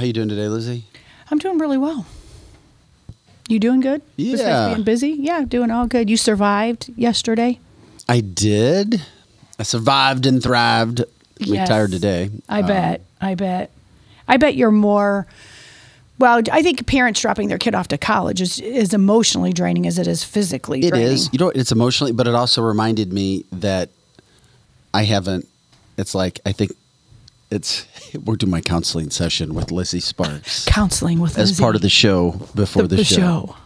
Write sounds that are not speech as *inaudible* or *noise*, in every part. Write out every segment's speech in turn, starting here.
How you doing today, Lizzie? I'm doing really well. You doing good? Besides Yeah. being busy? Yeah, doing all good. You survived yesterday? I did. I survived and thrived. Yes. Retired today. I Um, bet. I bet. I bet you're more. Well, I think parents dropping their kid off to college is is emotionally draining as it is physically It draining. is. You know, it's emotionally, but it also reminded me that I haven't. It's like I think it's *laughs* we're doing my counseling session with Lizzie Sparks Counseling with as Lizzie. part of the show before the, the show. show.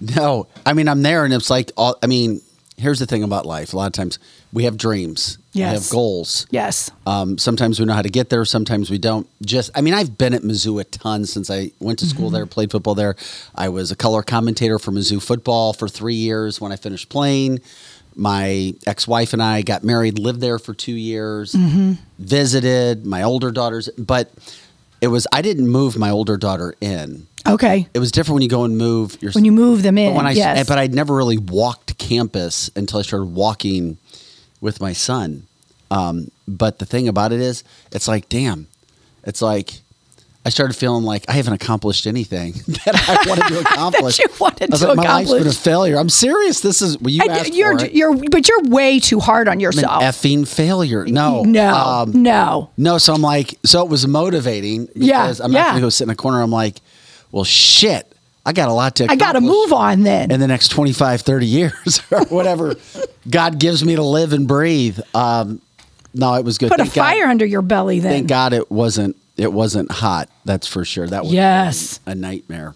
No, I mean I'm there, and it's like all. I mean, here's the thing about life. A lot of times we have dreams. We have goals. Yes. Um, sometimes we know how to get there. Sometimes we don't. Just, I mean, I've been at Mizzou a ton since I went to school Mm-hmm. there, played football there. I was a color commentator for Mizzou football for three years when I finished playing. My ex-wife and I got married, lived there for two years, Mm-hmm. visited my older daughters, but it was I didn't move my older daughter in. Okay. It was different when you go and move your When you move them in, but when I yes. but I'd never really walked campus until I started walking with my son. Um, but the thing about it is, it's like, damn, it's like I started feeling like I haven't accomplished anything *laughs* that I *laughs* wanted to accomplish. that you wanted I was to like, my life's been a failure. I'm serious. This is well, you And asked you're for it. you're but you're way too hard on I'm an yourself. effing failure. No, no. um, no. no. So I'm like, so it was motivating Yeah, because I'm not yeah. going to go sit in a corner. I'm like, well, shit, I got a lot to. I got to move on then. in the next 25, 30 years *laughs* or whatever God gives me to live and breathe. Um, no, it was good. Put a Thank God- fire under your belly then. Thank God it wasn't. It wasn't hot. That's for sure. That was Yes. a nightmare.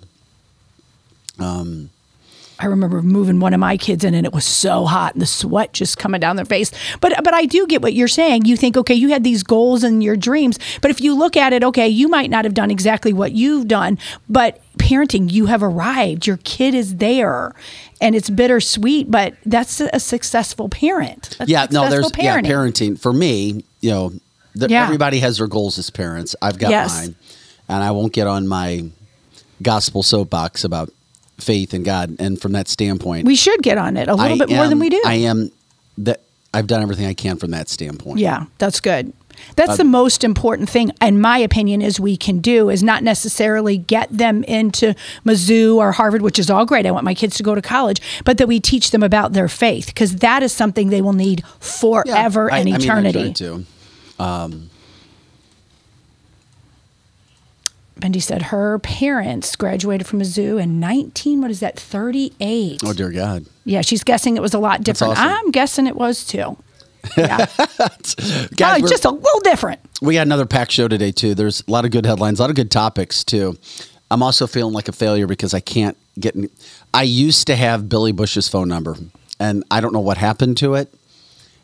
Um, I remember moving one of my kids in and it was so hot and the sweat just coming down their face. But but I do get what you're saying. You think, okay, you had these goals and your dreams. But if you look at it, okay, you might not have done exactly what you've done, but parenting, you have arrived. Your kid is there. And it's bittersweet, but that's a successful parent. That's Yeah, no, there's successful yeah, parenting. parenting for me. You know, th- Yeah. everybody has their goals as parents. I've got Yes. mine, and I won't get on my gospel soapbox about faith and God. And from that standpoint, We should get on it a little I bit more than we do. I am that I've done everything I can from that standpoint. Yeah, that's good. That's Uh, the most important thing, in my opinion, is we can do is not necessarily get them into Mizzou or Harvard, which is all great. I want my kids to go to college, but that we teach them about their faith because that is something they will need Yeah, forever I- and eternity. I mean, to. Bendy said her parents graduated from Mizzou in 19, what is that, 38? Oh dear God. Yeah, she's guessing it was a lot different. awesome. I'm guessing it was too. Yeah, *laughs* Guys, Oh, just a little different. we got another packed show today too. There's a lot of good headlines, a lot of good topics too. I'm also feeling like a failure because I can't get. In, I used to have Billy Busch's phone number, and I don't know what happened to it.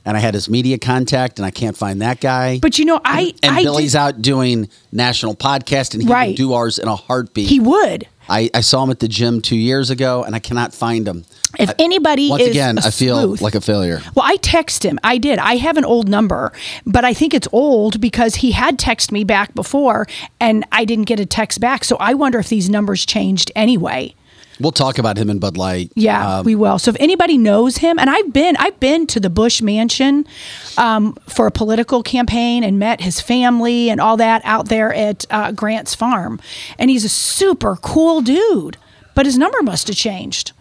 And I had his media contact, and I can't find that guy. But you know, I and I Billy's did, out doing national podcast, and he Right. would do ours in a heartbeat. he would. I, I saw him at the gym two years ago, and I cannot find him. If anybody Once again, I feel sleuth- like a failure. Well, I text him. I did. I have an old number, but I think it's old because he had texted me back before and I didn't get a text back. So I wonder if these numbers changed anyway. We'll talk about him in Bud Light. Yeah, Um, we will. So if anybody knows him, and I've been, I've been to the Busch Mansion um, for a political campaign and met his family and all that out there at uh, Grant's farm, and he's a super cool dude. But his number must have changed.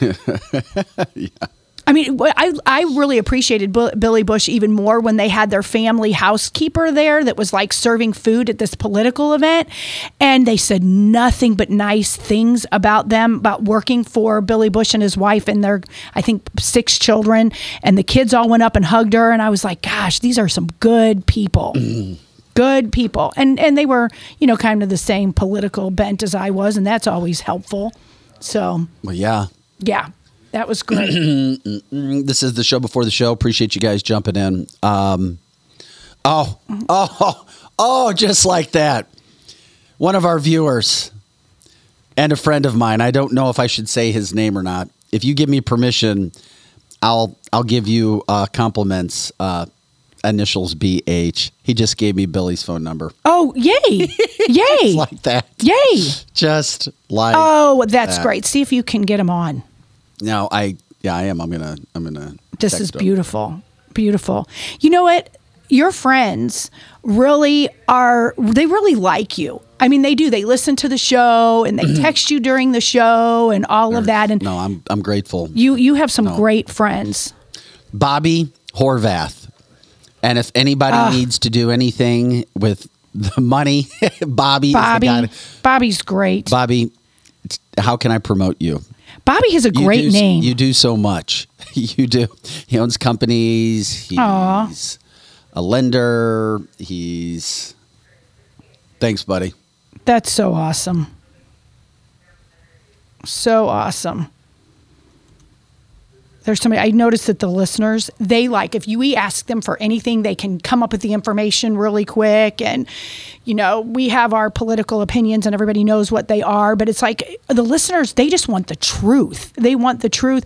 *laughs* *laughs* I mean, I I really appreciated Billy Busch even more when they had their family housekeeper there that was like serving food at this political event, and they said nothing but nice things about them about working for Billy Busch and his wife and their I think six children, and the kids all went up and hugged her, and I was like, gosh, these are some good people. *clears throat* Good people, and and they were, you know, kind of the same political bent as I was, and that's always helpful. So, well, yeah. yeah, that was great. *clears throat* This is the show before the show. Appreciate you guys jumping in. Um, oh, oh, oh, just like that. One of our viewers and a friend of mine. I don't know if I should say his name or not. If you give me permission, I'll I'll give you uh, compliments. Uh, initials BH. He just gave me Billy's phone number. Oh, yay! *laughs* Yay! Like that. Yay! Just like Oh, that's that. great. See if you can get him on. No, I yeah, I am. I'm gonna I'm gonna. This is beautiful. Beautiful. You know what? Your friends really are, they really like you. I mean, they do. They listen to the show and they *clears throat* text you during the show and all of that. And No, I'm I'm grateful. you you have some great friends. Bobby Horvath. And if anybody Ah. needs to do anything with the money, Bobby, *laughs* Bobby, is the guy. Bobby's great. Bobby, how can I promote you? Bobby has a You great do, name. You do so much. *laughs* You do. He owns companies. He's Aw. a lender. He's. Thanks, buddy. That's so awesome. So awesome. There's somebody I noticed that the listeners, they like if you ask them for anything, they can come up with the information really quick. And, you know, we have our political opinions and everybody knows what they are, but it's like the listeners, they just want the truth. They want the truth.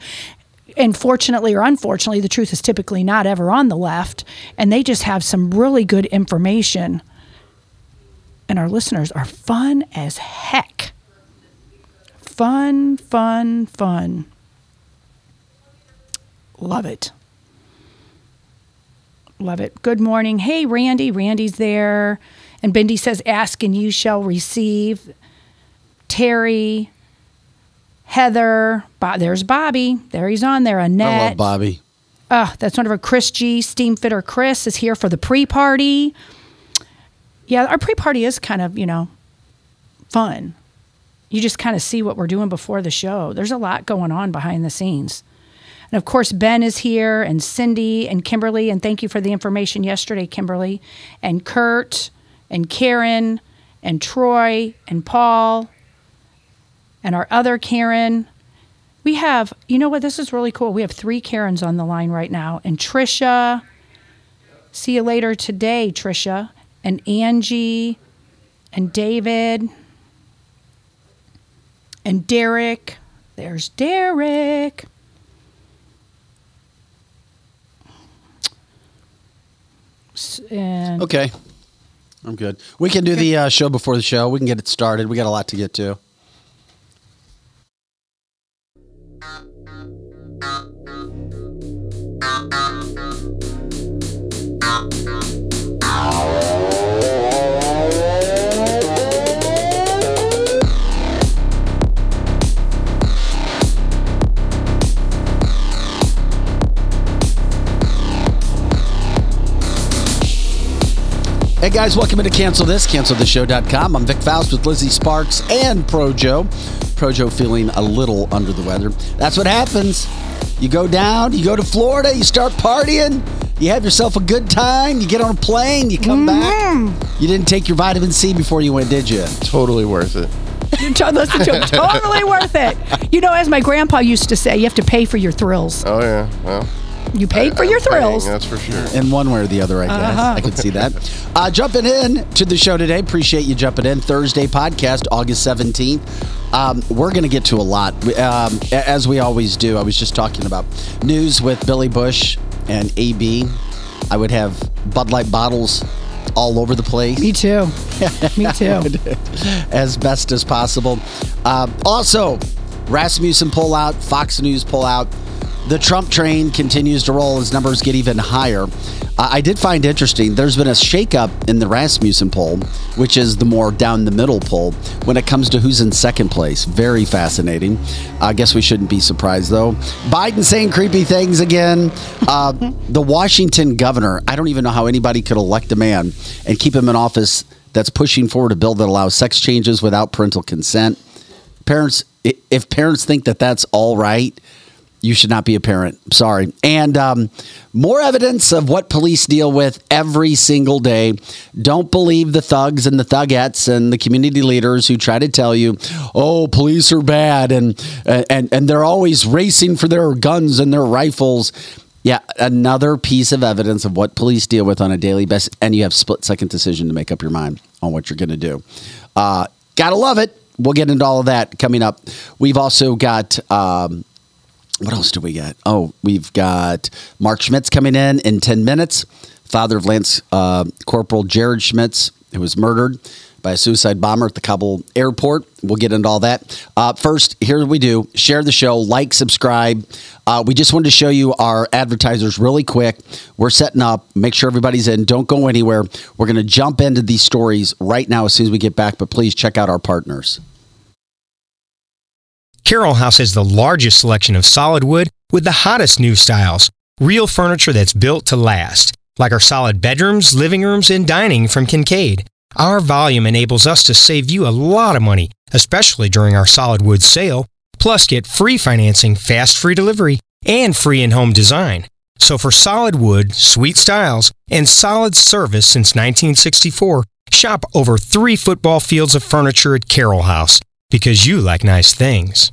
And fortunately or unfortunately, the truth is typically not ever on the left. And they just have some really good information and our listeners are fun as heck. Fun, fun, fun. Love it. Love it. Good morning. Hey, Randy. Randy's there. And Bindi says, Ask and you shall receive. Terry, Heather, there's Bobby. There he's on there. Annette. I love Bobby. Oh, that's one of our Chris G. Steam Fitter Chris is here for the pre party. Yeah, our pre party is kind of, you know, fun. You just kind of see what we're doing before the show. There's a lot going on behind the scenes. And of course, Ben is here, and Cindy, and Kimberly. And thank you for the information yesterday, Kimberly. And Kurt, and Karen, and Troy, and Paul, and our other Karen. We have, you know what, this is really cool. We have three Karens on the line right now. And Trisha, see you later today, Trisha, and Angie, and David, and Derek. There's Derek. And Okay. I'm good. We can do the uh, show before the show. We can get it started. We got a lot to get to. Hey guys, welcome into Cancel This, canceltheshow.com. I'm Vic Faust with Lizzie Sparks and Pro Joe. Projo feeling a little under the weather. That's what happens. You go down, you go to Florida, you start partying, you have yourself a good time, you get on a plane, you come back. Mm-hmm. You didn't take your vitamin C before you went, did you? Totally worth it. to listen to him. Totally worth it. You know, as my grandpa used to say, you have to pay for your thrills. Oh yeah. Well, You paid for I'm your paying, thrills. that's for sure. In one way or the other, I guess. Uh-huh. I could see that. Uh, jumping in to the show today. Appreciate you jumping in. Thursday podcast, August 17th. Um, we're going to get to a lot, um, as we always do. I was just talking about news with Billy Busch and AB. I would have Bud Light bottles all over the place Me too. *laughs* Me too. as best as possible. Uh, also, Rasmussen pull out, Fox News pull out. The Trump train continues to roll as numbers get even higher. Uh, I did find interesting, there's been a shakeup in the Rasmussen poll, which is the more down the middle poll, when it comes to who's in second place. Very fascinating. I guess we shouldn't be surprised, though. Biden saying creepy things again. Uh, *laughs* the Washington governor, I don't even know how anybody could elect a man and keep him in office that's pushing forward a bill that allows sex changes without parental consent. Parents, if parents think that that's all right, you should not be a parent. Sorry. And um, more evidence of what police deal with every single day. Don't believe the thugs and the thugettes and the community leaders who try to tell you, "Oh, police are bad," and and and they're always racing for their guns and their rifles. Yeah, another piece of evidence of what police deal with on a daily basis, and you have split second decision to make up your mind on what you're going to do. Uh, gotta love it. We'll get into all of that coming up. We've also got. Um, what else do we got? Oh, we've got Mark Schmitz coming in in 10 minutes, father of Lance uh, Corporal Jared Schmitz, who was murdered. by a suicide bomber at the Kabul airport. We'll get into all that. Uh, first, here we do share the show, like, subscribe. Uh, we just wanted to show you our advertisers really quick. We're setting up, make sure everybody's in. Don't go anywhere. We're going to jump into these stories right now as soon as we get back, but please check out our partners. Carroll House has the largest selection of solid wood with the hottest new styles. Real furniture that's built to last, like our solid bedrooms, living rooms, and dining from Kincaid. Our volume enables us to save you a lot of money, especially during our solid wood sale. Plus, get free financing, fast free delivery, and free in home design. So, for solid wood, sweet styles, and solid service since 1964, shop over three football fields of furniture at Carroll House because you like nice things.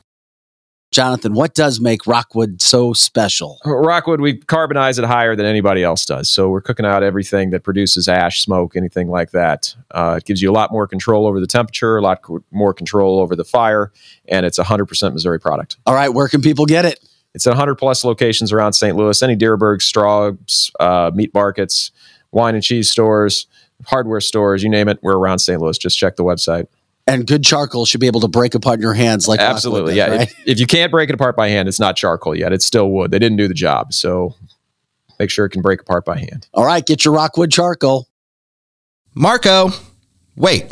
Jonathan, what does make Rockwood so special? Rockwood, we carbonize it higher than anybody else does. So we're cooking out everything that produces ash, smoke, anything like that. Uh, it gives you a lot more control over the temperature, a lot co- more control over the fire, and it's a 100% Missouri product. All right, where can people get it? It's at 100 plus locations around St. Louis, any Dierberg, Straub's, uh, meat markets, wine and cheese stores, hardware stores, you name it, we're around St. Louis. Just check the website. And good charcoal should be able to break apart in your hands like Absolutely, does, yeah. right? If, if you can't break it apart by hand, it's not charcoal yet. It's still wood. They didn't do the job, so make sure it can break apart by hand. All right, get your Rockwood charcoal. Marco. Wait,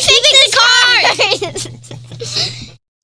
He fixed the cars. *laughs*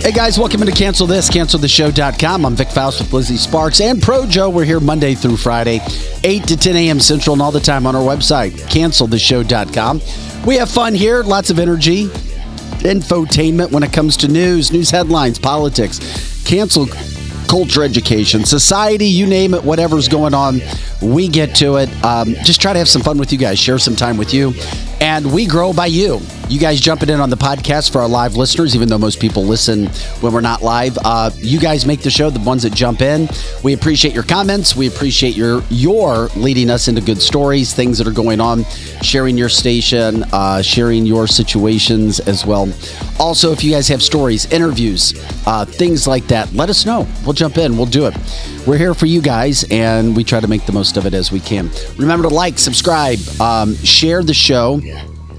Hey guys, welcome into Cancel This, canceltheshow.com. I'm Vic Faust with Lizzie Sparks and Pro Joe. We're here Monday through Friday, 8 to 10 a.m. Central and all the time on our website, canceltheshow.com. We have fun here, lots of energy, infotainment when it comes to news, news headlines, politics, cancel culture education, society, you name it, whatever's going on, we get to it. Um, just try to have some fun with you guys, share some time with you, and we grow by you. You guys jumping in on the podcast for our live listeners, even though most people listen when we're not live. Uh, you guys make the show, the ones that jump in. We appreciate your comments. We appreciate your your leading us into good stories, things that are going on, sharing your station, uh, sharing your situations as well. Also, if you guys have stories, interviews, uh, things like that, let us know. We'll jump in. We'll do it. We're here for you guys, and we try to make the most of it as we can. Remember to like, subscribe, um, share the show.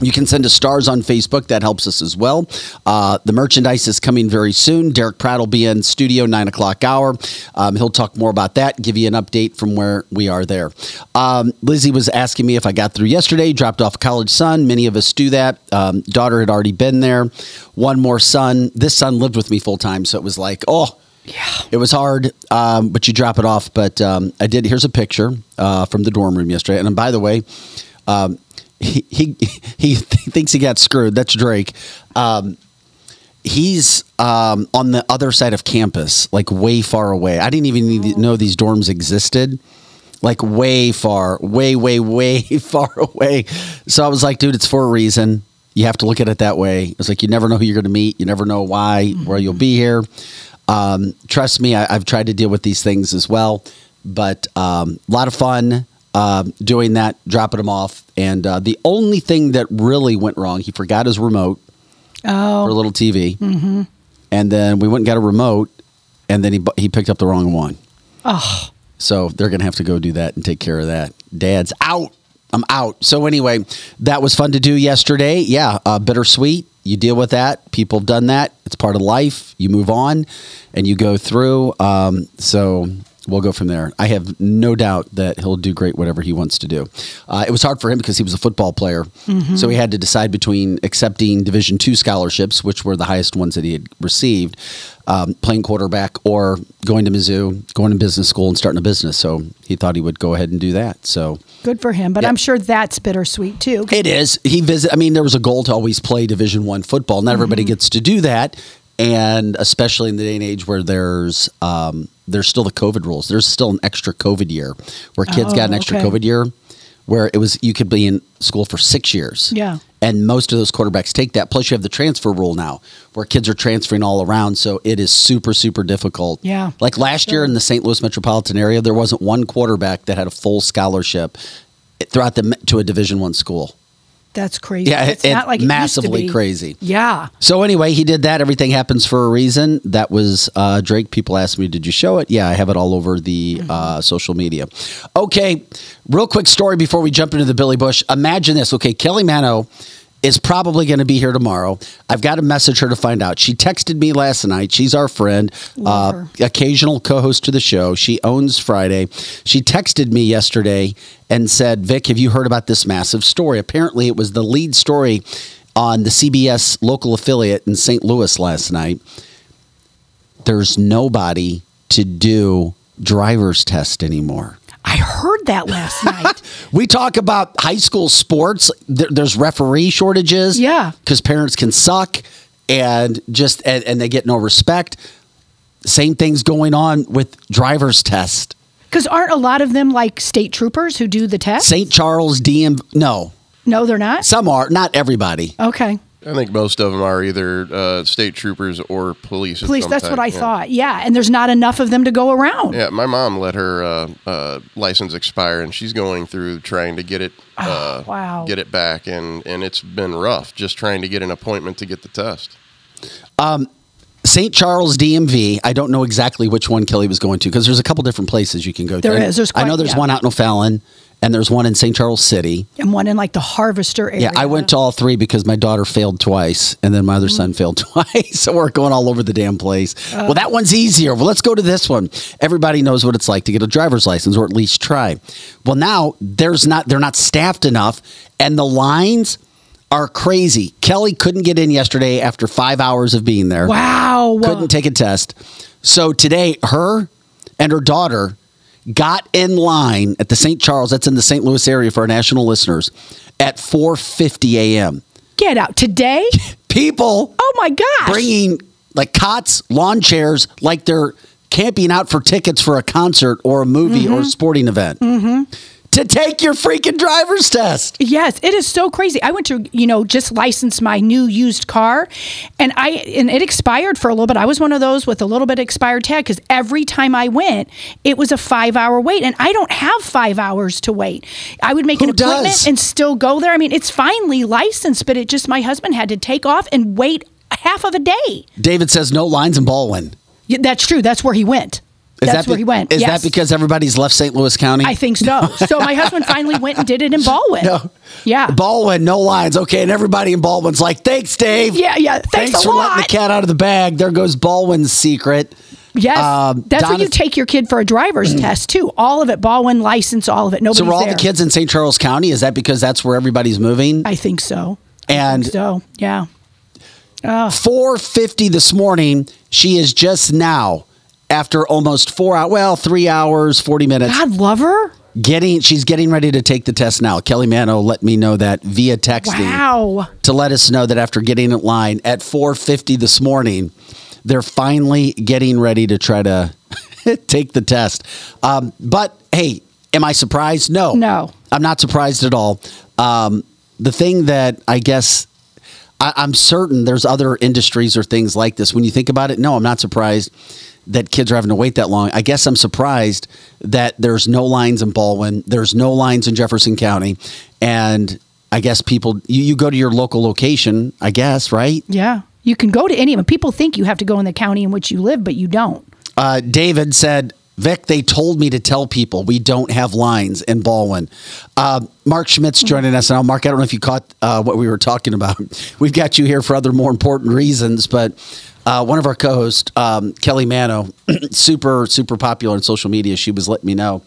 You can send us stars on Facebook. That helps us as well. Uh, the merchandise is coming very soon. Derek Pratt will be in studio, 9 o'clock hour. Um, he'll talk more about that, give you an update from where we are there. Um, Lizzie was asking me if I got through yesterday, dropped off a college son. Many of us do that. Um, daughter had already been there. One more son. This son lived with me full time. So it was like, oh, it was hard, um, but you drop it off. But um, I did. Here's a picture uh, from the dorm room yesterday. And by the way, um, he, he *laughs* he thinks he got screwed. That's Drake. Um, he's um, on the other side of campus, like way far away. I didn't even know these dorms existed. Like way far, way, way, way *laughs* far away. So I was like, dude, it's for a reason. You have to look at it that way. It's like you never know who you're going to meet. You never know why, where you'll be here. Um, trust me, I, I've tried to deal with these things as well, but um, a lot of fun um doing that, dropping them off. And uh, the only thing that really went wrong, he forgot his remote Oh. for a little TV, mm-hmm. and then we went and got a remote, and then he he picked up the wrong one. Oh. So they're going to have to go do that and take care of that. Dad's out. I'm out. So anyway, that was fun to do yesterday. Yeah, uh, bittersweet. You deal with that. People have done that. It's part of life. You move on, and you go through. Um, so we'll go from there. I have no doubt that he'll do great whatever he wants to do. Uh, it was hard for him because he was a football player, so he had to decide between accepting Division two scholarships, which were the highest ones that he had received, um, playing quarterback, or going to Mizzou, going to business school, and starting a business. So he thought he would go ahead and do that. So Good for him, but Yeah. I'm sure that's bittersweet too. it is. He visit. I mean, there was a goal to always play Division One football. Not everybody gets to do that, and especially in the day and age where there's um, there's still the COVID rules. There's still an extra COVID year where kids Oh, got an oh, extra okay. COVID year where it was you could be in school for six years. Yeah. And most of those quarterbacks take that. Plus, you have the transfer rule now, where kids are transferring all around. So it is super, super difficult. Yeah, Like last year in the St. Louis metropolitan area, there wasn't one quarterback that had a full scholarship throughout the to a Division One school. That's crazy. Yeah, it's it- not like it used to massively be. crazy. Yeah. So anyway, he did that. Everything happens for a reason. That was uh, Drake. People asked me, "Did you show it?" Yeah, I have it all over the Mm-hmm. uh, social media. Okay, real quick story before we jump into the Billy Busch. Imagine this. Okay, Kelly Mano is probably going to be here tomorrow. I've got to message her to find out. She texted me last night. She's our friend, uh, occasional co-host to the show. She owns Friday. She texted me yesterday and said, "Vic, have you heard about this massive story? Apparently, it was the lead story on the CBS local affiliate in St. Louis last night. There's nobody to do driver's test anymore." I heard that last *laughs* night. We talk about high school sports. There, there's referee shortages. Yeah. Because parents can suck and just, and, and they get no respect. Same things going on with driver's test. Because aren't a lot of them like state troopers who do the test? St. Charles DM, no, No, they're not. some are, not everybody. Okay. I think most of them are either uh, state troopers or police. of Police, that's type, what I yeah. thought. Yeah. And there's not enough of them to go around. Yeah, my mom let her uh, uh, license expire, and she's going through trying to get it. Uh, Oh, wow. Get it back, and and it's been rough just trying to get an appointment to get the test. St. Charles DMV, I don't know exactly which one Kelly was going to because there's a couple different places you can go There to. is. There's I know there's yeah. one out in O'Fallon and there's one in St. Charles City. And one in like the Harvester area. Yeah, I went to all three because my daughter failed twice, and then my other son mm. failed *laughs* twice. so we're going all over the damn place. Uh. well, that one's easier. Well, let's go to this one. Everybody knows what it's like to get a driver's license, or at least try. Well, now there's not they're not staffed enough, and the lines are crazy. Kelly couldn't get in yesterday after five hours of being there Wow. couldn't take a test. So today, her and her daughter got in line at the St. Charles. That's in the St. Louis area for our national listeners at 4:50 a.m. Get out. Today? *laughs* People Oh my gosh. bringing like cots, lawn chairs, like they're camping out for tickets for a concert or a movie or mm-hmm. a sporting event mm-hmm. To take your freaking driver's test. Yes, it is so crazy. I went to, you know, just license my new used car and I and it expired for a little bit. I was one of those with a little bit expired tag cuz every time I went, it was a 5-hour wait and I don't have 5 hours to wait. I would make Who an appointment does? and still go there. I mean, it's finally licensed, but it just my husband had to take off and wait half of a day. David says no lines in Baldwin. Yeah, that's true. That's where he went. Is that's that where be- he went. Is yes. that because everybody's left St. Louis County? I think so. *laughs* So my husband finally went and did it in *laughs* Baldwin. No. Yeah. Baldwin, no lines. Okay, and everybody in Baldwin's like, thanks, Dave. Yeah, yeah. Thanks, a for letting the cat out of the bag. There goes Baldwin's secret. Yes, Um, that's where Donna- you take your kid for a driver's *clears throat* test too. All of it, Baldwin license, all of it. Nobody's So were all there. the kids in St. Charles County? Is that because that's where everybody's moving? I think so. and So yeah, 450 this morning, she is just now, after almost four hours, well, three hours, 40 minutes, God love her. getting, she's getting ready to take the test now. Kelly Mano let me know that via texting. Wow. to let us know that after getting in line at 4:50 this morning, they're finally getting ready to try to *laughs* take the test. Um, but hey, am I surprised? No, No. I'm not surprised at all. Um, the thing that I guess I, I'm certain there's other industries or things like this. When you think about it, no, I'm not surprised that kids are having to wait that long. I guess I'm surprised that there's no lines in Baldwin, there's no lines in Jefferson County, and I guess people you, you go to your local location, I guess, right? Yeah. You can go to any of them. People think you have to go in the county in which you live, but you don't. Uh, David said, Vic, they told me to tell people we don't have lines in Baldwin. Uh, Mark Schmitz joining us now. Mark, I don't know if you caught uh, what we were talking about. *laughs* We've got you here for other more important reasons, but uh, one of our co-hosts, um, Kelly Mano, *clears throat* super super popular on social media. She was letting me know.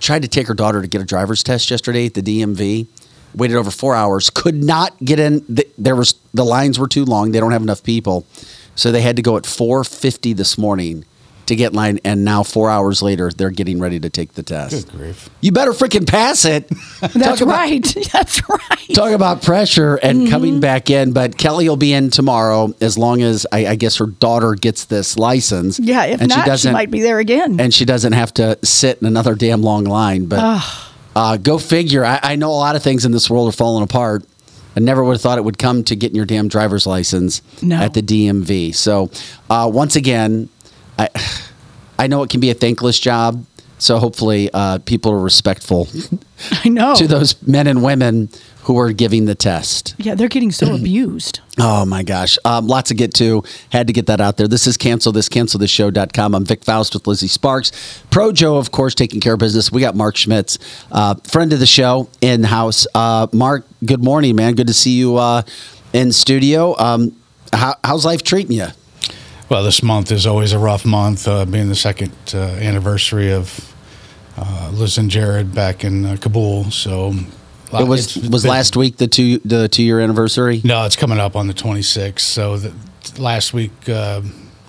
Tried to take her daughter to get a driver's test yesterday at the DMV. Waited over four hours. Could not get in. There was the lines were too long. They don't have enough people, so they had to go at four fifty this morning to get in line. And now four hours later, they're getting ready to take the test. Good grief. You better freaking pass it. *laughs* That's right. *laughs* That's right. Talk about pressure and coming back in. But Kelly will be in tomorrow as long as I, I guess her daughter gets this license. Yeah, if and not, she, might be there again. and she doesn't have to sit in another damn long line. But uh, go figure. I, I know a lot of things in this world are falling apart. I never would have thought it would come to getting your damn driver's license No. at the DMV. So uh, once again, I *sighs* I know it can be a thankless job. So hopefully, uh, people are respectful *laughs* I know. to those men and women who are giving the test. yeah, they're getting so *clears throat* abused. Oh my gosh. Um, lots to get to. Had to get that out there. This is cancel this, cancel this show.com. I'm Vic Faust with Lizzie Sparks. Pro Joe, of course, taking care of business. We got Mark Schmitz, uh, friend of the show in house. Uh, Mark, good morning, man. Good to see you uh, in studio. Um, how, how's life treating you? Well, this month is always a rough month, uh, being the second uh, anniversary of uh, Liz and Jared back in uh, Kabul. So It was was been- last week the two the two year anniversary. No, it's coming up on the 26th. So the, last week, uh,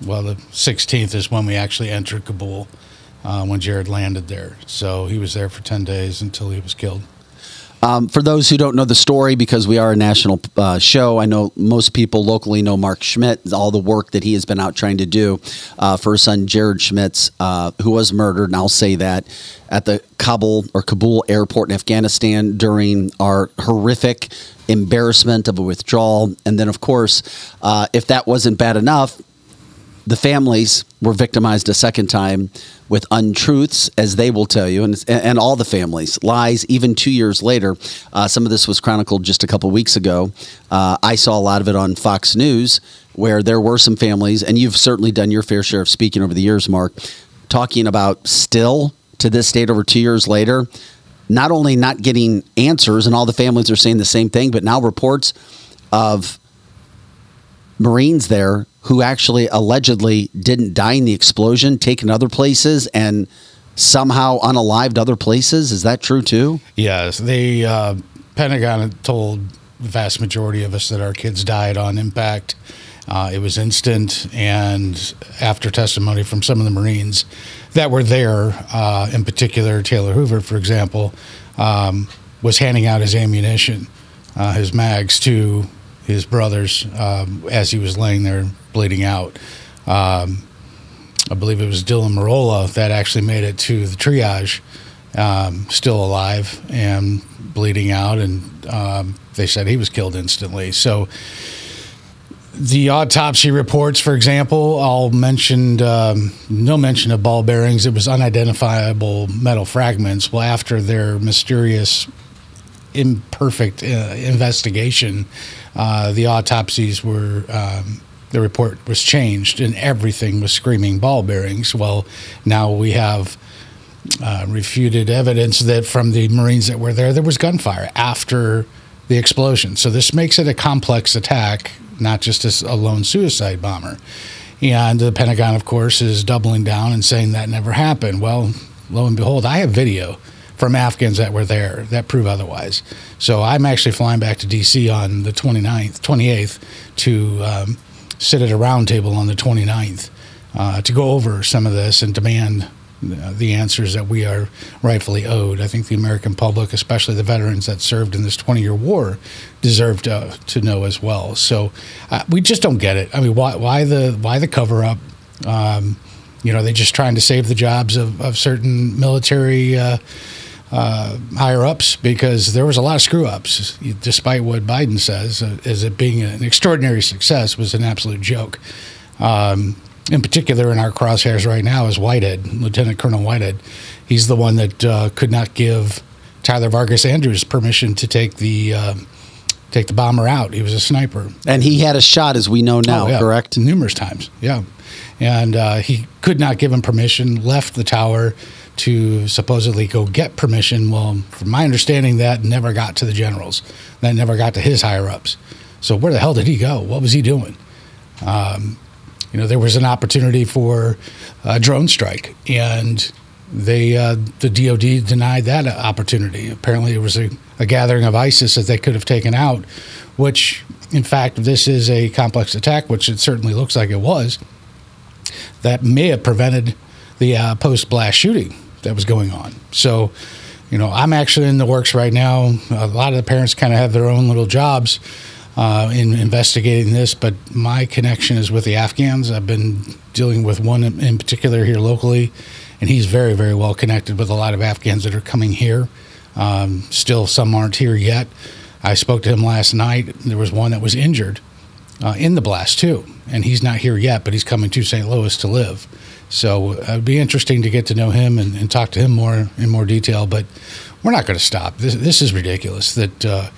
well, the 16th is when we actually entered Kabul. Uh, when Jared landed there, so he was there for ten days until he was killed. Um, for those who don't know the story, because we are a national uh, show, I know most people locally know Mark Schmitz, all the work that he has been out trying to do uh, for his son Jared Schmitz, uh, who was murdered, and I'll say that at the Kabul or Kabul airport in Afghanistan during our horrific embarrassment of a withdrawal, and then of course, uh, if that wasn't bad enough, the families were victimized a second time with untruths, as they will tell you, and, and all the families, lies, even two years later. Uh, some of this was chronicled just a couple weeks ago. Uh, I saw a lot of it on Fox News, where there were some families, and you've certainly done your fair share of speaking over the years, Mark, talking about still to this date, over two years later, not only not getting answers, and all the families are saying the same thing, but now reports of Marines there who actually allegedly didn't die in the explosion, taken other places, and somehow unalived other places. Is that true too? Yes, the uh, Pentagon told the vast majority of us that our kids died on impact. Uh, it was instant, and after testimony from some of the Marines that were there, uh, in particular Taylor Hoover, for example, um, was handing out his ammunition, uh, his mags to his brothers um, as he was laying there bleeding out. Um, I believe it was Dylan Merola that actually made it to the triage, um, still alive and bleeding out, and um, they said he was killed instantly. So the autopsy reports, for example, all mentioned um, no mention of ball bearings. It was unidentifiable metal fragments. Well, after their mysterious imperfect uh, investigation, uh, the autopsies were. Um, the report was changed, and everything was screaming ball bearings. Well, now we have uh, refuted evidence that from the Marines that were there, there was gunfire after the explosion. So this makes it a complex attack, not just a lone suicide bomber. And the Pentagon, of course, is doubling down and saying that never happened. Well, lo and behold, I have video from Afghans that were there that prove otherwise. So I'm actually flying back to D.C. on the 29th, 28th to um, sit at a roundtable on the 29th uh, to go over some of this and demand uh, the answers that we are rightfully owed. I think the American public, especially the veterans that served in this 20 year war, deserve to, to know as well. So uh, we just don't get it. I mean, why, why the why the cover up? Um, you know, they're just trying to save the jobs of, of certain military uh, uh, higher ups because there was a lot of screw ups, despite what Biden says, uh, as it being an extraordinary success was an absolute joke. Um, in particular, in our crosshairs right now is Whitehead, Lieutenant Colonel Whitehead. He's the one that uh, could not give Tyler Vargas Andrews permission to take the uh, take the bomber out. He was a sniper, and he had a shot, as we know now. Oh, yeah. Correct, numerous times. Yeah, and uh, he could not give him permission. Left the tower to supposedly go get permission. Well, from my understanding, that never got to the generals. That never got to his higher ups. So where the hell did he go? What was he doing? Um, you know, there was an opportunity for a drone strike, and they uh, the DoD denied that opportunity. Apparently, it was a, a gathering of ISIS that they could have taken out, which, in fact, this is a complex attack, which it certainly looks like it was. That may have prevented the uh, post blast shooting that was going on. So, you know, I'm actually in the works right now. A lot of the parents kind of have their own little jobs uh, in investigating this, but my connection is with the Afghans. I've been dealing with one in particular here locally, and he's very, very well connected with a lot of Afghans that are coming here. Um, still, some aren't here yet. I spoke to him last night. There was one that was injured uh, in the blast, too, and he's not here yet, but he's coming to St. Louis to live. So uh, it'd be interesting to get to know him and, and talk to him more in more detail. But we're not going to stop. This, this is ridiculous. That, uh,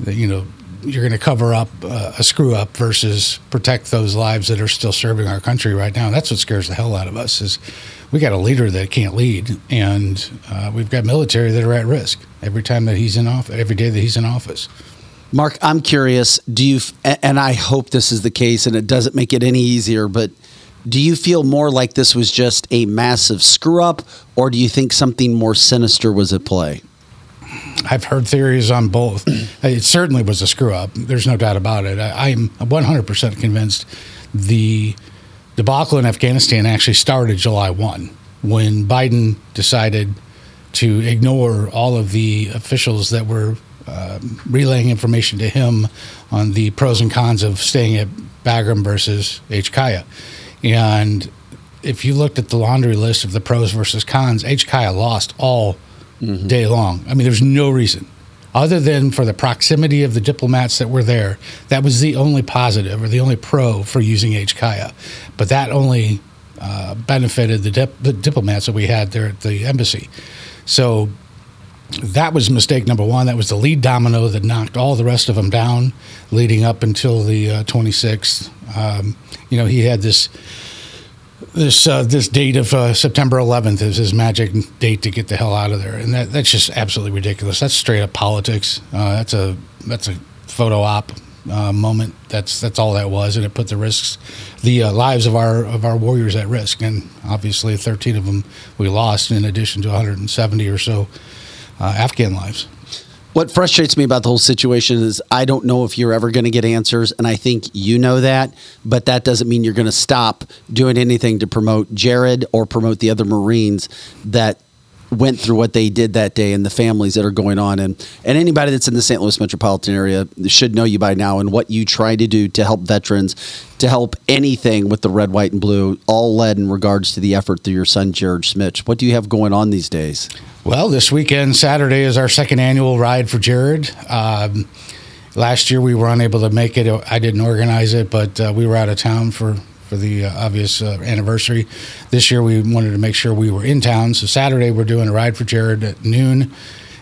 that you know you're going to cover up uh, a screw up versus protect those lives that are still serving our country right now. That's what scares the hell out of us. Is we got a leader that can't lead, and uh, we've got military that are at risk every time that he's in office, every day that he's in office. Mark, I'm curious. Do you? And I hope this is the case, and it doesn't make it any easier, but do you feel more like this was just a massive screw up, or do you think something more sinister was at play? I've heard theories on both. *clears throat* it certainly was a screw up. There's no doubt about it. I, am 100% convinced the debacle in Afghanistan actually started July 1 when Biden decided to ignore all of the officials that were uh, relaying information to him on the pros and cons of staying at Bagram versus HKIA. And if you looked at the laundry list of the pros versus cons, HKIA lost all mm-hmm. day long. I mean, there's no reason other than for the proximity of the diplomats that were there. That was the only positive or the only pro for using HKIA. But that only uh, benefited the, dip- the diplomats that we had there at the embassy. So that was mistake number one. That was the lead domino that knocked all the rest of them down, leading up until the uh, 26th. Um, you know, he had this this uh, this date of uh, September 11th is his magic date to get the hell out of there, and that that's just absolutely ridiculous. That's straight up politics. Uh, that's a that's a photo op uh, moment. That's that's all that was, and it put the risks, the uh, lives of our of our warriors at risk, and obviously 13 of them we lost, in addition to 170 or so uh, Afghan lives. What frustrates me about the whole situation is I don't know if you're ever going to get answers, and I think you know that, but that doesn't mean you're going to stop doing anything to promote Jared or promote the other Marines that went through what they did that day and the families that are going on and and anybody that's in the St. Louis metropolitan area should know you by now and what you try to do to help veterans to help anything with the red white and blue all led in regards to the effort through your son Jared Schmitz what do you have going on these days well, this weekend, Saturday, is our second annual ride for Jared. Um, last year, we were unable to make it. I didn't organize it, but uh, we were out of town for for the uh, obvious uh, anniversary. This year, we wanted to make sure we were in town. So Saturday, we're doing a ride for Jared at noon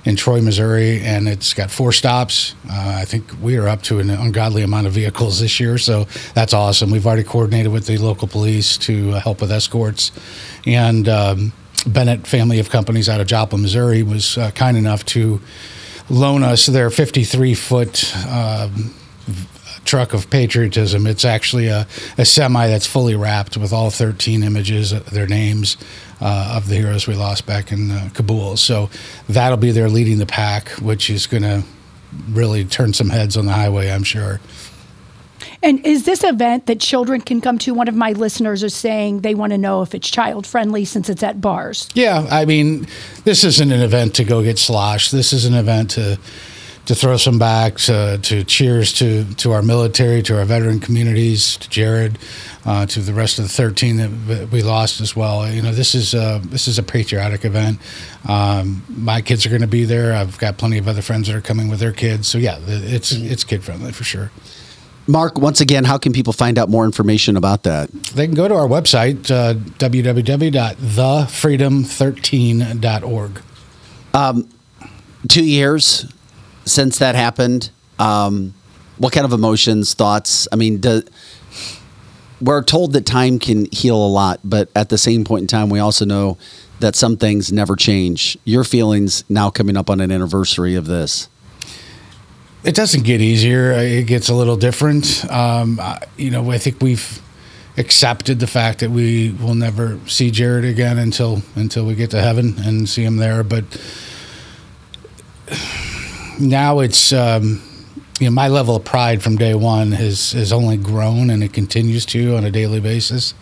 in Troy, Missouri, and it's got four stops. Uh, I think we are up to an ungodly amount of vehicles this year, so that's awesome. We've already coordinated with the local police to help with escorts, and um, Bennett family of companies out of Joplin, Missouri, was uh, kind enough to loan us their 53 foot um, truck of patriotism. It's actually a, a, semi that's fully wrapped with all 13 images, uh, their names uh, of the heroes we lost back in uh, Kabul. So that'll be there leading the pack, which is going to really turn some heads on the highway, I'm sure. And is this event that children can come to? One of my listeners is saying they want to know if it's child friendly since it's at bars. Yeah, I mean, this isn't an event to go get sloshed. This is an event to to throw some back, to, to cheers to, to our military, to our veteran communities, to Jared, uh, to the rest of the 13 that we lost as well. You know, this is a, this is a patriotic event. Um, my kids are going to be there. I've got plenty of other friends that are coming with their kids. So yeah, it's it's kid friendly for sure. Mark, once again, how can people find out more information about that? They can go to our website, uh, www.thefreedom13.org. Um, two years since that happened. Um, what kind of emotions, thoughts? I mean, do, we're told that time can heal a lot, but at the same point in time, we also know that some things never change. Your feelings now coming up on an anniversary of this. It doesn't get easier. It gets a little different. Um, you know, I think we've accepted the fact that we will never see Jared again until until we get to heaven and see him there. But now it's um, you know my level of pride from day one has has only grown and it continues to on a daily basis.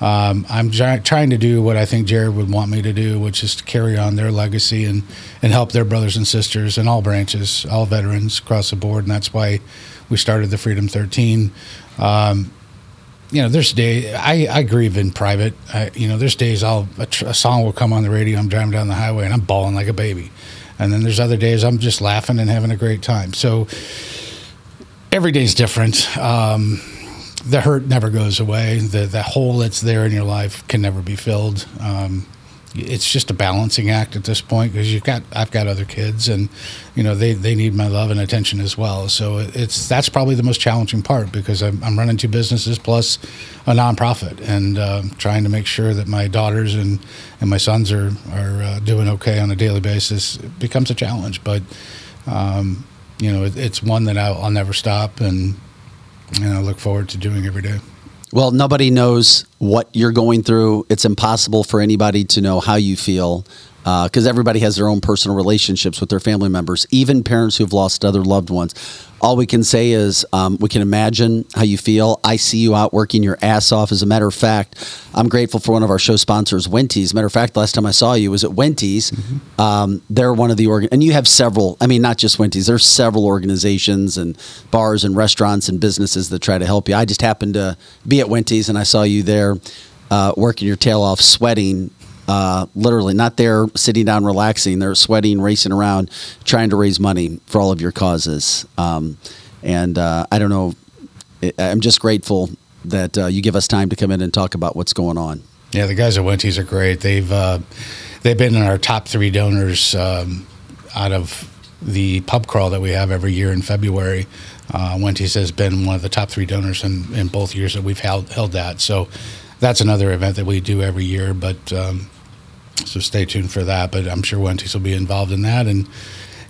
Um, I'm trying to do what I think Jared would want me to do, which is to carry on their legacy and, and help their brothers and sisters in all branches, all veterans across the board. And that's why we started the Freedom 13. Um, you know, there's days I, I grieve in private. I, you know, there's days I'll a, a, song will come on the radio. I'm driving down the highway and I'm bawling like a baby, and then there's other days I'm just laughing and having a great time. So every day's different. Um, the hurt never goes away. The the hole that's there in your life can never be filled. Um, it's just a balancing act at this point because you've got I've got other kids and you know they, they need my love and attention as well. So it's that's probably the most challenging part because I'm, I'm running two businesses plus a nonprofit and uh, trying to make sure that my daughters and, and my sons are are uh, doing okay on a daily basis it becomes a challenge. But um, you know it, it's one that I'll, I'll never stop and and I look forward to doing every day. Well, nobody knows what you're going through. It's impossible for anybody to know how you feel because uh, everybody has their own personal relationships with their family members, even parents who've lost other loved ones. All we can say is um, we can imagine how you feel. I see you out working your ass off. As a matter of fact, I'm grateful for one of our show sponsors, Wenty's. Matter of fact, last time I saw you was at Wenty's. Mm-hmm. Um, they're one of the organ, and you have several. I mean, not just Wenty's. There's several organizations and bars and restaurants and businesses that try to help you. I just happened to be at Wenty's and I saw you there. Uh, working your tail off, sweating, uh, literally not there sitting down relaxing. They're sweating, racing around, trying to raise money for all of your causes. Um, and uh, I don't know. I'm just grateful that uh, you give us time to come in and talk about what's going on. Yeah, the guys at Wenty's are great. They've uh, they've been in our top three donors um, out of the pub crawl that we have every year in February. Uh, has been one of the top three donors in, in both years that we've held held that. So that's another event that we do every year. But um, so stay tuned for that. But I'm sure Wenty's will be involved in that, and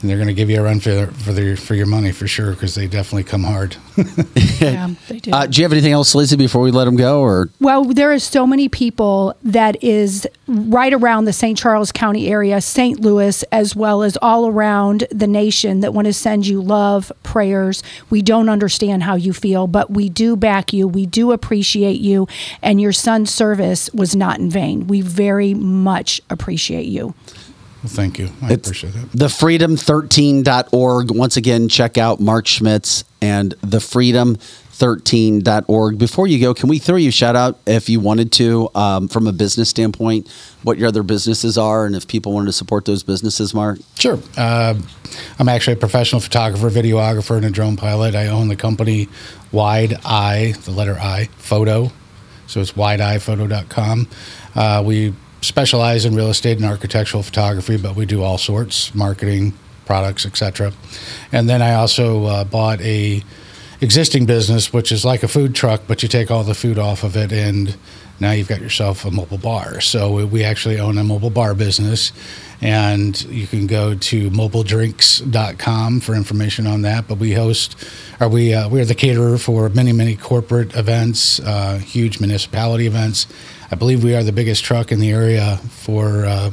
and they're going to give you a run for for their for your money for sure because they definitely come hard. *laughs* yeah, they do. Uh, do you have anything else, Lizzie, before we let them go? Or well, there is so many people that is right around the St. Charles County area, St. Louis, as well as all around the nation that want to send you love, prayers. We don't understand how you feel, but we do back you. We do appreciate you, and your son's service was not in vain. We very much appreciate you. Well, thank you. I it's appreciate it. Thefreedom13.org. Once again, check out Mark Schmitz and thefreedom13.org. Before you go, can we throw you a shout out if you wanted to, um, from a business standpoint, what your other businesses are and if people wanted to support those businesses, Mark? Sure. Uh, I'm actually a professional photographer, videographer, and a drone pilot. I own the company Wide Eye, the letter I, Photo. So it's wideeyephoto.com. Uh, we specialize in real estate and architectural photography, but we do all sorts, marketing, products, etc. And then I also uh, bought a existing business, which is like a food truck, but you take all the food off of it, and now you've got yourself a mobile bar. So we actually own a mobile bar business, and you can go to mobiledrinks.com for information on that. But we host, or we uh, we are the caterer for many many corporate events, uh, huge municipality events I believe we are the biggest truck in the area for uh,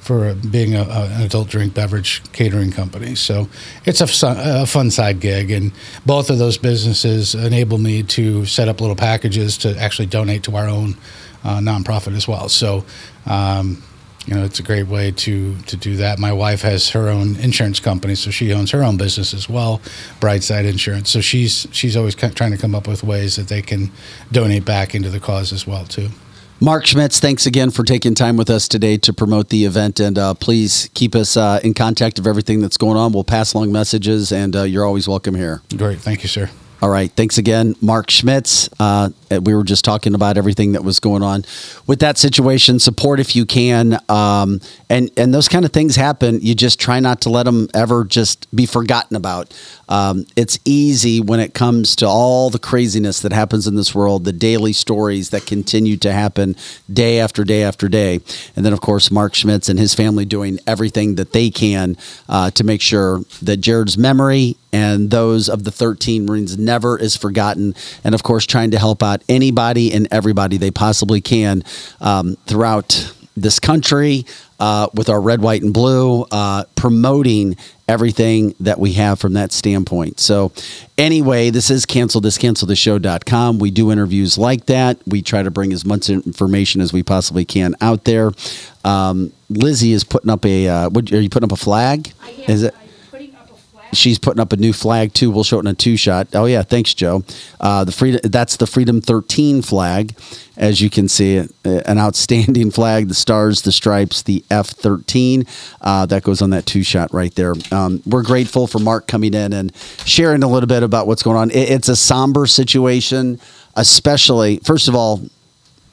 for being a, a, an adult drink beverage catering company. So it's a fun, a fun side gig, and both of those businesses enable me to set up little packages to actually donate to our own uh, nonprofit as well. So. Um, you know, it's a great way to to do that. My wife has her own insurance company, so she owns her own business as well, Brightside Insurance. So she's she's always trying to come up with ways that they can donate back into the cause as well too. Mark Schmitz, thanks again for taking time with us today to promote the event. And uh, please keep us uh, in contact of everything that's going on. We'll pass along messages, and uh, you're always welcome here. Great, thank you, sir. All right. Thanks again, Mark Schmitz. Uh, we were just talking about everything that was going on with that situation. Support if you can, um, and and those kind of things happen. You just try not to let them ever just be forgotten about. Um, it's easy when it comes to all the craziness that happens in this world, the daily stories that continue to happen day after day after day, and then of course Mark Schmitz and his family doing everything that they can uh, to make sure that Jared's memory and those of the 13 Marines never is forgotten. And of course, trying to help out anybody and everybody they possibly can um, throughout this country uh, with our red, white, and blue, uh, promoting everything that we have from that standpoint. So, anyway, this is cancel this, cancel the show.com. We do interviews like that. We try to bring as much information as we possibly can out there. Um, Lizzie is putting up a, uh, what, are you putting up a flag? Is it? She's putting up a new flag too. We'll show it in a two shot. Oh yeah, thanks, Joe. Uh, the freedom that's the Freedom 13 flag, as you can see, an outstanding flag. The stars, the stripes, the F13 uh, that goes on that two shot right there. Um, we're grateful for Mark coming in and sharing a little bit about what's going on. It, it's a somber situation, especially first of all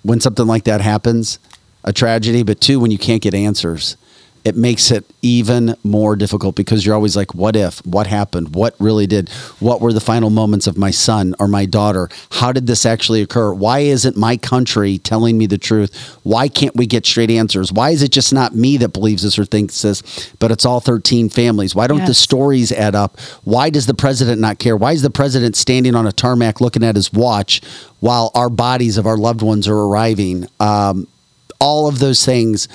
when something like that happens, a tragedy, but two when you can't get answers it makes it even more difficult because you're always like, what if? What happened? What really did? What were the final moments of my son or my daughter? How did this actually occur? Why isn't my country telling me the truth? Why can't we get straight answers? Why is it just not me that believes this or thinks this, but it's all 13 families? Why don't Yes. the stories add up? Why does the president not care? Why is the president standing on a tarmac looking at his watch while our bodies of our loved ones are arriving? Um, all of those things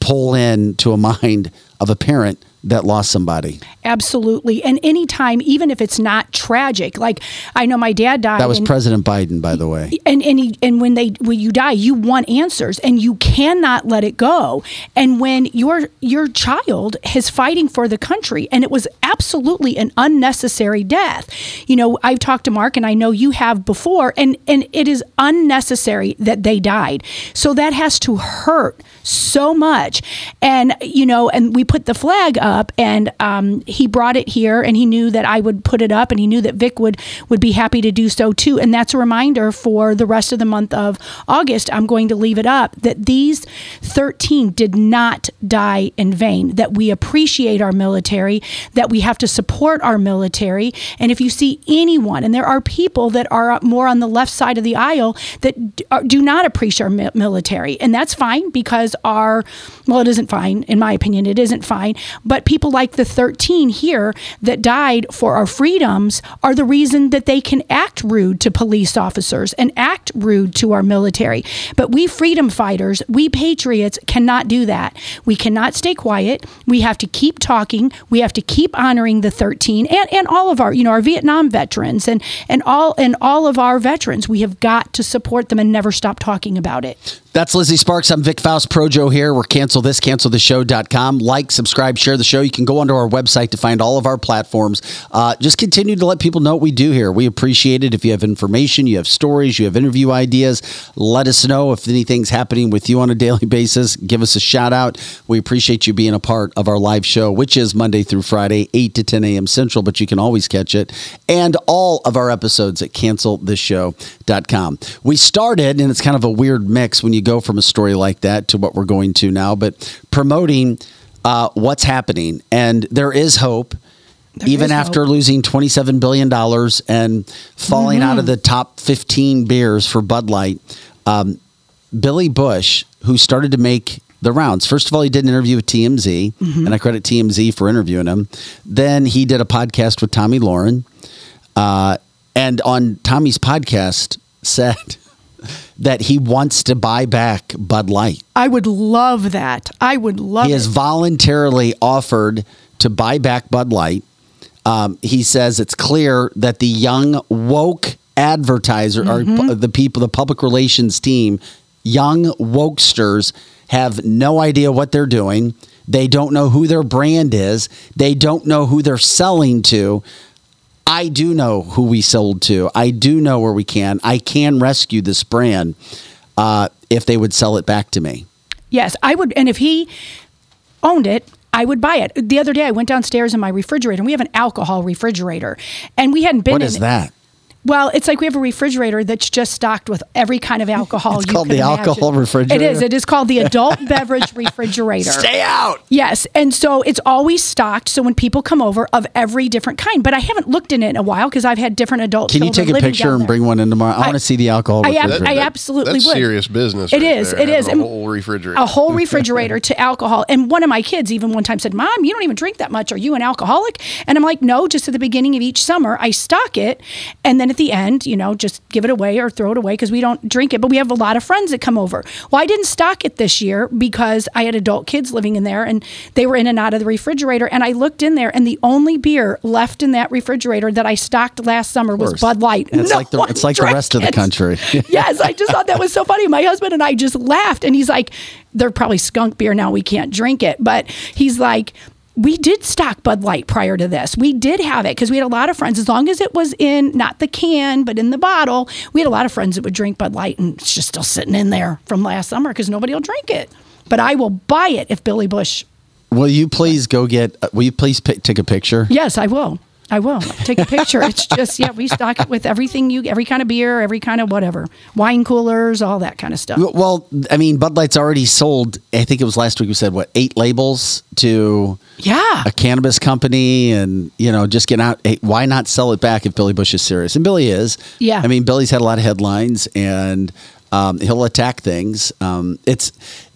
pull in to a *laughs* mind of a parent that lost somebody. Absolutely. And anytime, even if it's not tragic, like I know my dad died. That was and- President Biden, by the way. and and he, and when they when you die, you want answers, and you cannot let it go. And when your your child is fighting for the country, and it was absolutely an unnecessary death. You know, I've talked to Mark, and I know you have before, and and it is unnecessary that they died. So that has to hurt so much. And you know, and we put the flag up, and um, he brought it here, and he knew that I would put it up, and he knew that Vic would would be happy to do so too. And that's a reminder for the rest of the month of August. I'm going to leave it up that these 13 did not die in vain. That we appreciate our military, that we have to support our military, and if you see anyone, and there are people that are more on the left side of the aisle that do not appreciate our military, and that's fine because our well, it isn't fine in my opinion. It isn't fine, but people like the 13 here that died for our freedoms are the reason that they can act rude to police officers and act rude to our military. But we freedom fighters, we patriots cannot do that. We cannot stay quiet. We have to keep talking. We have to keep honoring the 13 and, and all of our, you know, our Vietnam veterans and and all and all of our veterans. We have got to support them and never stop talking about it. That's Lizzie Sparks. I'm Vic Faust Pro Joe here. We're cancel this, canceltheshow.com. Like, subscribe, share the show. You can go onto our website to find all of our platforms. Uh, just continue to let people know what we do here. We appreciate it. If you have information, you have stories, you have interview ideas, let us know if anything's happening with you on a *laughs* daily basis. Give us a shout out. We appreciate you being a part of our live show, which is Monday through Friday, 8 to 10 a.m. Central, but you can always catch it. And all of our episodes at cancelthisshow.com. We started, and it's kind of a weird mix when you go from a story like that to what we're going to now, but promoting uh, what's happening. And there is hope. even is after hope. losing $27 billion and falling out of the top 15 beers for Bud Light, um, Billy Busch, who started to make the rounds. First of all, he did an interview with TMZ, and I credit TMZ for interviewing him. Then he did a podcast with Tomi Lahren, uh, and on Tommy's podcast said that he wants to buy back Bud Light. I would love that. I would love He it. has voluntarily offered to buy back Bud Light. Um, he says it's clear that the young woke advertiser or pu- the people, the public relations team, young wokesters have no idea what they're doing. They don't know who their brand is. They don't know who they're selling to. I do know who we sold to. I do know where we can. I can rescue this brand uh, if they would sell it back to me. Yes, I would. And if he owned it, I would buy it. The other day, I went downstairs in my refrigerator, and we have an alcohol refrigerator, and we hadn't been. What in is that? Well, it's like we have a refrigerator that's just stocked with every kind of *laughs* alcohol. It's you called could the imagine. alcohol refrigerator? It is. It is called the adult *laughs* beverage refrigerator. Stay out. Yes, and so it's always stocked. So when people come over, of every different kind. But I haven't looked in it in a while because I've had different adults. Can you take a picture and bring one in tomorrow? I, want to see the alcohol I ab- refrigerator. I absolutely That's would. serious business. It right is, there, it is. A whole refrigerator. a whole *laughs* refrigerator to alcohol. And one of my kids even one time said, Mom, you don't even drink that much. Are you an alcoholic? And I'm like, No, just at the beginning of each summer, I stock it. And then at the end, you know, just give it away or throw it away because we don't drink it. But we have a lot of friends that come over. Well, I didn't stock it this year because I had adult kids living in there and they were in and out of the refrigerator. And I looked in there and the only beer left in that refrigerator that I stocked last summer was. Bud Light. And It's No like the it's like the rest of the country. *laughs* yes, I just thought that was so funny. My husband and I just laughed, and he's like, "They're probably skunk beer now. We can't drink it." But he's like. We did stock Bud Light prior to this. We did have it because we had a lot of friends. As long as it was in not the can, but in the bottle, we had a lot of friends that would drink Bud Light, and it's just still sitting in there from last summer because nobody will drink it. But I will buy it if Billy Busch. will you please go get? uh, Will you please pick, take a picture? Yes, I will. I will take a picture. It's just yeah, we stock it with everything you, every kind of beer, every kind of whatever, wine coolers, all that kind of stuff. Well, I mean, Bud Light's already sold. I think it was last week. We said what eight labels to Yeah. a cannabis company, and you know, just get out. Hey, why not sell it back if Billy Busch is serious? And Billy is. Yeah. I mean, Billy's had a lot of headlines, and um, he'll attack things. Um, it's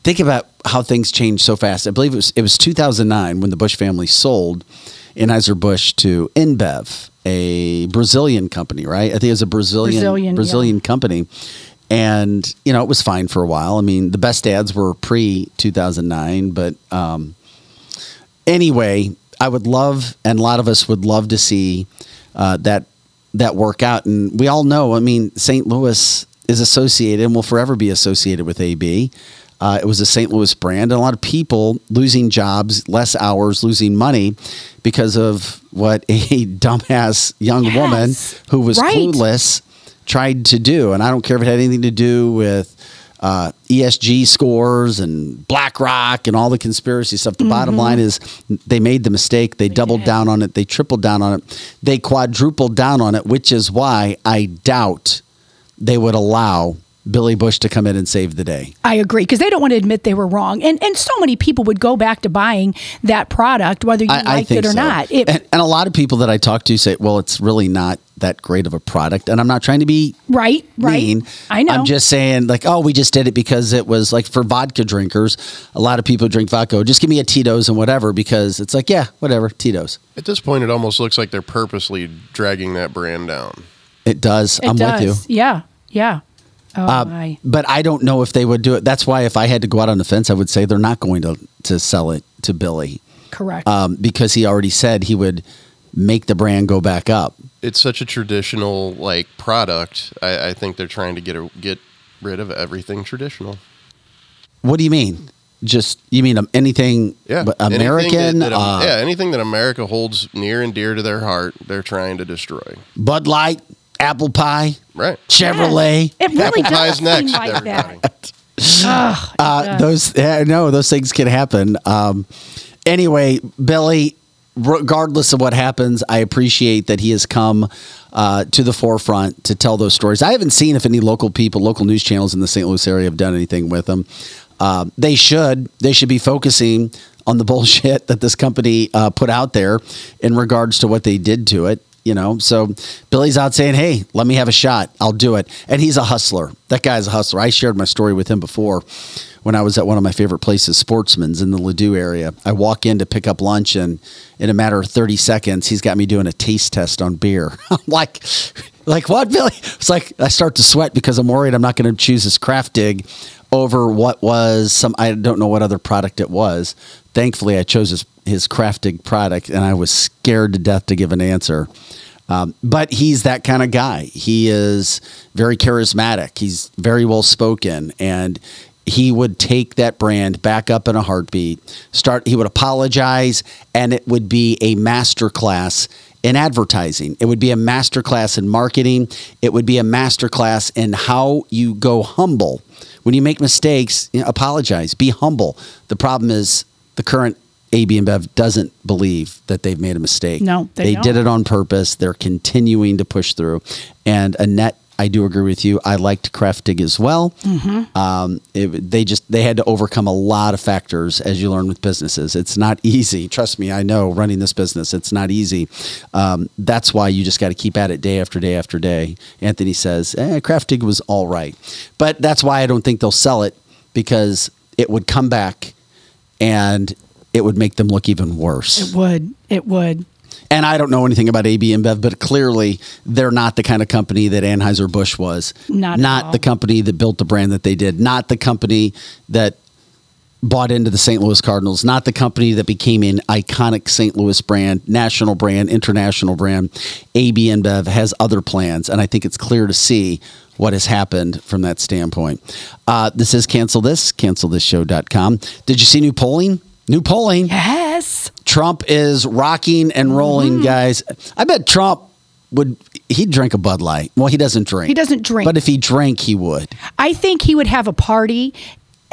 think about how things change so fast. I believe it was it was 2009 when the Busch family sold Anheuser Busch to InBev, a Brazilian company, right? I think it was a Brazilian Brazilian, Brazilian, yeah. company. And you know it was fine for a while. I mean, the best ads were pre 2009, but um, anyway, I would love, and a lot of us would love to see uh, that that work out. And we all know, I mean, St. Louis is associated and will forever be associated with AB. Uh, it was a St. Louis brand, and a lot of people losing jobs, less hours, losing money because of what *laughs* a dumbass young Yes, woman who was right. clueless tried to do. And I don't care if it had anything to do with uh, ESG scores and BlackRock and all the conspiracy stuff. The bottom line is they made the mistake. They, doubled did. down on it. They tripled down on it. They quadrupled down on it, which is why I doubt they would allow Billy Busch to come in and save the day. I agree because they don't want to admit they were wrong, and and so many people would go back to buying that product whether you I, I liked think it or so. not. It, and, and a lot of people that I talk to say, well, it's really not that great of a product. And I'm not trying to be right, right. I know. I'm just saying, like, oh, we just did it because it was like for vodka drinkers. A lot of people drink vodka. Just give me a Tito's and whatever because it's like, yeah, whatever, Tito's. At this point, it almost looks like they're purposely dragging that brand down. It does. it I'm does. with you. Yeah, yeah. Oh Uh, my. But I don't know if they would do it. That's why if I had to go out on the fence, I would say they're not going to to sell it to Billy Correct. um, because he already said he would make the brand go back up. It's such a traditional like product. I, I think they're trying to get a, get rid of everything traditional. What do you mean? Just you mean um, anything Yeah, but anything American? That, that, uh, yeah, anything that America holds near and dear to their heart, they're trying to destroy. Bud Light, apple pie, Right. Chevrolet. it really Apple does pie's seem next, like that. Ugh, Uh, those yeah, no, those things can happen. Um, anyway, Billy, regardless of what happens, I appreciate that he has come uh, to the forefront to tell those stories. I haven't seen if any local people, local news channels in the St. Louis area have done anything with them. Uh, they should. They should be focusing on the *laughs* bullshit that this company uh, put out there in regards to what they did to it. You know, so Billy's out saying, "Hey, let me have a shot. I'll do it." And he's a hustler. That guy's a hustler. I shared my story with him before when I was at one of my favorite places, Sportsman's in the Ladue area. I walk in to pick up lunch, and in a matter of thirty seconds, he's got me doing a taste test on beer. *laughs* I'm like, like what, Billy? It's like I start to sweat because I'm worried I'm not going to choose this Kraftig over what was some. I don't know what other product it was. Thankfully, I chose his his craft product, and I was scared to death to give an answer. Um, but he's that kind of guy. He is very charismatic. He's very well spoken, and he would take that brand back up in a heartbeat. Start. He would apologize, and it would be a master class in advertising. It would be a master class in marketing. It would be a master class in how you go humble. When you make mistakes, you know, apologize. Be humble. The problem is the current AB InBev doesn't believe that they've made a mistake. No, they did don't. it on purpose. They're continuing to push through. And Annette, I do agree with you. I liked Kraftig as well. Mm-hmm. Um, it, they just they had to overcome a lot of factors as you learn with businesses. It's not easy. Trust me, I know running this business. It's not easy. Um, that's why you just got to keep at it day after day after day. Anthony says, eh, Kraftig was all right, but that's why I don't think they'll sell it because it would come back and it would make them look even worse. It would. It would. And I don't know anything about AB InBev, but clearly they're not the kind of company that Anheuser Busch was. Not not the company that built the brand that they did. Not the company that bought into the St. Louis Cardinals. Not the company that became an iconic St. Louis brand, national brand, international brand. AB InBev has other plans, and I think it's clear to see what has happened from that standpoint. Uh, this is cancel this, cancelthisshow.com. Did you see new polling? New polling. Yes. Trump is rocking and rolling, Mm-hmm. guys. I bet Trump would he'd drink a Bud Light. Well, he doesn't drink. He doesn't drink. But if he drank, he would. I think he would have a party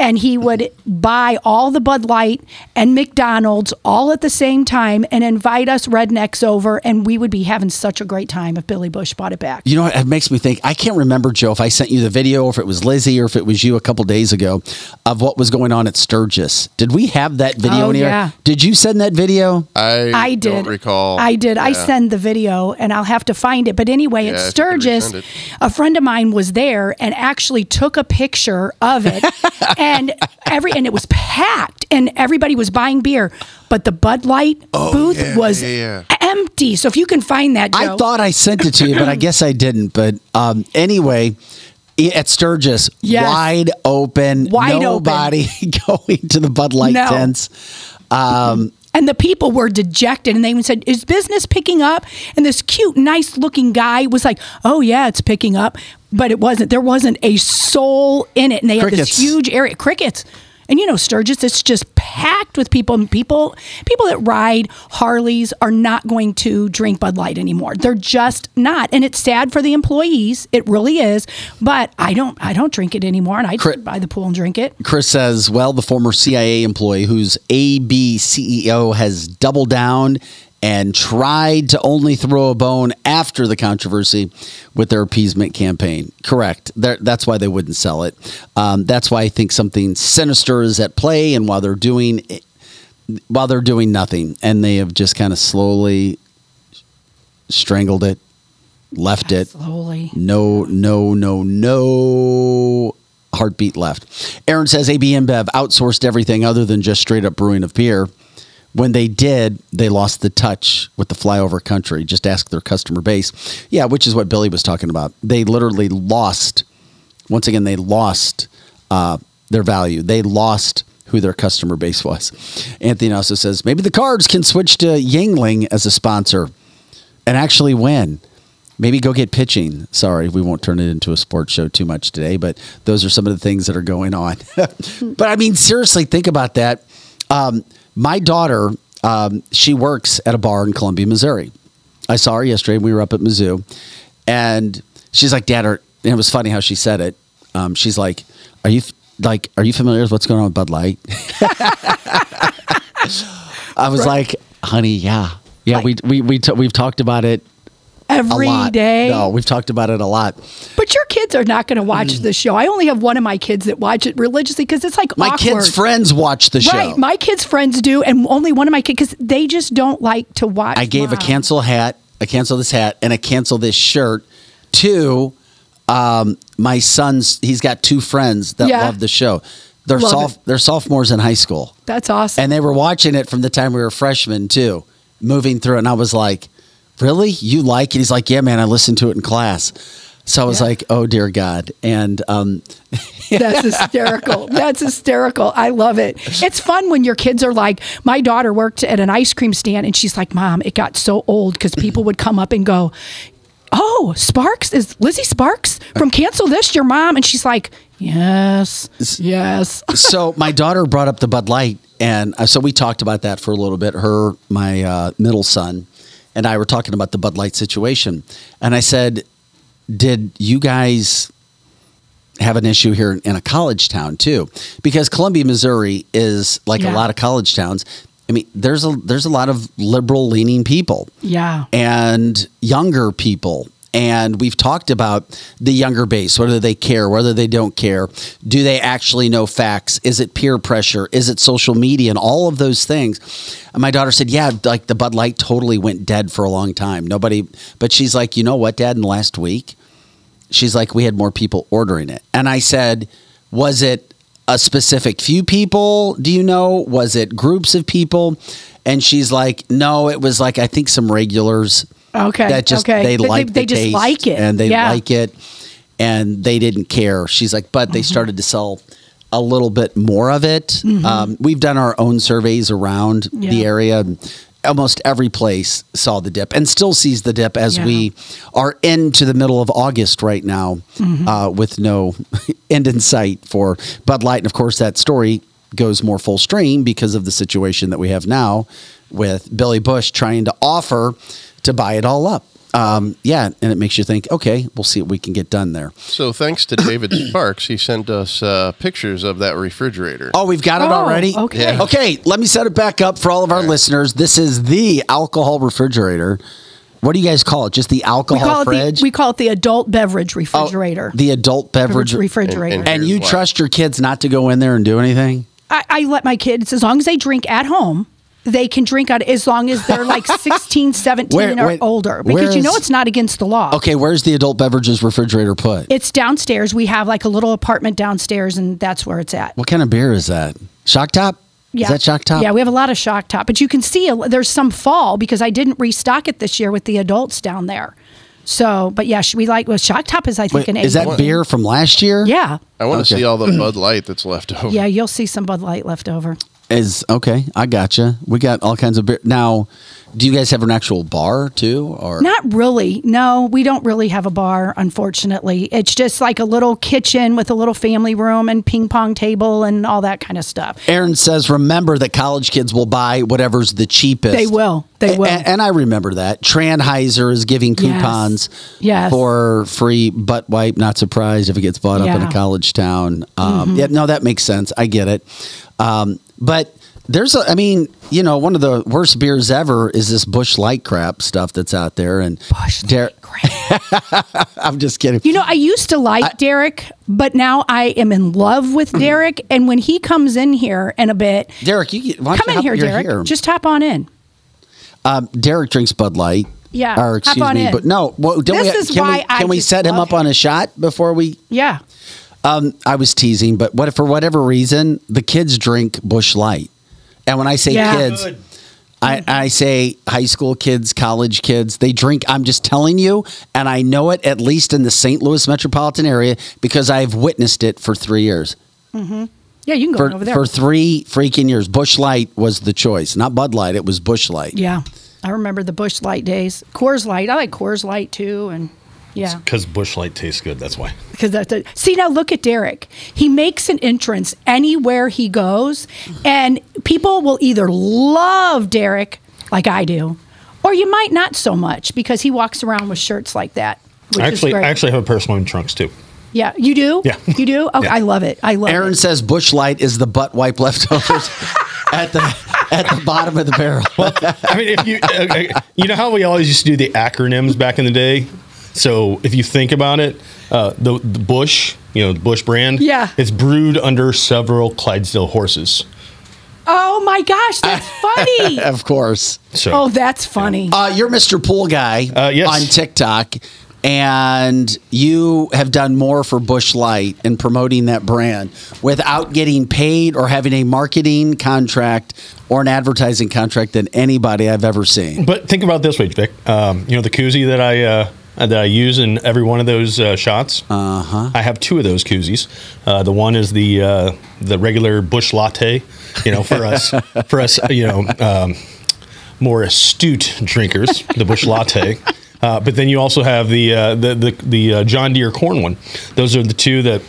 and he would buy all the Bud Light and McDonald's all at the same time and invite us rednecks over and we would be having such a great time if Billy Busch bought it back. You know what? It makes me think. I can't remember, Joe, if I sent you the video, or if it was Lizzie, or if it was you a couple days ago, of what was going on at Sturgis. Did we have that video? Oh, in here? yeah. Did you send that video? I, I did. don't recall. I did. I Yeah. send the video and I'll have to find it. But anyway, Yeah, at if you could Sturgis, a friend of mine was there and actually took a picture of it. *laughs* and every and it was packed and everybody was buying beer. But the Bud Light booth yeah, was yeah, empty. So if you can find that, Joe. I thought I sent it to you, but I guess I didn't. But um, anyway, at Sturgis, Yes. wide open, Wide open. nobody *laughs* going to the Bud Light No. tents. Um, And the people were dejected and they even said, Is business picking up? And this cute, nice looking guy was like, Oh, yeah, it's picking up. But it wasn't. There wasn't a soul in it. And they had this huge area. Crickets. And you know, Sturgis, it's just packed with people. And people people that ride Harleys are not going to drink Bud Light anymore. They're just not. And it's sad for the employees. It really is. But I don't I don't drink it anymore. And I just buy the pool and drink it. Chris says, well, the former CIA employee whose AB CEO has doubled down and tried to only throw a bone after the controversy with their appeasement campaign. Correct. They're, that's why they wouldn't sell it. Um, that's why I think something sinister is at play, and while they're doing while they're doing nothing, and they have just kind of slowly strangled it, left it. Slowly. No, no, no, no heartbeat left. Aaron says AB InBev outsourced everything other than just straight up brewing of beer. When they did, they lost the touch with the flyover country. Just ask their customer base. Yeah, which is what Billy was talking about. They literally lost, once again, they lost uh, their value. They lost who their customer base was. Anthony also says maybe the cards can switch to Yuengling as a sponsor and actually win. Maybe go get pitching. Sorry, we won't turn it into a sports show too much today, but those are some of the things that are going on. *laughs* but I mean, seriously, think about that. Um, my daughter, um, she works at a bar in Columbia, Missouri. I saw her yesterday. We were up at Mizzou, and she's like, "Dad," are, and it was funny how she said it. Um, she's like, "Are you f- like, are you familiar with what's going on with Bud Light?" *laughs* I was like, "Honey, yeah, yeah, we we we t- we've talked about it Every day. No, we've talked about it a lot. But your kids are not going to watch Mm. the show. I only have one of my kids that watch it religiously because it's like My awkward. kids' friends watch the show. Right, my kids' friends do, and only one of my kids because they just don't like to watch. I gave a cancel hat, a cancel this hat, and a cancel this shirt to um, my son's. He's got two friends that Yeah. love the show. They're Love soph- it. they're sophomores in high school, That's awesome. and they were watching it from the time we were freshmen too, moving through. it. And I was like, "Really? You like it?" He's like, "Yeah, man. I listened to it in class." So I was like, oh dear God. And um, *laughs* That's hysterical. That's hysterical. I love it. It's fun when your kids are like, my daughter worked at an ice cream stand and she's like, Mom, it got so old because people would come up and go, Oh, Sparks is Lizzie Sparks from Cancel This, your mom? And she's like, Yes, yes. *laughs* so my daughter brought up the Bud Light, and uh, so we talked about that for a little bit. Her, my uh, middle son, and I were talking about the Bud Light situation, and I said, "Did you guys have an issue here in a college town too? Because Columbia, Missouri, is like Yeah. a lot of college towns. I mean, there's a there's a lot of liberal leaning people." Yeah. and younger people. And we've talked about the younger base, whether they care, whether they don't care. Do they actually know facts? Is it peer pressure? Is it social media? And all of those things. And my daughter said, Yeah, like the Bud Light totally went dead for a long time. Nobody, but she's like, You know what, Dad, in the last week, she's like, We had more people ordering it. And I said, Was it a specific few people? Do you know? Was it groups of people? And she's like, No, it was like, I think some regulars Okay. that just okay. they They- like they the just like it. and they Yeah. like it and they didn't care she's like but Mm-hmm. they started to sell a little bit more of it Mhm. um, we've done our own surveys around the area almost every place saw the dip and still sees the dip as Yeah. we are into the middle of august right now Mhm. uh, with no *laughs* end in sight for bud light and of course that story goes more full stream because of the situation that we have now with billy busch trying to offer to buy it all up um, yeah, and it makes you think, okay, we'll see what we can get done there. So thanks to David *clears throat* Sparks, he sent us uh, pictures of that refrigerator. Oh, we've got it Oh, already? okay. Yeah. Okay, let me set it back up for all of our listeners. This is the alcohol refrigerator. What do you guys call it? Just the alcohol call, it fridge? the, we call it the adult beverage refrigerator. Oh, the adult beverage refrigerator. And- And Here's you why. trust your kids not to go in there and do anything? I, I let my kids, as long as they drink at home, they can drink out as long as they're like *laughs* 16, 17 Where- or wait, older. where Because you know it's not against the law. Okay, where's the adult beverages refrigerator put? It's downstairs. We have like a little apartment downstairs, and that's where it's at. what kind of beer is that? Shock top? Yeah. Is that shock top? Yeah, we have a lot of shock top, but you can see a, there's some fall because I didn't restock it this year with the adults down there. So, but yeah, we like well, shock top is I think Wait, an is that 18. beer from last year? Yeah, I want to Okay. see all the Bud Light that's left over. yeah, you'll see some Bud Light left over. Is okay. I gotcha. We got all kinds of beer. Now, do you guys have an actual bar too, or Not really. No, we don't really have a bar, unfortunately. It's just like a little kitchen with a little family room and ping pong table and all that kind of stuff. Aaron says, remember that college kids will buy whatever's the cheapest. They will. They will. a- And, I remember that. Tranheiser is giving coupons Yes. for free butt wipe. Not surprised if it gets bought up in Mm-hmm. a college town. Um, Yeah, no, that makes sense. I get it. Um, but there's a, I mean, you know, one of the worst beers ever is this Busch Light crap stuff that's out there. And Busch Dar- *laughs* I'm just kidding. You know, I used to like Derek, but now I am in love with Derek. And when he comes in here in a bit, Derek, you why don't come you in here, Derek. here. Just hop on in. Um, Derek drinks Bud Light. Yeah, Or excuse me, in. but no. Well, don't This we, is can why we, I can we set him up on a shot before we? Yeah. Um, I was teasing, but what for whatever reason the kids drink Busch Light, and when I say Yeah. kids, I, I say high school kids, college kids. They drink. I'm just telling you, and I know it at least in the St. Louis metropolitan area because I've witnessed it for three years. Mm-hmm. Yeah, you can go For, over there. for three freaking years, Busch Light was the choice, not Bud Light. It was Busch Light. yeah. I remember the Busch Light days. Coors Light. I like Coors Light too. And yeah. Because Busch Light tastes good. That's why. because that's a, see now look at Derek. He makes an entrance anywhere he goes, and people will either love Derek like I do, or you might not so much because he walks around with shirts like that. Which actually, is great. I actually have a pair of swimming trunks too. yeah, you do. Yeah. you do. Okay, *laughs* Yeah. I love it. I love it. Aaron it. says Busch Light is the butt wipe leftovers *laughs* at the at the bottom of the barrel. I mean, if you uh, you know how we always used to do the acronyms back in the day. So if you think about it, uh, the, the Busch, you know, the Busch brand, Yeah. it's brewed under several Clydesdale horses. Oh my gosh, that's *laughs* funny. of course. So oh, that's funny. Uh, you're Mr. Pool Guy Uh, yes. on TikTok, and you have done more for Busch Light and promoting that brand without getting paid or having a marketing contract or an advertising contract than anybody I've ever seen. But think about it this way, Vic. Um, you know the koozie that I uh, that I use in every one of those uh, shots. Uh huh. I have two of those koozies. Uh, the one is the uh, the regular Busch Latte, you know, for us *laughs* for us, you know, um, more astute drinkers, the Busch Latte. Uh, but then you also have the uh, the the, the uh, John Deere corn one. Those are the two that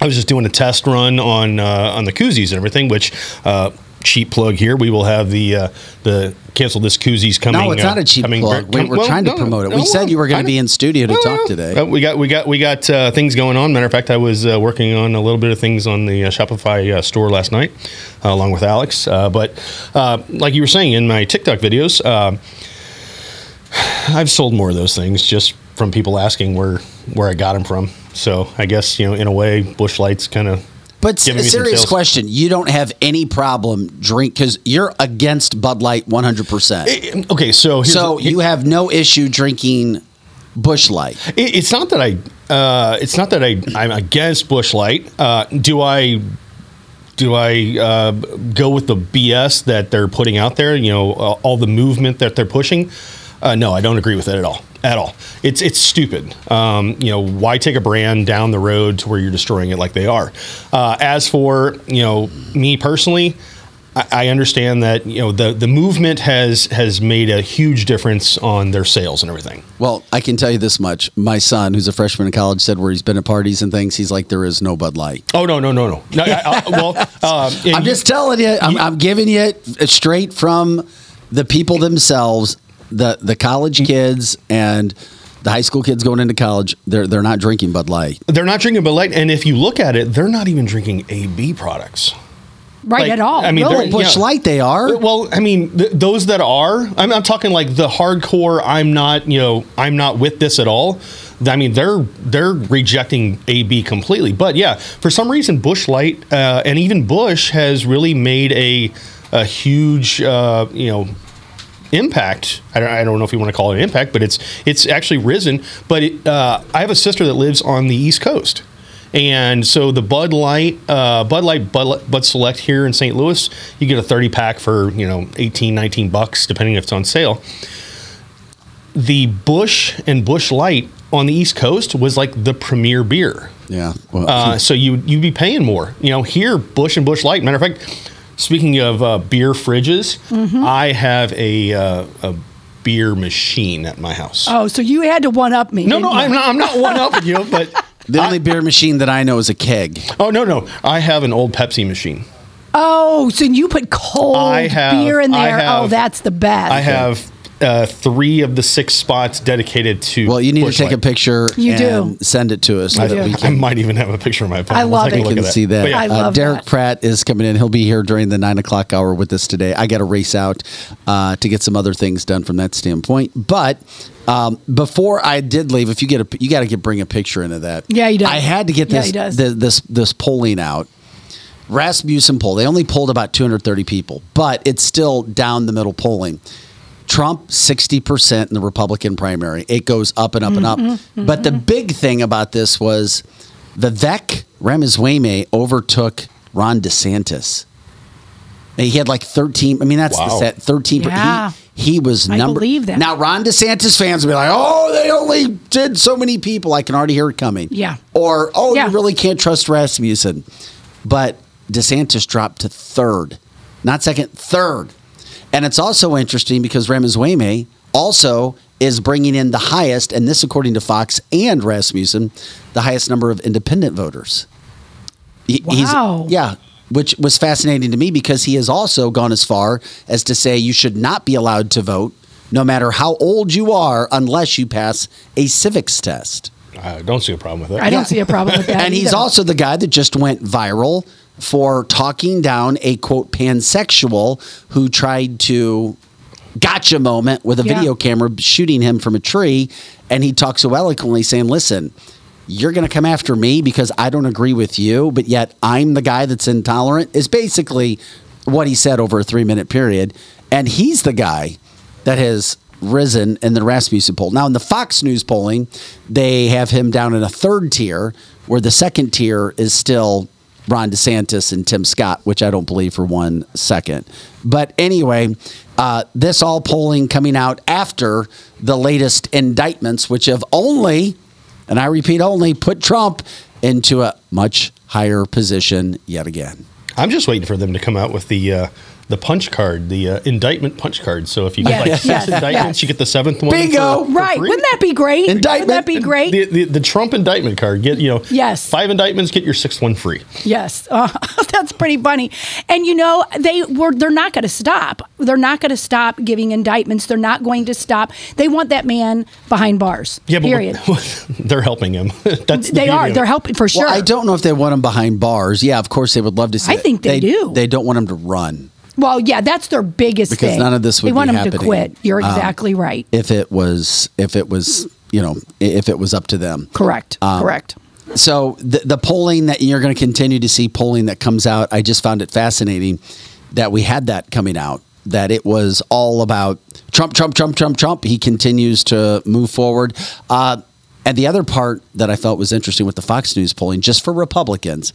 I was just doing a test run on uh, on the koozies and everything. Which uh, cheap plug here, we will have the uh, the cancel this koozies coming. No, it's uh, not a cheap coming plug. We- we're well, trying to no, promote it. no, We said you were going to be in studio to talk today. Uh, we got we got we got uh, things going on. Matter of fact, I was uh, working on a little bit of things on the uh, Shopify uh, store last night, uh, along with Alex. Uh, but uh, like you were saying in my TikTok videos, uh, I've sold more of those things just from people asking where where I got them from. So I guess you know, in a way, Busch Lights kind of. But serious question: You don't have any problem drink because you're against Bud Light 100. percent Okay, so here's so the- you have no issue drinking Busch Light. It, it's not that I. Uh, it's not that I. I'm against Busch Light. Uh, do I? Do I uh, go with the BS that they're putting out there? You know, uh, all the movement that they're pushing. Uh, no, I don't agree with it at all. At all. It's it's stupid. Um, you know, why take a brand down the road to where you're destroying it like they are? Uh, as for you know me personally, I, I understand that you know the the movement has has made a huge difference on their sales and everything. Well, I can tell you this much: my son, who's a freshman in college, said where he's been at parties and things, he's like, there is no Bud Light. Oh no no no no! no I, I, well, *laughs* um, I'm you- just telling you. I'm, I'm giving you it straight from the people themselves, the the college kids and the high school kids going into college. They're they're not drinking Bud Light. they're not drinking Bud Light, and if you look at it, they're not even drinking AB products. Right Like, at all. I mean, really. they're- Busch Yeah. Light, they are. Well, I mean, th- those that are, I'm, I'm talking like the hardcore. I'm not, you know, I'm not with this at all. I mean, they're they're rejecting AB completely. But yeah, for some reason, Busch Light uh, and even Busch has really made a a huge, uh, you know, impact. I don't, I don't know if you want to call it an impact, but it's it's actually risen. But it, uh, I have a sister that lives on the East Coast, and so the Bud Light, uh, Bud Light, Bud, Bud Select here in St. Louis, you get a 30 pack for you know 18, 19 bucks, depending if it's on sale. The Busch and Busch Light on the East Coast was like the premier beer. Yeah. Well, Uh, so you you'd be paying more. You know, here Busch and Busch Light. Matter of fact, speaking of uh, beer fridges, Mm-hmm. I have a uh, a beer machine at my house. oh, so you had to one up me. no, no, you? I'm not. I'm not one up you, but *laughs* the only beer machine that I know is a keg. oh no, no, I have an old Pepsi machine. Oh, so you put cold have- beer in there. have- oh, that's the best. I have uh, three of the six spots dedicated to. Well, you need to take a picture You and do. send it to us so You that do. we I might even have a picture of my phone. I We'll love take a it. look can at that. see that. Yeah, I Uh, love Derek that. Pratt is coming in. He'll be here during the nine o'clock hour with us today. I got to race out uh, to get some other things done from that standpoint. But um, before I did leave, if you get a, you got to get bring a picture into that. Yeah, he does. I had to get this he does. the- this this polling out. Rasmussen poll. They only polled about 230 people, but it's still down the middle polling. Trump 60% in the Republican primary. It goes up and up and up. Mm-hmm, mm-hmm. But the big thing about this was the Vivek Ramaswamy overtook Ron DeSantis. And he had like 13. I mean, that's the set. 13. Yeah. He, he was I number. believe that. Now, Ron DeSantis fans will be like, oh, they only did so many people. I can already hear it coming. Yeah. Or, oh, Yeah. you really can't trust Rasmussen. But DeSantis dropped to third, not second, third. And it's also interesting because Ramaswamy also is bringing in the highest, and this according to Fox and Rasmussen, the highest number of independent voters. He- he's- Wow. yeah, which was fascinating to me because he has also gone as far as to say you should not be allowed to vote, no matter how old you are, unless you pass a civics test. I don't see a problem with that. I don't see a problem with *laughs* that. and he's also the guy that just went viral for talking down a quote pansexual who tried to gotcha moment with a Yeah. video camera shooting him from a tree. And he talks so eloquently saying, listen, you're going to come after me because I don't agree with you, but yet I'm the guy that's intolerant, is basically what he said over a three minute period. And he's the guy that has risen in the Rasmussen poll. Now, in the Fox News polling, they have him down in a third tier, where the second tier is still Ron DeSantis and Tim Scott, which I don't believe for one second. But anyway, uh, this all polling coming out after the latest indictments, which have only, and I repeat, only put Trump into a much higher position yet again. I'm just waiting for them to come out with the uh, the punch card, the uh, indictment punch card. So if you get Yes, like six yes, indictments, yes. you get the seventh one. Free. Bingo! for- for Right. free. Wouldn't that be great? Indictment. Wouldn't that be great? The, the, the Trump indictment card. Get you know. Yes. Five indictments, get your sixth one free. Yes, uh, *laughs* that's pretty funny. And you know, they were they're not going to stop. They're not going to stop giving indictments. They're not going to stop. They want that man behind bars. Yeah, but period. *laughs* they're helping him. *laughs* That's the they beauty are. They're helping for sure. Well, I don't know if they want him behind bars. Yeah, of course they would love to see. I it. think they do. They don't want him to run. Well, yeah, that's their biggest Because thing. none of this would They want be him to happening. quit. You're Um, exactly right. If it was, if it was, you know, if it was up to them. Correct. Um, Correct. So the, the polling that you're going to continue to see polling that comes out, I just found it fascinating that we had that coming out. That it was all about Trump, Trump, Trump, Trump, Trump. He continues to move forward. Uh, and the other part that I felt was interesting with the Fox News polling, just for Republicans,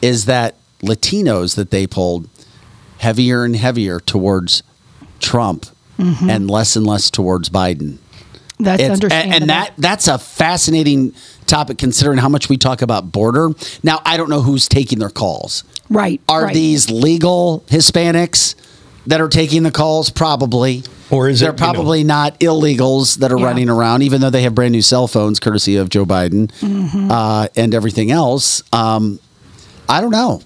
is that Latinos that they polled heavier and heavier towards Trump Mhm. and less and less towards Biden. That's It's- and, understandable. and that that's a fascinating topic considering how much we talk about border. Now I don't know who's taking their calls. right. Are right. these legal Hispanics that are taking the calls? Probably. Or is They're it, you know- probably not illegals that are Yeah. running around, even though they have brand new cell phones, courtesy of Joe Biden Mm-hmm. uh, and everything else. Um, I don't know.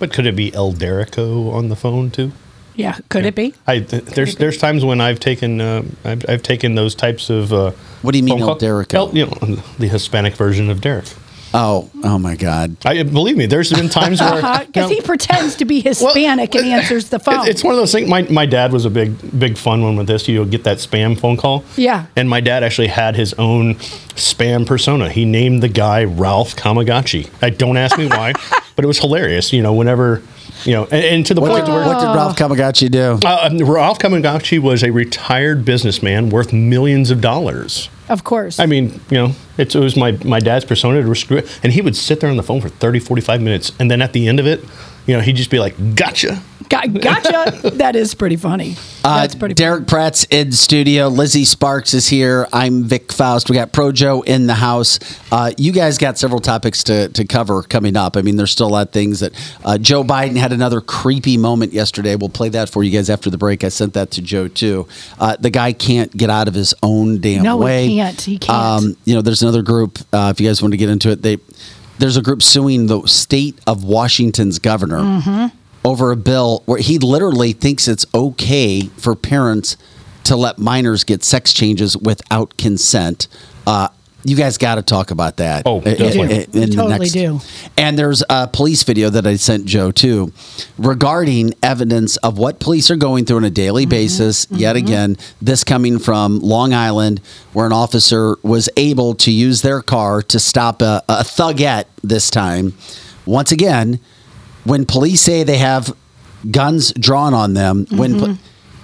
But could it be El Derico on the phone too? Yeah. Could it be? I th- there's there's times when I've taken uh, I've, I've taken those types of. Uh, What do you mean, phone El Derico? El- you know, the Hispanic version of Derek. Oh, oh my God. I believe me. There's been times where Because you know, he pretends to be Hispanic and answers the phone. it- it's one of those things. My, my dad was a big big fun one with this. You'll get that spam phone call. Yeah. And my dad actually had his own spam persona. He named the guy Ralph Kamagachi. I don't ask me why, *laughs* but it was hilarious. You know, whenever you know, and, and to the What point did, where what did Ralph Kamagachi do? uh, um, Ralph Kamagachi was a retired businessman worth millions of dollars. Of course. I mean, you know, it was my, my dad's persona to screw it. And he would sit there on the phone for 30, 45 minutes. And then at the end of it, you know, he'd just be like, gotcha. Got, gotcha. *laughs* that is pretty funny. Uh, That's pretty. Derek Pratt's in studio. Lizzie Sparks is here. I'm Vic Faust. We got Pro Joe in the house. Uh, you guys got several topics to, to cover coming up. I mean, there's still a lot of things that uh, Joe Biden had another creepy moment yesterday. We'll play that for you guys after the break. I sent that to Joe too. Uh, the guy can't get out of his own damn No, he way. can't. He can't. Um, you know, there's another group. Uh, if you guys want to get into it, they there's a group suing the state of Washington's governor Mm-hmm. Over a bill where he literally thinks it's okay for parents to let minors get sex changes without consent. Uh, you guys got to talk about that. Oh, i- i- definitely. i- in the Totally next- do. And there's a police video that I sent Joe too regarding evidence of what police are going through on a daily Mm-hmm. basis. Yet again, this coming from Long Island, where an officer was able to use their car to stop a, a thugette this time. Once again, when police say they have guns drawn on them, when Mm-hmm. po-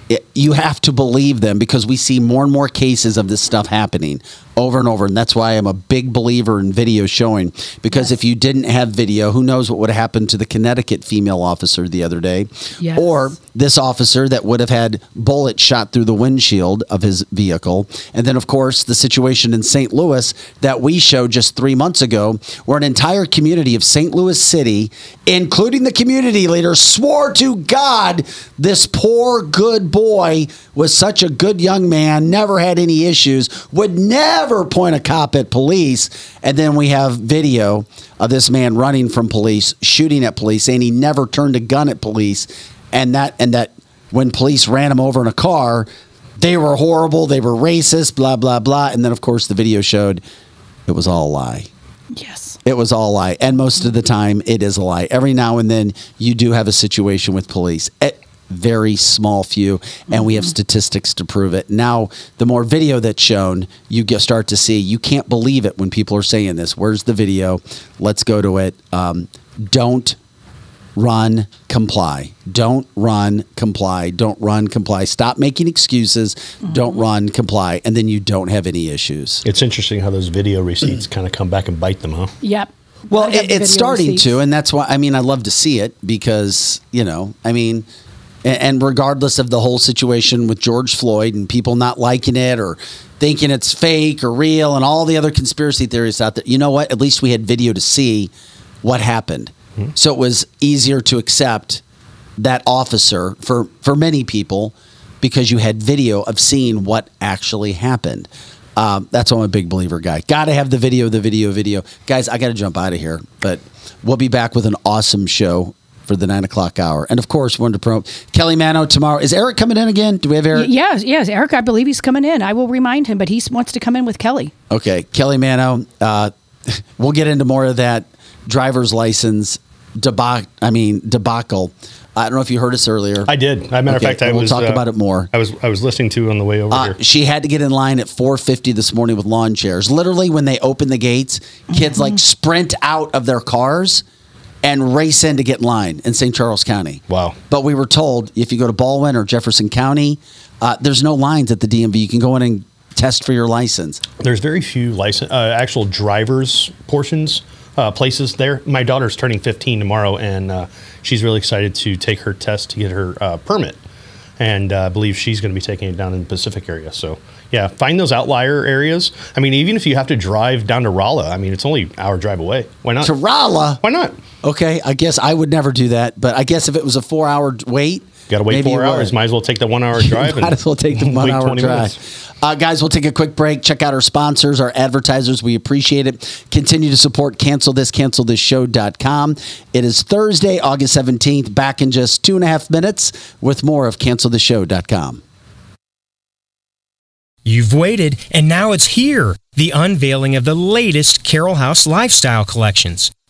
it, you have to believe them because we see more and more cases of this stuff happening over and over. And that's why I'm a big believer in video showing. Because if you didn't have video, who knows what would have happened to the Connecticut female officer the other day? Yes. Or this officer that would have had bullets shot through the windshield of his vehicle. And then, of course, the situation in St. Louis that we showed just three months ago, where an entire community of St. Louis City, including the community leader, swore to God this poor, good boy was such a good young man, never had any issues, would never point a cop at police. And then we have video of this man running from police, shooting at police, saying he never turned a gun at police. And that, and that when police ran him over in a car, they were horrible, they were racist, blah, blah, blah. And then, of course, the video showed it was all a lie. yes. It was all a lie. And most of the time, it is a lie. Every now and then, you do have a situation with police. Very small few, and we have statistics to prove it. Now, the more video that's shown, you get, start to see. You can't believe it when people are saying this. Where's the video? Let's go to it. Um, don't run, comply. Don't run, comply. Don't run, comply. Stop making excuses. Don't run, comply. And then you don't have any issues. It's interesting how those video receipts mm. kind of come back and bite them, huh? Yep. Well, it, it's starting receipts. to, and that's why I mean I love to see it because you know I mean, and, regardless of the whole situation with George Floyd and people not liking it or thinking it's fake or real and all the other conspiracy theories out there, you know what? At least we had video to see what happened, so it was easier to accept that officer for for many people because you had video of seeing what actually happened. Um, that's why I'm a big believer guy. Got to have the video, the video, video. Guys, I got to jump out of here, but we'll be back with an awesome show for the nine o'clock hour. And of course, wanted to promote Kelly Mano tomorrow. Is Eric coming in again? Do we have Eric? Yes, yes, Eric. I believe he's coming in. I will remind him, but he wants to come in with Kelly. Okay, Kelly Mano. Uh, *laughs* we'll get into more of that driver's license debacle. I mean debacle. I don't know if you heard us earlier. I did. As a matter Okay, of fact, I we'll was talk uh, about it more. I was I was listening to on the way over Uh, here. she had to get in line at 4:50 this morning with lawn chairs. Literally, when they open the gates, kids like sprint out of their cars and race in to get in line in St. Charles County. Wow. But we were told if you go to Ballwin or Jefferson County, uh, there's no lines at the DMV. You can go in and test for your license. There's very few license, uh, actual drivers portions, uh, places there. My daughter's turning 15 tomorrow, and uh, she's really excited to take her test to get her uh, permit. And uh, I believe she's going to be taking it down in the Pacific area. So, yeah, find those outlier areas. I mean, even if you have to drive down to Rolla, I mean, it's only an hour drive away. Why not? To Rolla. Why not? Okay, I guess I would never do that, but I guess if it was a four-hour wait, Got to wait maybe four you would. hours. Might as well take the one hour *laughs* drive. Might as well take the *laughs* one hour 20 drive. minutes. Uh, guys, we'll take a quick break. Check out our sponsors, our advertisers. We appreciate it. Continue to support cancel this, cancel this show.com. It is Thursday, August 17th, back in just two and a half minutes with more of cancelthisshow.com. You've waited, and now it's here the unveiling of the latest Carol House lifestyle collections.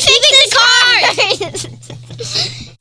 He fixes cars. Kathy O.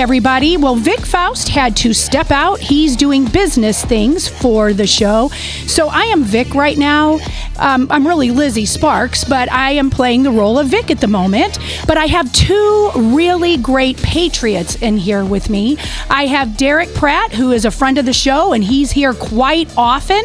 Everybody. Well, Vic Faust had to step out. He's doing business things for the show. So I am Vic right now. Um, I'm really Lizzie Sparks, but I am playing the role of Vic at the moment. But I have two really great patriots in here with me. I have Derek Pratt, who is a friend of the show, and he's here quite often.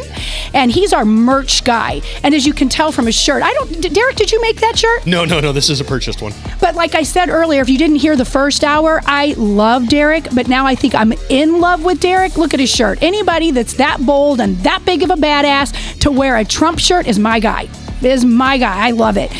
And he's our merch guy. And as you can tell from his shirt, I don't. D- Derek, did you make that shirt? No, no, no. This is a purchased one. But like I said earlier, if you didn't hear the first hour, I love Derek, but now I think I'm in love with Derek. Look at his shirt. Anybody that's that bold and that big of a badass to wear a Trump shirt is my guy. Is my guy. I love it.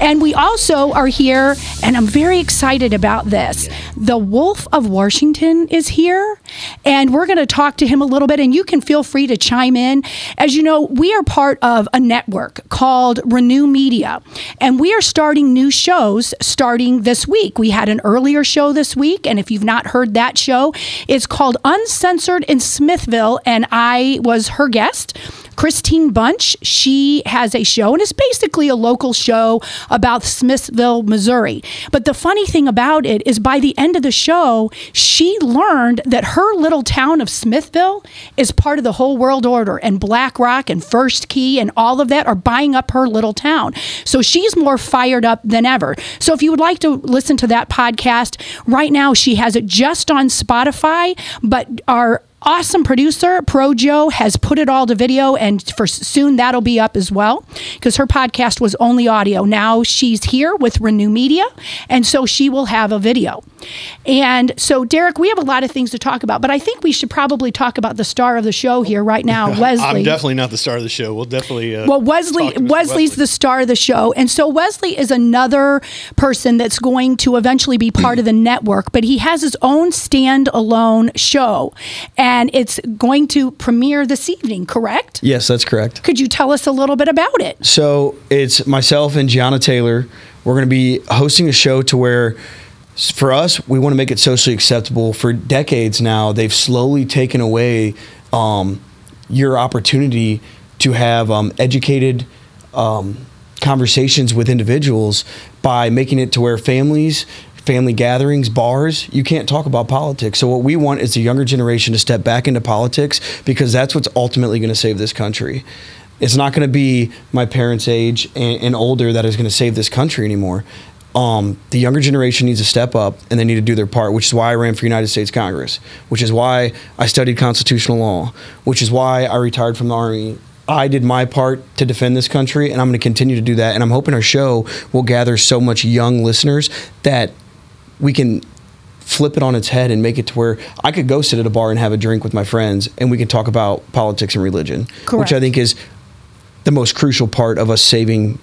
And we also are here, and I'm very excited about this. The Wolf of Washington is here, and we're going to talk to him a little bit, and you can feel free to chime in. As you know, we are part of a network called Renew Media, and we are starting new shows starting this week. We had an earlier show this week, and if you've not heard that show, it's called Uncensored in Smithville, and I was her guest. Christine Bunch, she has a show, and it's basically a local show about Smithville, Missouri. But the funny thing about it is by the end of the show, she learned that her little town of Smithville is part of the whole world order, and BlackRock and First Key and all of that are buying up her little town. So she's more fired up than ever. So if you would like to listen to that podcast, right now she has it just on Spotify, but our awesome producer Pro Joe, has put it all to video and for soon that'll be up as well because her podcast was only audio now she's here with renew media and so she will have a video and so derek we have a lot of things to talk about but i think we should probably talk about the star of the show here right now *laughs* wesley I'm definitely not the star of the show. We'll definitely. Uh, well, Wesley talk to Mr. Wesley's the star of the show, and so Wesley is another person that's going to eventually be part of the network. But he has his own standalone show, and it's going to premiere this evening. Correct? Yes, that's correct. Could you tell us a little bit about it? So it's myself and Gianna Taylor. We're going to be hosting a show to where, for us, we want to make it socially acceptable. For decades now, they've slowly taken away um, your opportunity to have um, educated um, conversations with individuals by making it to where families family gatherings, bars, you can't talk about politics. So what we want is the younger generation to step back into politics because that's what's ultimately going to save this country. It's not going to be my parents' age and, and older that is going to save this country anymore. Um, the younger generation needs to step up and they need to do their part, which is why I ran for United States Congress, which is why I studied constitutional law, which is why I retired from the Army. I did my part to defend this country, and I'm going to continue to do that. And I'm hoping our show will gather so much young listeners that we can flip it on its head and make it to where I could go sit at a bar and have a drink with my friends and we can talk about politics and religion, Correct. which I think is the most crucial part of us saving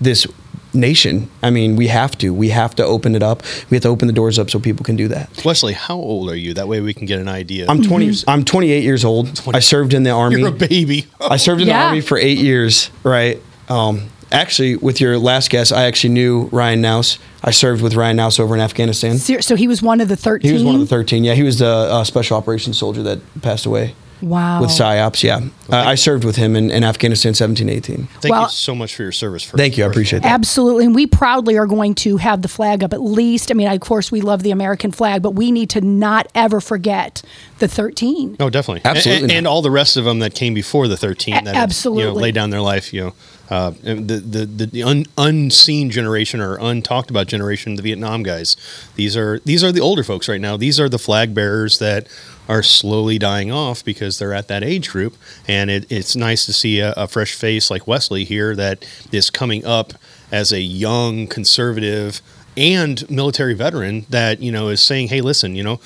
this nation. I mean, we have to. We have to open it up. We have to open the doors up so people can do that. Wesley, how old are you? That way we can get an idea. I'm 20 I'm 28 years old. I served in the army. You're a baby. I served in Yeah. the army for 8 years, right? Um actually with your last guest, I actually knew Ryan Knauss. I served with Ryan Knauss over in Afghanistan. Ser- So he was one of the thirteen. He was one of the 13. Yeah, he was the uh, special operations soldier that passed away Wow. with PSYOPs. Yeah. Uh, I served with him in, in Afghanistan 17, 18. Thank Well- you so much for your service. First, Thank you. I appreciate all. that. Absolutely. And we proudly are going to have the flag up at least. I mean, of course, we love the American flag, but we need to not ever forget the 13. Oh, definitely, Absolutely and, not. and all the rest of them that came before the thirteen. A- that have, you know, absolutely. laid down their life. You know, uh, the the the, the un, unseen generation or untalked about generation, the Vietnam guys. These are these are the older folks right now. These are the flag bearers that are slowly dying off because they're at that age group, and it, it's nice to see a, a fresh face like Wesley here that is coming up as a young conservative and military veteran that you know is saying, "Hey, listen, you know."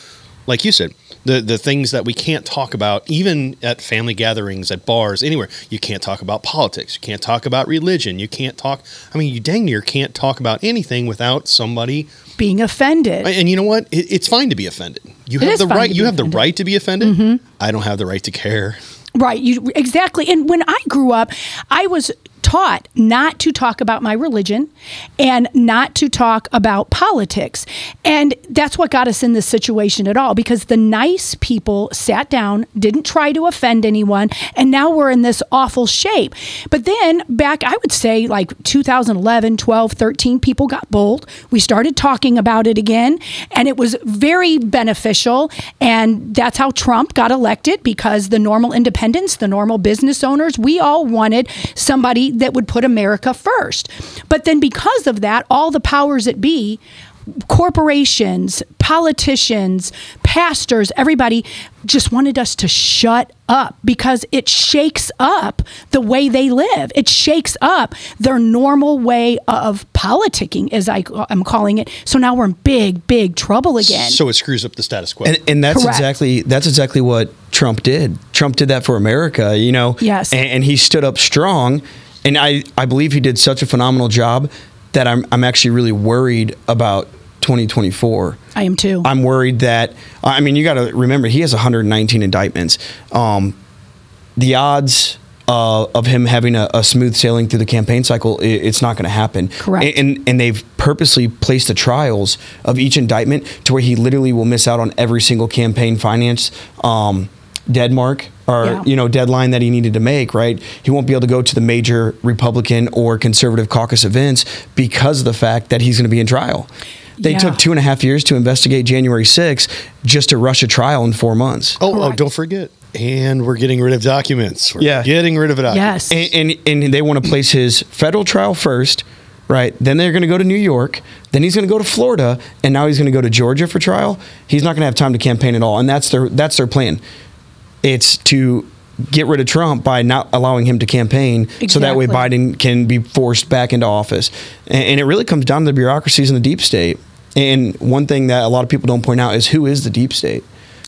like you said, the the things that we can't talk about, even at family gatherings, at bars, anywhere. You can't talk about politics. You can't talk about religion. You can't talk. I mean, you dang near can't talk about anything without somebody. Being offended. And you know what? It, it's fine to be offended. You It have the right. to You be have the offended. right to be offended. Mm-hmm. I don't have the right to care. Right, you exactly. And when I grew up, I was taught not to talk about my religion and not to talk about politics. And that's what got us in this situation at all because the nice people sat down, didn't try to offend anyone, and now we're in this awful shape. But then back, I would say like 2011, 12, 13, people got bold. We started talking about it again, and it was very beneficial. And that's how Trump got elected because the normal independents, the normal business owners, we all wanted somebody that would put America first. But then because of that, all the powers that be, corporations, politicians, pastors, everybody just wanted us to shut up because it shakes up the way they live. It shakes up their normal way of politicking, as I, am calling it. So now we're in big, big trouble again. So it screws up the status quo. And, and that's Correct. exactly that's exactly what Trump did. Trump did that for America, you know. Yes. And, and he stood up strong, and I I believe he did such a phenomenal job that I'm I'm actually really worried about 2024. I am too. I'm worried that I mean you got to remember he has 119 indictments. Um, the odds uh, of him having a, a smooth sailing through the campaign cycle, i it's not going to happen. Correct. And, and and they've purposely placed the trials of each indictment to where he literally will miss out on every single campaign finance um, dead mark or Yeah. you know deadline that he needed to make. Right, he won't be able to go to the major Republican or conservative caucus events because of the fact that he's going to be in trial. They Yeah. took two and a half years to investigate January 6 just to rush a trial in four months. Oh, oh, don't forget. And we're getting rid of documents. We're Yeah. getting rid of documents. Yes. And, and and they want to place his federal trial first, right? Then they're going to go to New York. Then he's going to go to Florida, and now he's going to go to Georgia for trial. He's not going to have time to campaign at all, and that's their that's their plan. It's to get rid of Trump by not allowing him to campaign, so that way Biden can be forced back into office. And, and it really comes down to the bureaucracies in the deep state. And one thing that a lot of people don't point out is who is the deep state.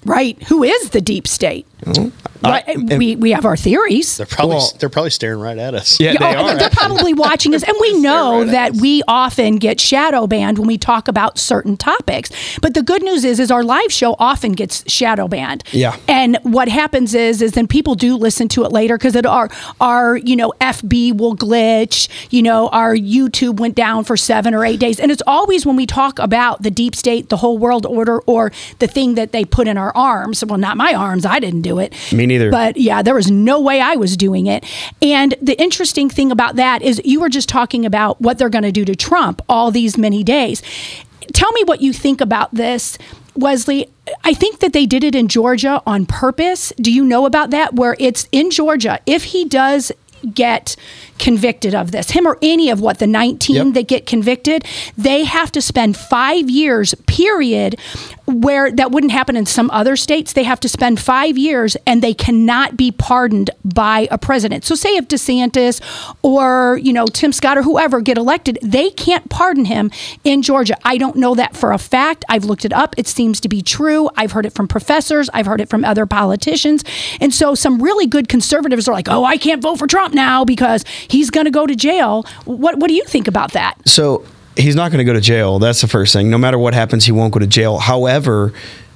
right. Who is the deep state? Mm-hmm. Right. Uh, we, we have our theories. They're probably they're probably staring right at us. Yeah, oh, They're probably watching us, and we *laughs* know that we often get shadow banned when we talk about certain topics. But the good news is, is our live show often gets shadow banned. Yeah. And what happens is, is then people do listen to it later because it our our you know FB will glitch. You know our YouTube went down for seven or eight days, and it's always when we talk about the deep state, the whole world order, or the thing that they put in our arms. Well, not my arms. I didn't do it. Me neither. But yeah, there was no way I was doing it. And the interesting thing about that is you were just talking about what they're going to do to Trump all these many days. Tell me what you think about this. Wesley, I think that they did it in Georgia on purpose. Do you know about that? Where it's in Georgia, if he does get convicted of this, him or any of what the 19 that get convicted, they have to spend five years, period, where that wouldn't happen in some other states. They have to spend five years and they cannot be pardoned by a president. So, say if DeSantis or, you know, Tim Scott or whoever get elected, they can't pardon him in Georgia. I don't know that for a fact. I've looked it up. It seems to be true. I've heard it from professors, I've heard it from other politicians. And so, some really good conservatives are like, oh, I can't vote for Trump now because he's going to go to jail. What, what do you think about that? So he's not going to go to jail. That's the first thing. No matter what happens, he won't go to jail. However,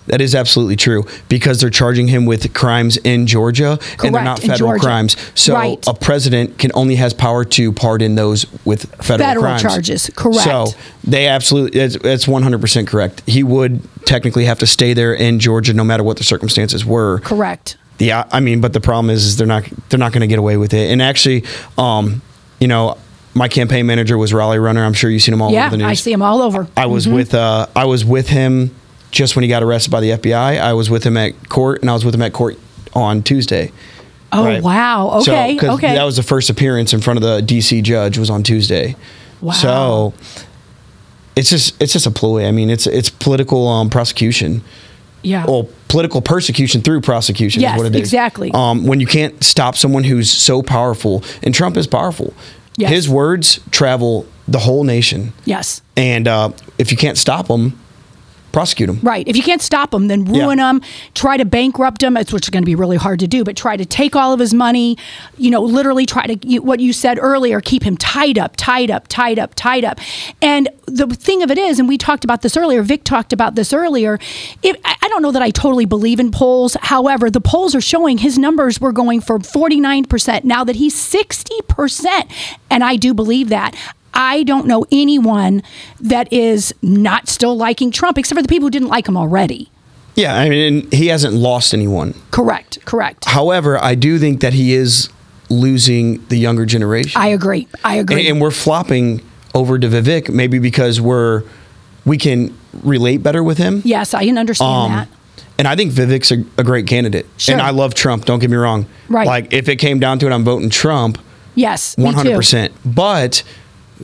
that is absolutely true because they're charging him with crimes in Georgia and they're not federal crimes. So Right. a president can only has power to pardon those with federal, Federal crimes. charges, correct. So they absolutely that's, that's 100% correct. He would technically have to stay there in Georgia no matter what the circumstances were. Correct. Yeah, I mean, but the problem is, is they're not they're not going to get away with it. And actually, um, you know, my campaign manager was Raleigh Runner. I'm sure you've seen him all yeah, over the news. I see him all over. I was Mhm. with uh, I was with him just when he got arrested by the FBI. I was with him at court, and I was with him at court on Tuesday. Oh, Right. wow. So, okay. That was the first appearance in front of the DC judge was on Tuesday. Wow. So it's just it's just a ploy. I mean, it's it's political um, prosecution. yeah. Well, political persecution through prosecution Yes, is what it is. exactly. Um, when you can't stop someone who's so powerful, and Trump is powerful. Yes. His words travel the whole nation. yes. And uh, if you can't stop them, prosecute them. Right. If you can't stop them, then Yeah. ruin them. Try to bankrupt him, it's which is going to be really hard to do. But try to take all of his money. You know, literally try to you, what you said earlier. Keep him tied up, tied up, tied up, tied up. And the thing of it is, and we talked about this earlier. Vic talked about this earlier. If, I I don't know that I totally believe in polls. However, the polls are showing his numbers were going from forty nine percent now that he's sixty percent, and I do believe that. I don't know anyone that is not still liking Trump, except for the people who didn't like him already. Yeah, I mean, he hasn't lost anyone. Correct, correct. However, I do think that he is losing the younger generation. I agree. I agree. And, and we're flopping over to Vivek, maybe because we're we can relate better with him. yes, I can understand Um, that. And I think Vivek's a, a great candidate. Sure. And I love Trump. Don't get me wrong. Right. Like if it came down to it, I'm voting Trump. Yes, me One hundred too. percent. But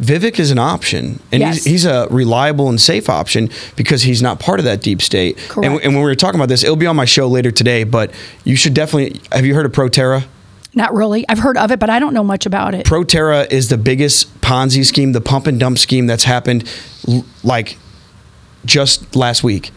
Vivek is an option, and Yes. he's, he's a reliable and safe option because he's not part of that deep state. And, Correct. and when we were talking about this, it'll be on my show later today. But you should definitely have you heard of ProTerra? Not really. I've heard of it, but I don't know much about it. ProTerra is the biggest Ponzi scheme, the pump and dump scheme that's happened like just last week.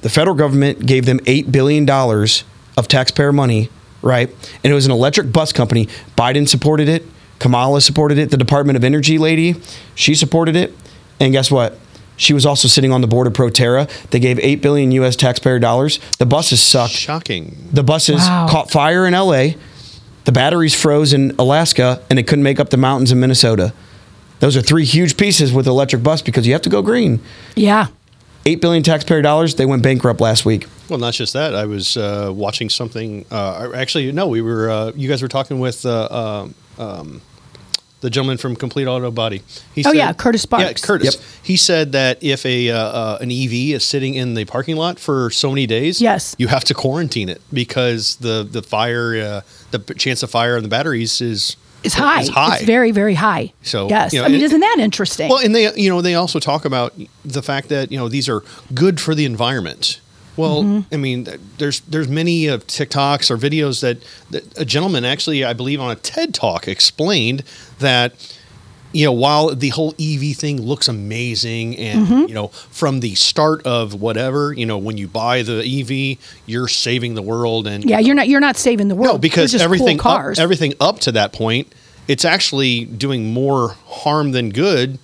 The federal government gave them $8 billion of taxpayer money, right? And it was an electric bus company. Biden supported it. Kamala supported it. The Department of Energy lady, she supported it. And guess what? She was also sitting on the board of ProTerra. They gave 8 billion US taxpayer dollars. The buses sucked. Shocking. The buses Wow. caught fire in LA. The batteries froze in Alaska and they couldn't make up the mountains in Minnesota. Those are three huge pieces with electric bus because you have to go green. Yeah. 8 billion taxpayer dollars, they went bankrupt last week. Well, not just that. I was uh, watching something. Uh, actually, no, we were. Uh, you guys were talking with uh, um, um, the gentleman from Complete Auto Body. He Oh, yeah, Curtis Sparks. Yeah, Curtis. Yep. He said that if a uh, uh, an EV is sitting in the parking lot for so many days, Yes. you have to quarantine it because the the fire, uh, the chance of fire on the batteries is It's high. Is high. It's very, very high. So, yes. you know, I mean, it- isn't that interesting? Well, and they, you know, they also talk about the fact that you know these are good for the environment. Well, Mhm. I mean, there's there's many of TikToks or videos that, that a gentleman actually, I believe, on a TED talk explained that you know while the whole EV thing looks amazing and Mhm. you know from the start of whatever you know when you buy the EV, you're saving the world and yeah, you're not. You're not saving the world. no, because everything cool up, everything up to that point, it's actually doing more harm than good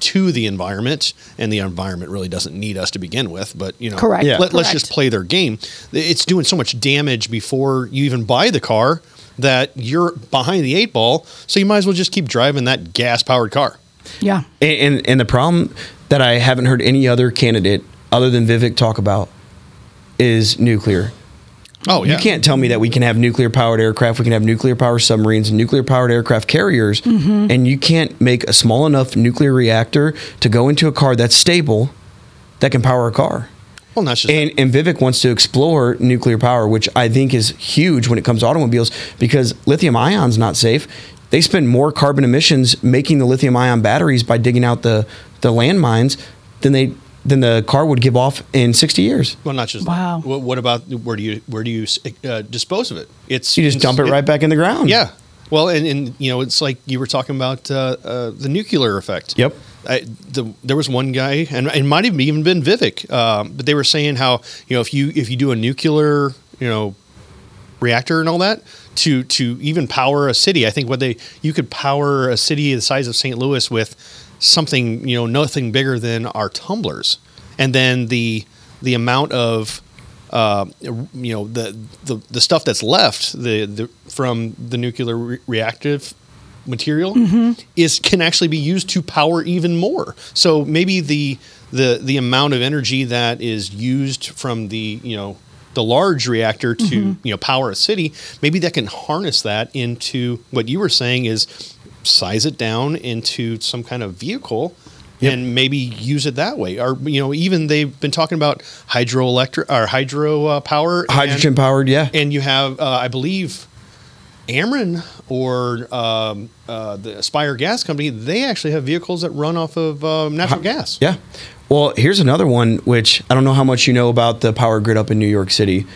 to the environment, and the environment really doesn't need us to begin with. But you know, Correct. Yeah. Let, us just play their game. It's doing so much damage before you even buy the car that you're behind the eight ball. So you might as well just keep driving that gas powered car. yeah. And, and and the problem that I haven't heard any other candidate other than Vivek talk about is nuclear. Oh, yeah. You can't tell me that we can have nuclear powered aircraft, we can have nuclear powered submarines, nuclear powered aircraft carriers, Mhm. and you can't make a small enough nuclear reactor to go into a car that's stable that can power a car. Well, not just and, and Vivek wants to explore nuclear power, which I think is huge when it comes to automobiles because lithium ion's not safe. They spend more carbon emissions making the lithium ion batteries by digging out the, the landmines than they than the car would give off in 60 years. Well, not just Wow. What, what about where do you where do you uh, dispose of it? It's You just dump it right back in the ground. Yeah. Well, and, and you know, it's like you were talking about uh, uh, the nuclear effect. Yep. I, the, there was one guy, and it might have even been Vivek, um, but they were saying how you know if you if you do a nuclear you know reactor and all that to to even power a city, I think what they you could power a city the size of St. Louis with something you know nothing bigger than our tumblers, and then the the amount of uh, you know the, the the stuff that's left the, the from the nuclear re- reactive material Mhm. is can actually be used to power even more. So maybe the the the amount of energy that is used from the you know the large reactor to Mhm. you know power a city, maybe that can harness that into what you were saying is size it down into some kind of vehicle and maybe use it that way. Or you know even they've been talking about hydroelectric or hydro uh, power, and- Hydrogen powered, yeah. and you have, uh, I believe, Ameren or um, uh, the Aspire Gas Company. They actually have vehicles that run off of um, natural gas. Yeah. Well, here's another one, which I don't know how much you know about the power grid up in New York City,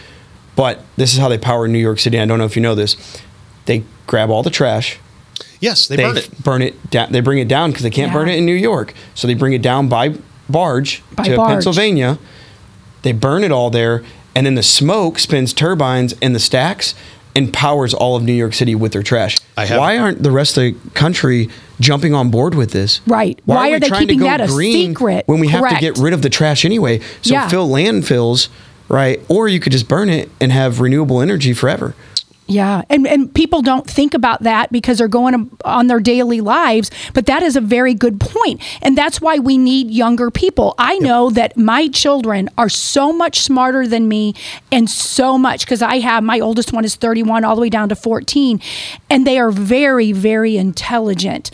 but this is how they power New York City. I don't know if you know this. They grab all the trash. Yes, they burn it. Burn it down. They bring it down because they can't Yeah. burn it in New York. So they bring it down by barge By to barge. Pennsylvania. They burn it all there, and then the smoke spins turbines in the stacks and powers all of New York City with their trash. have- Why aren't the rest of the country jumping on board with this? Right. Why we are they trying to keeping go that a green secret? when we have to get rid of the trash anyway? So Yeah. fill landfills, right? Or you could just burn it and have renewable energy forever. Yeah, and and people don't think about that because they're going on their daily lives, but that is a very good point. And that's why we need younger people. I know that my children are so much smarter than me and so much because I have my oldest one is 31 all the way down to 14 and they are very very intelligent.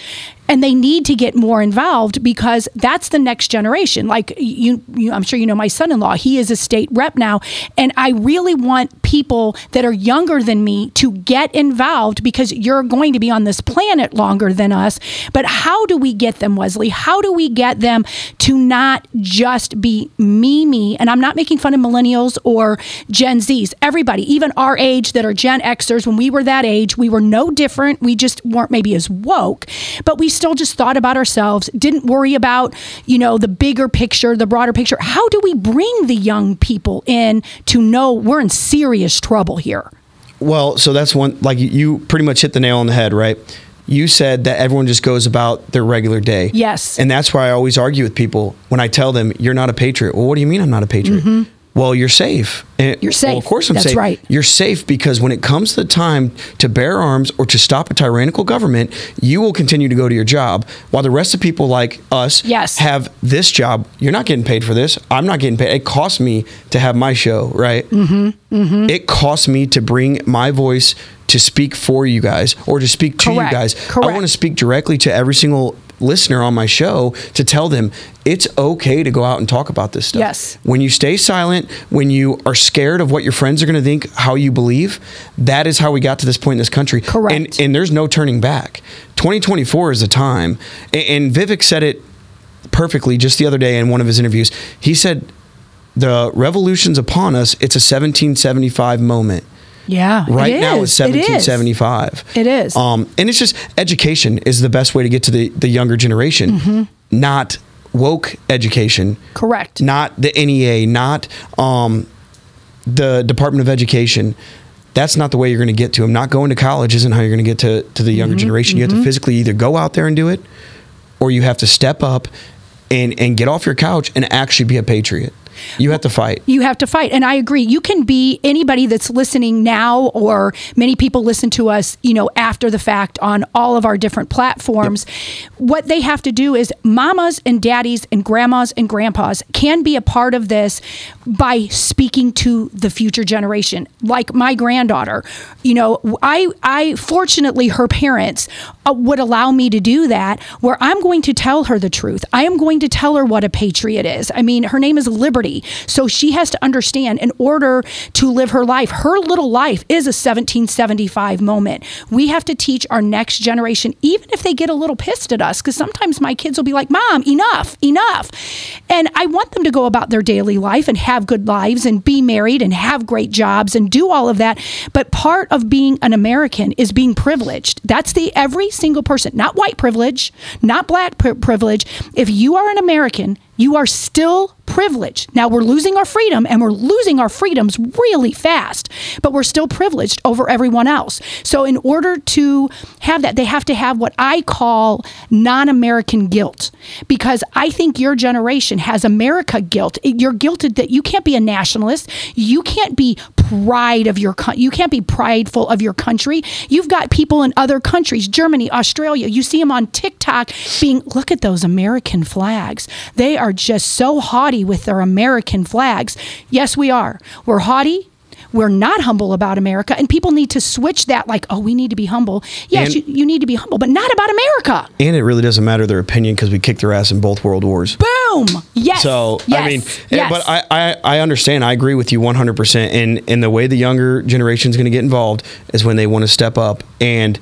And they need to get more involved because that's the next generation. Like you, you I'm sure you know my son-in-law. He is a state rep now, and I really want people that are younger than me to get involved because you're going to be on this planet longer than us. But how do we get them, Wesley? How do we get them to not just be me, me? And I'm not making fun of millennials or Gen Zs. Everybody, even our age that are Gen Xers, when we were that age, we were no different. We just weren't maybe as woke, but we still just thought about ourselves, didn't worry about, you know, the bigger picture, the broader picture. How do we bring the young people in to know we're in serious trouble here? Well, so that's one like you- pretty much hit the nail on the head, right? You said that everyone just goes about their regular day. Yes. And that's why I always argue with people when I tell them you're not a patriot. Well, what do you mean I'm not a patriot? Mm-hmm. Well, you're safe. And- You're safe. Well, of course I'm That's safe. right. You're safe because when it comes to the time to bear arms or to stop a tyrannical government, you will continue to go to your job while the rest of people like us Yes. have this job. You're not getting paid for this. I'm not getting paid. It costs me to have my show, right? Mm-hmm. Mm-hmm. it costs me to bring my voice to speak for you guys or to speak to Correct. you guys. Correct. I want to speak directly to every single listener on my show to tell them it's okay to go out and talk about this stuff. Yes. When you stay silent, when you are scared of what your friends are going to think, how you believe, that is how we got to this point in this country. Correct. And, and there's no turning back. 2024 is the time. And, and Vivek said it perfectly just the other day in one of his interviews. He said, the revolution's upon us. It's a 1775 moment. Yeah. Right it now is. it's 1775. It is. Um, and it's just education is the best way to get to the, the younger generation, Mhm. not woke education, Correct. not the NEA, not um, the Department of Education. That's not the way you're going to get to them. Not going to college isn't how you're going to get to, to the younger Mhm, generation. You have mhm. to physically either go out there and do it, or you have to step up and, and get off your couch and actually be a patriot. You have to fight. You have to fight. And I agree. You can be anybody that's listening now, or many people listen to us, you know, after the fact on all of our different platforms. What they have to do is mamas and daddies and grandmas and grandpas can be a part of this by speaking to the future generation. Like my granddaughter, you know, I, I fortunately, her parents uh, would allow me to do that where I'm going to tell her the truth. I am going to tell her what a patriot is. I mean, her name is Liberty. So she has to understand in order to live her life, her little life is a 1775 moment. We have to teach our next generation, even if they get a little pissed at us, because sometimes my kids will be like, Mom, enough, enough. And I want them to go about their daily life and have good lives and be married and have great jobs and do all of that. But part of being an American is being privileged. That's the every single person, not white privilege, not black pri- privilege. If you are an American, you are still privileged. Now we're losing our freedom and we're losing our freedoms really fast, but we're still privileged over everyone else. So, in order to have that, they have to have what I call non American guilt because I think your generation has America guilt. You're guilted that you can't be a nationalist, you can't be pride of your co- you can't be prideful of your country. You've got people in other countries, Germany, Australia. You see them on TikTok being look at those American flags. They are just so haughty with their American flags. Yes, we are. We're haughty. We're not humble about America, and people need to switch that. Like, oh, we need to be humble. Yes, And- you, you need to be humble, but not about America. And it really doesn't matter their opinion because we kicked their ass in both world wars. Boom. Yes. So yes. I mean, yes. but I, I I understand. I agree with you 100. percent And and the way the younger generation is going to get involved is when they want to step up. And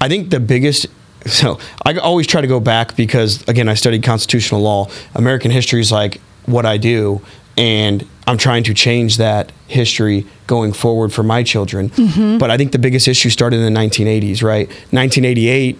I think the biggest. So I always try to go back because again I studied constitutional law. American history is like what I do, and I'm trying to change that history going forward for my children. Mhm. But I think the biggest issue started in the 1980s, right? 1988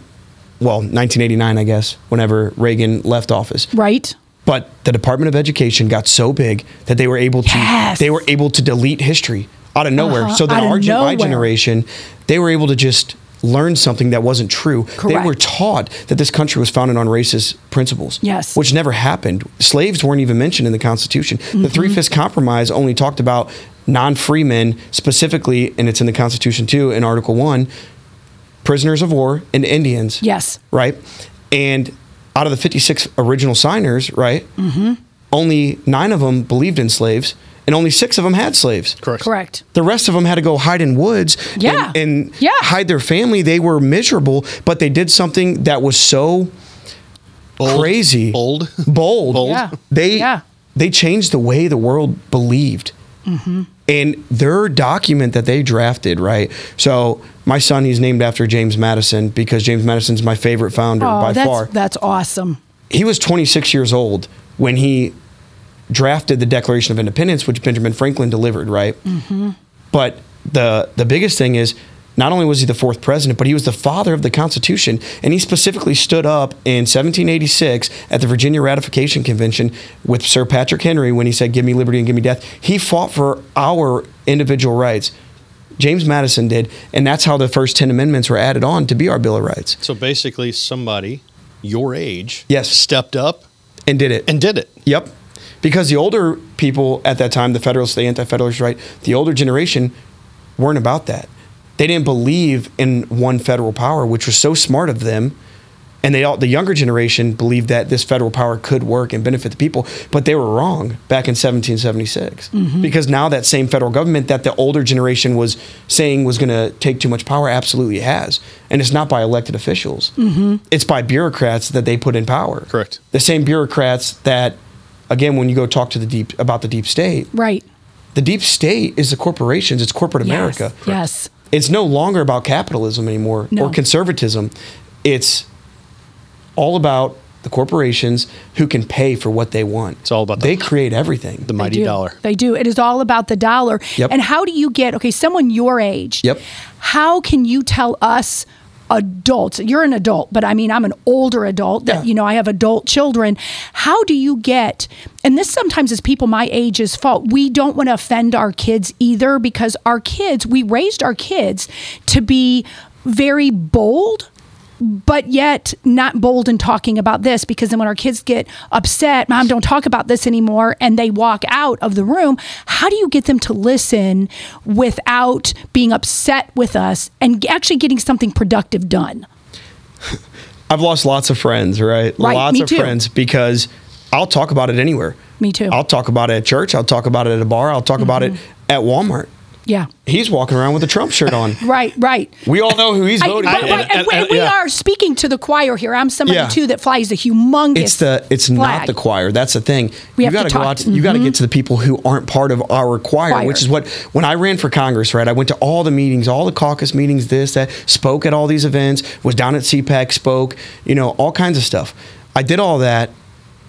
well, 1989, I guess, whenever Reagan left office. Right. But the Department of Education got so big that they were able to Yes. they were able to delete history out of nowhere. Uh-huh, So of our gen- my generation, they were able to just learn something that wasn't true. They were taught that this country was founded on racist principles. Yes. Which never happened. Slaves weren't even mentioned in the Constitution. The Mm-hmm. Three Fifths Compromise only talked about non-free men specifically, and it's in the Constitution too, in Article One, prisoners of war and Indians. Yes. Right. And out of the 56 original signers, right, Mm-hmm. only nine of them believed in slaves, and only six of them had slaves. Correct. Correct. The rest of them had to go hide in woods Yeah. and, and Yeah. hide their family. They were miserable, but they did something that was so crazy, *laughs* Bold. bold. Bold. Yeah. They Yeah. they changed the way the world believed. Mm-hmm. And their document that they drafted, right? So my son, he's named after James Madison because James Madison's my favorite founder Oh, by that's far that's awesome. he was 26 years old when he drafted the Declaration of Independence, which Benjamin Franklin delivered, right? Mm-hmm. But the the biggest thing is not only was he the fourth president, but he was the father of the Constitution, and he specifically stood up in 1786 at the Virginia Ratification Convention with Sir Patrick Henry when he said, "Give me liberty and give me death." He fought for our individual rights. James Madison did, and that's how the first 10 amendments were added on to be our Bill of Rights. So basically, somebody your age Yes. stepped up And did it. and did it. Yep. Because the older people at that time, the Federalists, the Anti Federalists, right? The older generation weren't about that. They didn't believe in one federal power, which was so smart of them. And they all, the younger generation believed that this federal power could work and benefit the people, but they were wrong back in 1776. Mm-hmm. Because now that same federal government that the older generation was saying was going to take too much power absolutely has. And it's not by elected officials. Mm-hmm. It's by bureaucrats that they put in power. Correct. The same bureaucrats that again when you go talk to the deep about the deep state, Right. the deep state is the corporations, it's corporate America. Yes. Yes. It's no longer about capitalism anymore No. or conservatism. It's all about the corporations who can pay for what they want. It's all about they create everything. The mighty do. dollar. They do. It is all about the dollar. Yep. And how do you get okay, someone your age? Yep. How can you tell us adults? You're an adult, but I mean I'm an older adult that Yeah. you know, I have adult children. How do you get and this sometimes is people my age's fault. We don't want to offend our kids either because our kids, we raised our kids to be very bold but yet not bold in talking about this because then when our kids get upset, mom, don't talk about this anymore, and they walk out of the room, how do you get them to listen without being upset with us and actually getting something productive done? *laughs* I've lost lots of friends, right? Right, lots of too. friends because I'll talk about it anywhere. Me too. I'll talk about it at church, I'll talk about it at a bar, I'll talk about it Mm-hmm. at Walmart. Yeah. He's walking around with a Trump shirt on. *laughs* Right, right. We all know who he's I- voting for. but- and we- we are speaking to the choir here. I'm somebody Yeah. too that flies a humongous. It's the it's not the choir. That's the thing. We you have to got to go talk- out. To, You got to mm-hmm. get to the people who aren't part of our choir, Choir. which is what when I ran for Congress, right? I went to all the meetings, all the caucus meetings, this that, spoke at all these events, was down at CPAC, spoke, you know, all kinds of stuff. I did all that,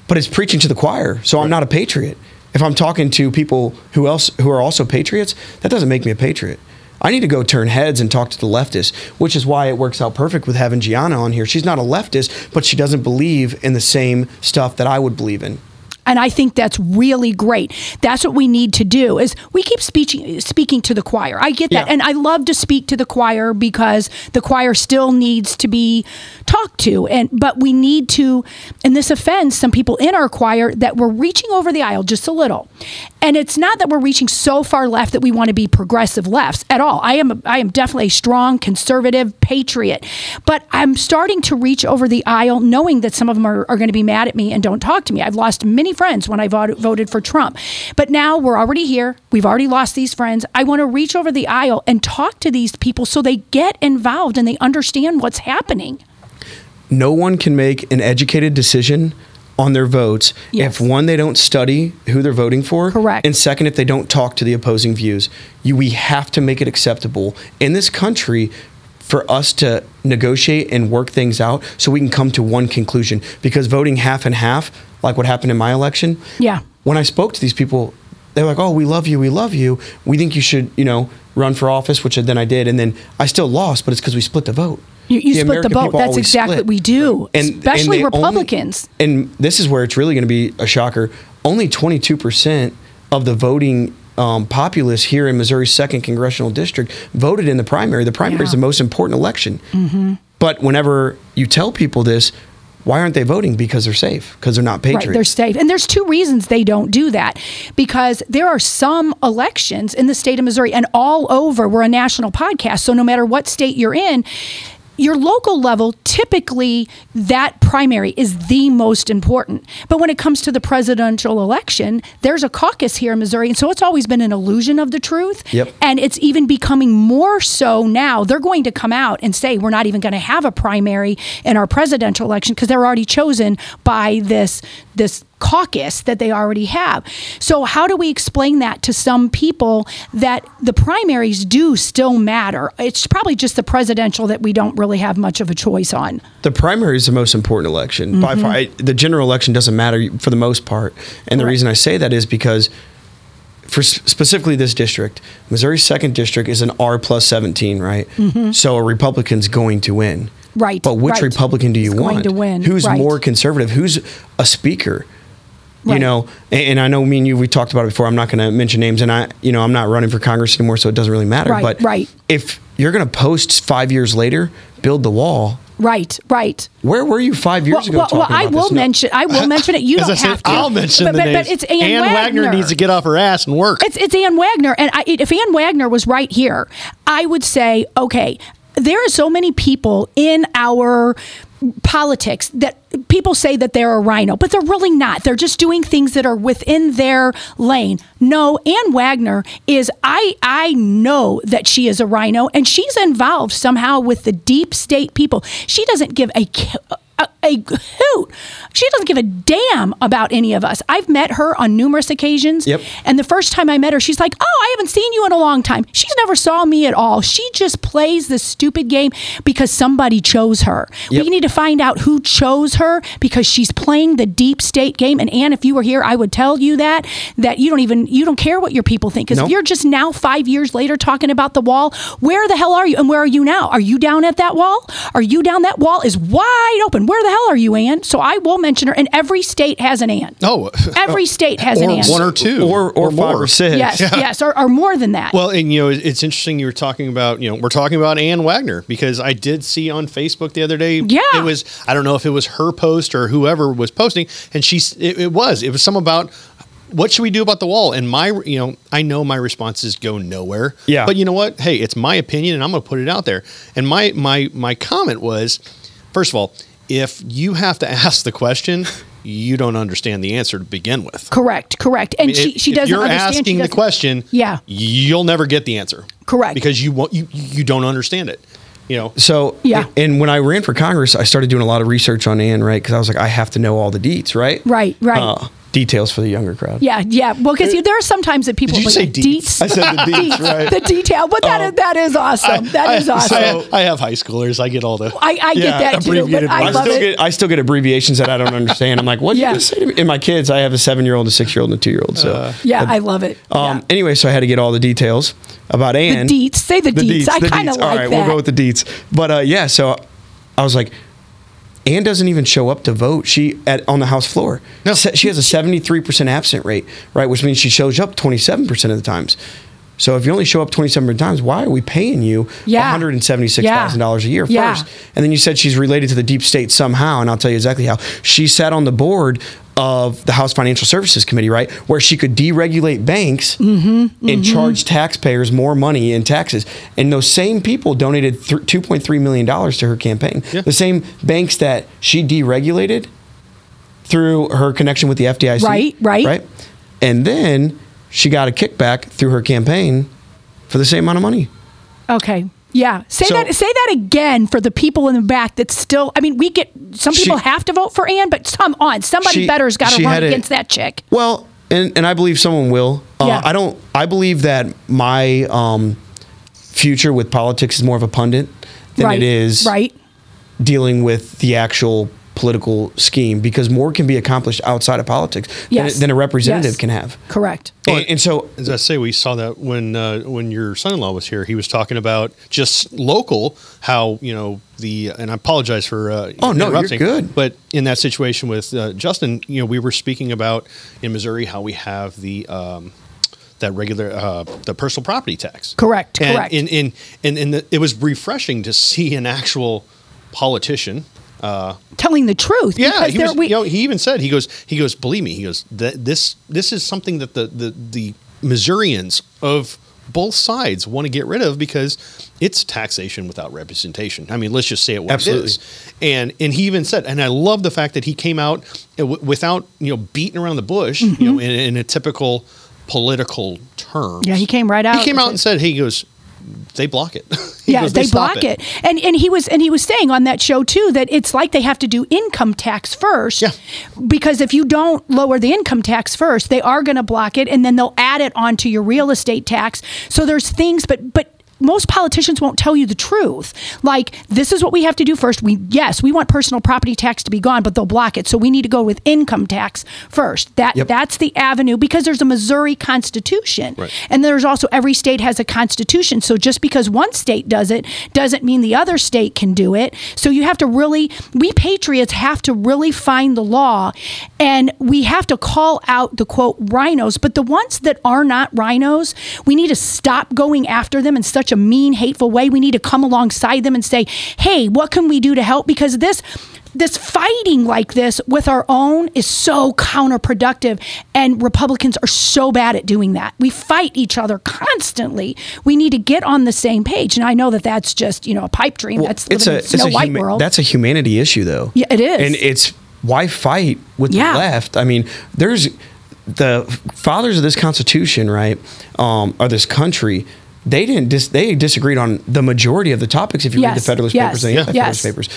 but it's preaching to the choir. So I'm not a patriot. If I'm talking to people who else who are also patriots, that doesn't make me a patriot. I need to go turn heads and talk to the leftists, which is why it works out perfect with having Gianna on here. She's not a leftist, but she doesn't believe in the same stuff that I would believe in. And I think that's really great. That's what we need to do is we keep speaking speaking to the choir. I get that. Yeah. And I love to speak to the choir because the choir still needs to be talked to. And but we need to and this offends some people in our choir that we're reaching over the aisle just a little. And it's not that we're reaching so far left that we want to be progressive lefts at all. I am I am definitely a strong conservative patriot. But I'm starting to reach over the aisle knowing that some of them are, are going to be mad at me and don't talk to me. I've lost many friends when I voted, voted for Trump. But now we're already here. We've already lost these friends. I want to reach over the aisle and talk to these people so they get involved and they understand what's happening. No one can make an educated decision on their votes if one they don't study who they're voting for correct and second if they don't talk to the opposing views you we have to make it acceptable in this country for us to negotiate and work things out so we can come to one conclusion because voting half and half like what happened in my election Yeah. when I spoke to these people, they were like, "Oh, we love you, we love you. We think you should, you know, run for office," which then I did, and then I still lost, but it's because we split the vote. You, you the split American the vote. That's exactly split. what we do, And especially only- Republicans. and this is where it's really going to be a shocker. Only 22% of the voting um, populace here in Missouri's second congressional district voted in the primary. The primary is the most important election. hmm But whenever you tell people this, why aren't they voting? Because they're safe. Because they're not patriots. Right, they're safe. And there's two reasons they don't do that. Because there are some elections in the state of Missouri and all over, we're a national podcast. So no matter what state you're in, your local level, typically that primary is the most important. But when it comes to the presidential election, there's a caucus here in Missouri. And so it's always been an illusion of the truth. Yep. And it's even becoming more so now. They're going to come out and say, we're not even going to have a primary in our presidential election because they're already chosen by this, this caucus that they already have. So, how do we explain that to some people that the primaries do still matter? It's probably just the presidential that we don't really have much of a choice on. The primary is the most important election. By Mhm. far, I, the general election doesn't matter for the most part. And the reason I say that is because, for specifically this district, Missouri's second district is an R plus 17, right? Mhm. So a Republican's going to win. Right. But which right. Republican do you going want? to win, Who's right. more conservative? Who's a speaker? You know, and, and I know me and you we talked about it before. I'm not going to mention names, and I, you know, I'm not running for Congress anymore, so it doesn't really matter. Right, but right. if you're going to post five years later, build the wall. Right, right. Where were you five years Well, ago? well, well, talking I will this? No. mention. I will *laughs* mention it. You don't said, have to. I'll mention but, the but, names. But it's Ann, Ann Wagner. Wagner needs to get off her ass and work. It's it's Ann Wagner, and I, if Ann Wagner was right here, I would say, okay, there are so many people in our politics that people say that they're a rhino, but they're really not. They're just doing things that are within their lane. No, Ann Wagner is I I know that she is a rhino and she's involved somehow with the deep state people. She doesn't give a a, a hoot. She doesn't give a damn about any of us. I've met her on numerous occasions. Yep. And the first time I met her, she's like, "Oh, I haven't seen you in a long time." She's never saw me at all. She just plays this stupid game because somebody chose her. Yep. We need to find out who chose her because she's playing the deep state game. And Ann, if you were here, I would tell you that that you don't even you don't care what your people think because Nope. if you're just now five years later talking about the wall, where the hell are you? And where are you now? Are you down at that wall? Are you down that wall is wide open? Where the hell are you, Ann? So I will mention her. And every state has an Ann. Oh, *laughs* Every state has or an Ann. one or two, or or, five more. or six. Yes, yes, or, or more than that. Well, and you know, it's interesting you were talking about, you know, we're talking about Ann Wagner because I did see on Facebook the other day. Yeah. It was, I don't know if it was her post or whoever was posting, and she's, it, it was, it was some about what should we do about the wall? And my, you know, I know my responses go nowhere. Yeah. But you know what? Hey, it's my opinion and I'm going to put it out there. And my, my, my comment was, first of all, if you have to *laughs* ask the question, you don't understand the answer to begin with. correct, correct. And I mean, she, she if doesn't You're understand. she asking the doesn't- question. Yeah. You'll never get the answer. Correct. Because you won't. You you don't understand it. You know. So Yeah. And when I ran for Congress, I started doing a lot of research on Ann, right? Because I was like, I have to know all the deets, right? Right, right. Uh, details for the younger crowd. Yeah, yeah. Well, because there are sometimes that people Did you say the deets? I said the *laughs* deets, right? the detail, but that is that is awesome. That is I, awesome. I have, I have high schoolers. I get all the. I, I get that too, but abbreviated I I still it. get I still get abbreviations that I don't understand. I'm like, what did Yeah. you say to me? And my kids, I have a seven year old, a six year old, and a two year old. So yeah, I love it. um, anyway, so I had to get all the details about Ann. the deets, say the, deets. I kind of deets. like All right, that. we'll go with the deets. But uh, yeah, so I was like, Ann doesn't even show up to vote. She at on the House floor. No. She has a seventy three percent absent rate, right? Which means she shows up twenty seven percent of the times. So if you only show up twenty seven times, why are we paying you Yeah. one hundred and seventy six thousand dollars a year Yeah. first? And then you said she's related to the deep state somehow, and I'll tell you exactly how. She sat on the board of the House Financial Services Committee, right, where she could deregulate banks Mm-hmm, and charge taxpayers more money in taxes. And those same people donated th- $2.3 million to her campaign. Yeah. The same banks that she deregulated through her connection with the FDIC. Right, right. Right. And then she got a kickback through her campaign for the same amount of money. Okay. Yeah. Say So- that say that again for the people in the back that still I mean, we get some people She- have to vote for Ann, but come on, somebody She- better's got to she run had a- against that chick. Well, and, and I believe someone will. Uh, Yeah. I don't. I believe that my um, future with politics is more of a pundit than right. it is Right. dealing with the actual political scheme because more can be accomplished outside of politics Yes. than, than a representative Yes. can have. Correct. And, and so, as I say, we saw that when uh, when your son-in-law was here. He was talking about just local how you know the and I apologize for uh, Oh, no, you're good. But in that situation with uh, Justin, you know, we were speaking about in Missouri how we have the um, that regular uh, the personal property tax. Correct, And correct. In in and, and the, it was refreshing to see an actual politician. Uh, Telling the truth. yeah, he there- was. we- you know, he even said he goes. He goes. Believe me, he goes. This this is something that the the the Missourians of both sides want to get rid of because it's taxation without representation. I mean, let's just say it what Absolutely. it is. And and he even said, and I love the fact that he came out uh, w- without you know beating around the bush, you know, in, in a typical political term. Mm-hmm. yeah, he came right out. He came out it. and said, "He goes, they block it." *laughs* Yeah, goes, they, stop block it. and and he was and he was saying on that show too that it's like they have to do income tax first. Yeah. Because if you don't lower the income tax first, they are going to block it, and then they'll add it onto your real estate tax. So there's things, but but. Most politicians won't tell you the truth. Like this is what we have to do first. We yes, we want personal property tax to be gone, but they'll block it. So we need to go with income tax first. That Yep. that's the avenue because there's a Missouri Constitution, Right. and there's also every state has a constitution. So just because one state does it doesn't mean the other state can do it. So you have to really, we patriots have to really find the law and we have to call out the quote rhinos. But the ones that are not rhinos, we need to stop going after them in such a mean, hateful way. We need to come alongside them and say, hey, what can we do to help? Because this, this fighting like this with our own is so counterproductive and republicans are so bad at doing that we fight each other constantly we need to get on the same page and i know that that's just you know a pipe dream that's living in snow white huma- world That's a humanity issue, though. Yeah, it is. and it's why fight with Yeah. the left. I mean, there's the fathers of this Constitution, right, um, or this country. They didn't. Dis- they disagreed on the majority of the topics. If you read the Federalist yes, Papers and the yeah. Anti-Federalist yes. Papers,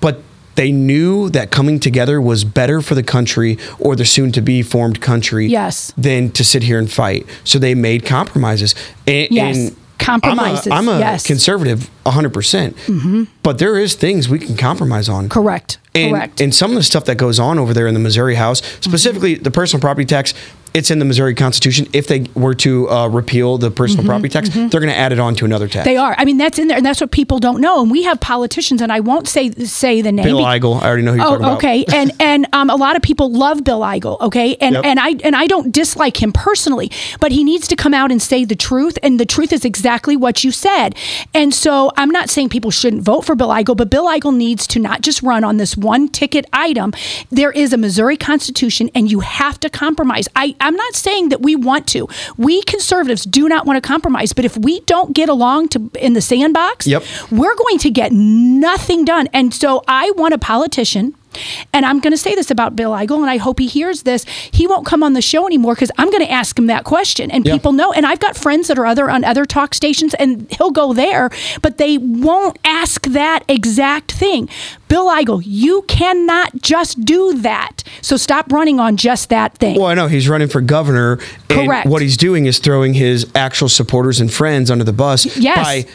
but they knew that coming together was better for the country or the soon-to-be formed country Yes. than to sit here and fight. So they made compromises. And, Yes. and Compromises, I'm a, I'm a yes. conservative 100%. percent mm-hmm. But there is things we can compromise on. correct And, correct and some of the stuff that goes on over there in the Missouri House, specifically the personal property tax, it's in the Missouri Constitution. If they were to uh, repeal the personal property tax, they're going to add it on to another tax. Mm-hmm, they are. I mean, that's in there, and that's what people don't know. And we have politicians, and I won't say say the name. Bill Eigel, I already know who you're oh, talking about. okay. And *laughs* and um, a lot of people love Bill Eigel. Okay, and Yep. and I and I don't dislike him personally, but he needs to come out and say the truth, and the truth is exactly what you said. And so I'm not saying people shouldn't vote for Bill Eigel, but Bill Eigel needs to not just run on this one ticket item. There is a Missouri Constitution, and you have to compromise. I I'm not saying that we want to. We conservatives do not want to compromise, but if we don't get along to in the sandbox, Yep. we're going to get nothing done. And so I want a politician. And I'm going to say this about Bill Eigel, and I hope he hears this. He won't come on the show anymore because I'm going to ask him that question, and Yeah. people know. And I've got friends that are other on other talk stations, and he'll go there, but they won't ask that exact thing. Bill Eigel, you cannot just do that. So stop running on just that thing. Well, I know he's running for governor. And Correct. what he's doing is throwing his actual supporters and friends under the bus Yes. by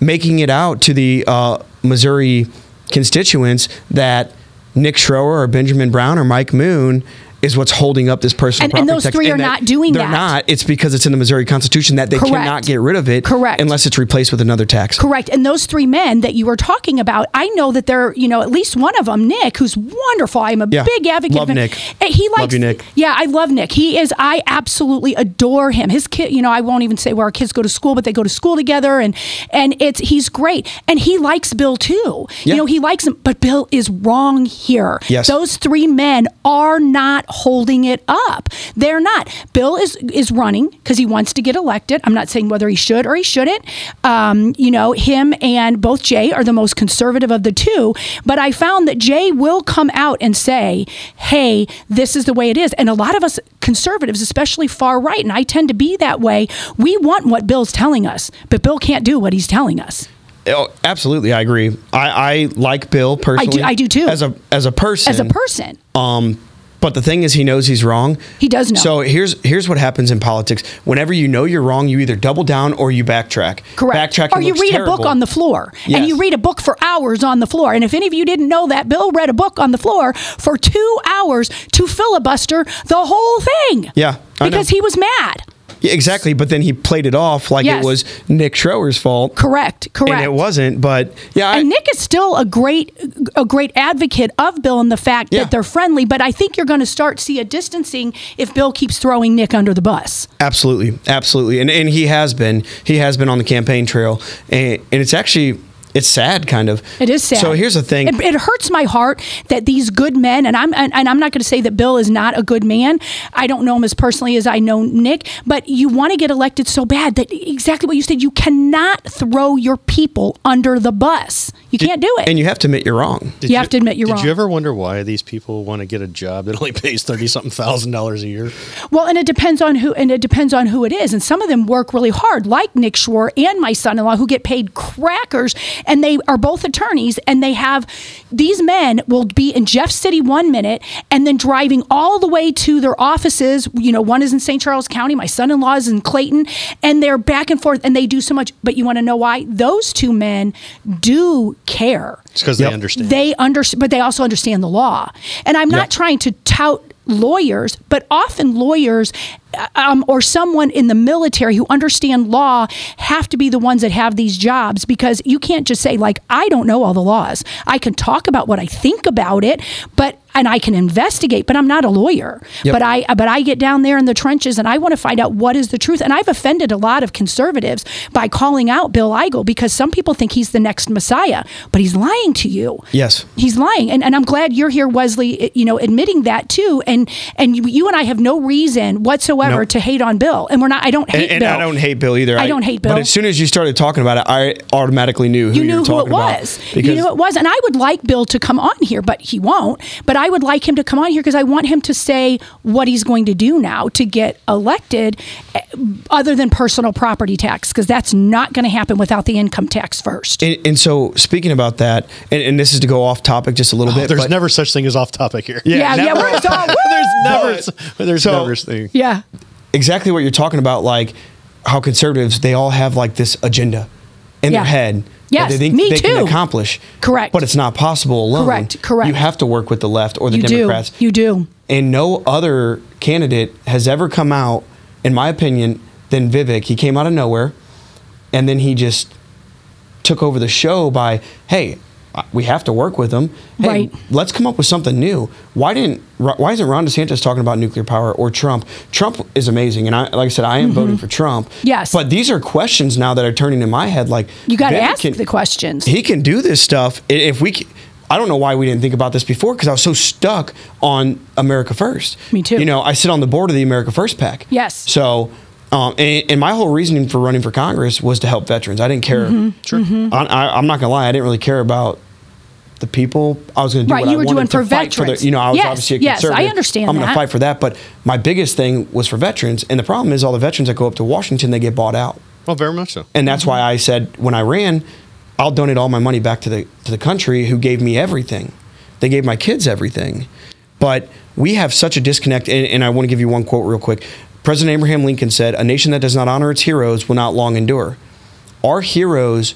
making it out to the uh, Missouri constituents that Nick Schroer or Benjamin Brown or Mike Moon is what's holding up this personal And- and those tax. three are not doing they're that. not. It's because it's in the Missouri Constitution that they Correct. cannot get rid of it Correct. unless it's replaced with another tax. Correct. And those three men that you were talking about, I know that they're, you know, at least one of them, Nick, who's wonderful. I'm a Yeah. big advocate Love of him. Nick. And He Love likes, you, Nick. Yeah, I love Nick. He is, I absolutely adore him. His kid, you know, I won't even say where our kids go to school, but they go to school together and, and it's, he's great. And he likes Bill too. Yeah. You know, he likes him, but Bill is wrong here. Yes. Those three men are not holding it up. They're not. Bill is is running because he wants to get elected. I'm not saying whether he should or he shouldn't. Um, you know, him and both Jay are the most conservative of the two. But I found that Jay will come out and say, "Hey, this is the way it is." And a lot of us conservatives, especially far right, and I tend to be that way. We want what Bill's telling us, but Bill can't do what he's telling us. Oh, absolutely, I agree. I, I like Bill personally. I do too. As a as a person. As a person, Um, But the thing is, he knows he's wrong. He does know. So here's here's what happens in politics. Whenever you know you're wrong, you either double down or you backtrack. Correct. Backtracking or you read a book on the floor. yes. And you read a book for hours on the floor. And if any of you didn't know that, Bill read a book on the floor for two hours to filibuster the whole thing. Yeah, I know. Because he was mad. Yeah, exactly. But then he played it off like Yes. it was Nick Schroer's fault. Correct. Correct. And it wasn't. But yeah, I, and Nick is still a great a great advocate of Bill and the fact Yeah. that they're friendly, but I think you're going to start see a distancing if Bill keeps throwing Nick under the bus. Absolutely, absolutely, and and he has been he has been on the campaign trail, and and it's actually it's sad, kind of. It is sad. So here's the thing. It, it hurts my heart that these good men, and I'm and, and I'm not going to say that Bill is not a good man. I don't know him as personally as I know Nick, but you want to get elected so bad that exactly what you said. You cannot throw your people under the bus. You can't do it. and you have to admit you're wrong. You have to admit you're did wrong. Did you ever wonder why these people want to get a job that only pays thirty something thousand dollars a year? Well, and it depends on who, and it depends on who it is. And some of them work really hard, like Nick Schroer and my son-in-law, who get paid crackers, and they are both attorneys, and they have these men will be in Jeff City one minute, and then driving all the way to their offices. You know, one is in St. Charles County, my son-in-law is in Clayton, and they're back and forth, and they do so much. But you want to know why? Those two men do care. It's because they understand. They understand, but they also understand the law. And I'm not trying to tout lawyers, but often lawyers uh, um, or someone in the military who understand law have to be the ones that have these jobs because you can't just say like I don't know all the laws. I can talk about what I think about it, but and I can investigate, but I'm not a lawyer. Yep. But I but I get down there in the trenches and I want to find out what is the truth. And I've offended a lot of conservatives by calling out Bill Eigel because some people think he's the next Messiah, but he's lying to you. Yes. He's lying, and, and I'm glad you're here, Wesley. eh, You know, admitting that too, and and you, you and I have no reason whatsoever No. to hate on Bill, and we're not. I don't hate And, and Bill. I don't hate Bill either. I don't hate Bill. But as soon as you started talking about it, I automatically knew who you you, knew were who it was. You knew it was, and I would like Bill to come on here, but he won't. But I would like him to come on here because I want him to say what he's going to do now to get elected, eh, other than personal property tax, because that's not going to happen without the income tax first. And, and so, speaking about that, and, and this is to go off topic just a little bit. Oh, There's but- never such thing as off topic here. Yeah, yeah, we're it's *laughs* all, there's never there's So- never thing. yeah. exactly what you're talking about, like how conservatives they all have like this agenda in Yeah. their head Yes, they think me they can too. accomplish. Correct. But it's not possible alone. Correct, correct. You have to work with the left or the You Democrats. do. You do. And no other candidate has ever come out, in my opinion, than Vivek. He came out of nowhere, and then he just took over the show by, hey, we have to work with them. Hey, Right. let's come up with something new. Why didn't? Why isn't Ron DeSantis talking about nuclear power or Trump? Trump is amazing, and I, like I said, I am voting for Trump. Mm-hmm. Yes. But these are questions now that are turning in my head. Like You got to ask can- the questions. he can do this stuff if we. I don't know why we didn't think about this before because I was so stuck on America First. Me too. You know, I sit on the board of the America First PAC. Yes. So, um, and, and my whole reasoning for running for Congress was to help veterans. I didn't care. Mm-hmm. Sure. I, I, I'm not gonna lie. I didn't really care about the people. I was going to do Right, what you I were wanted doing to for fight for veterans. the. You know, I was Yes, obviously a yes, Yes. I understand I'm going that. to fight for that. But my biggest thing was for veterans, and the problem is all the veterans that go up to Washington they get bought out. Well, very much so. And that's Mm-hmm. why I said when I ran, I'll donate all my money back to the to the country who gave me everything. They gave my kids everything. But we have such a disconnect and, and I want to give you one quote real quick. President Abraham Lincoln said, "A nation that does not honor its heroes will not long endure." Our heroes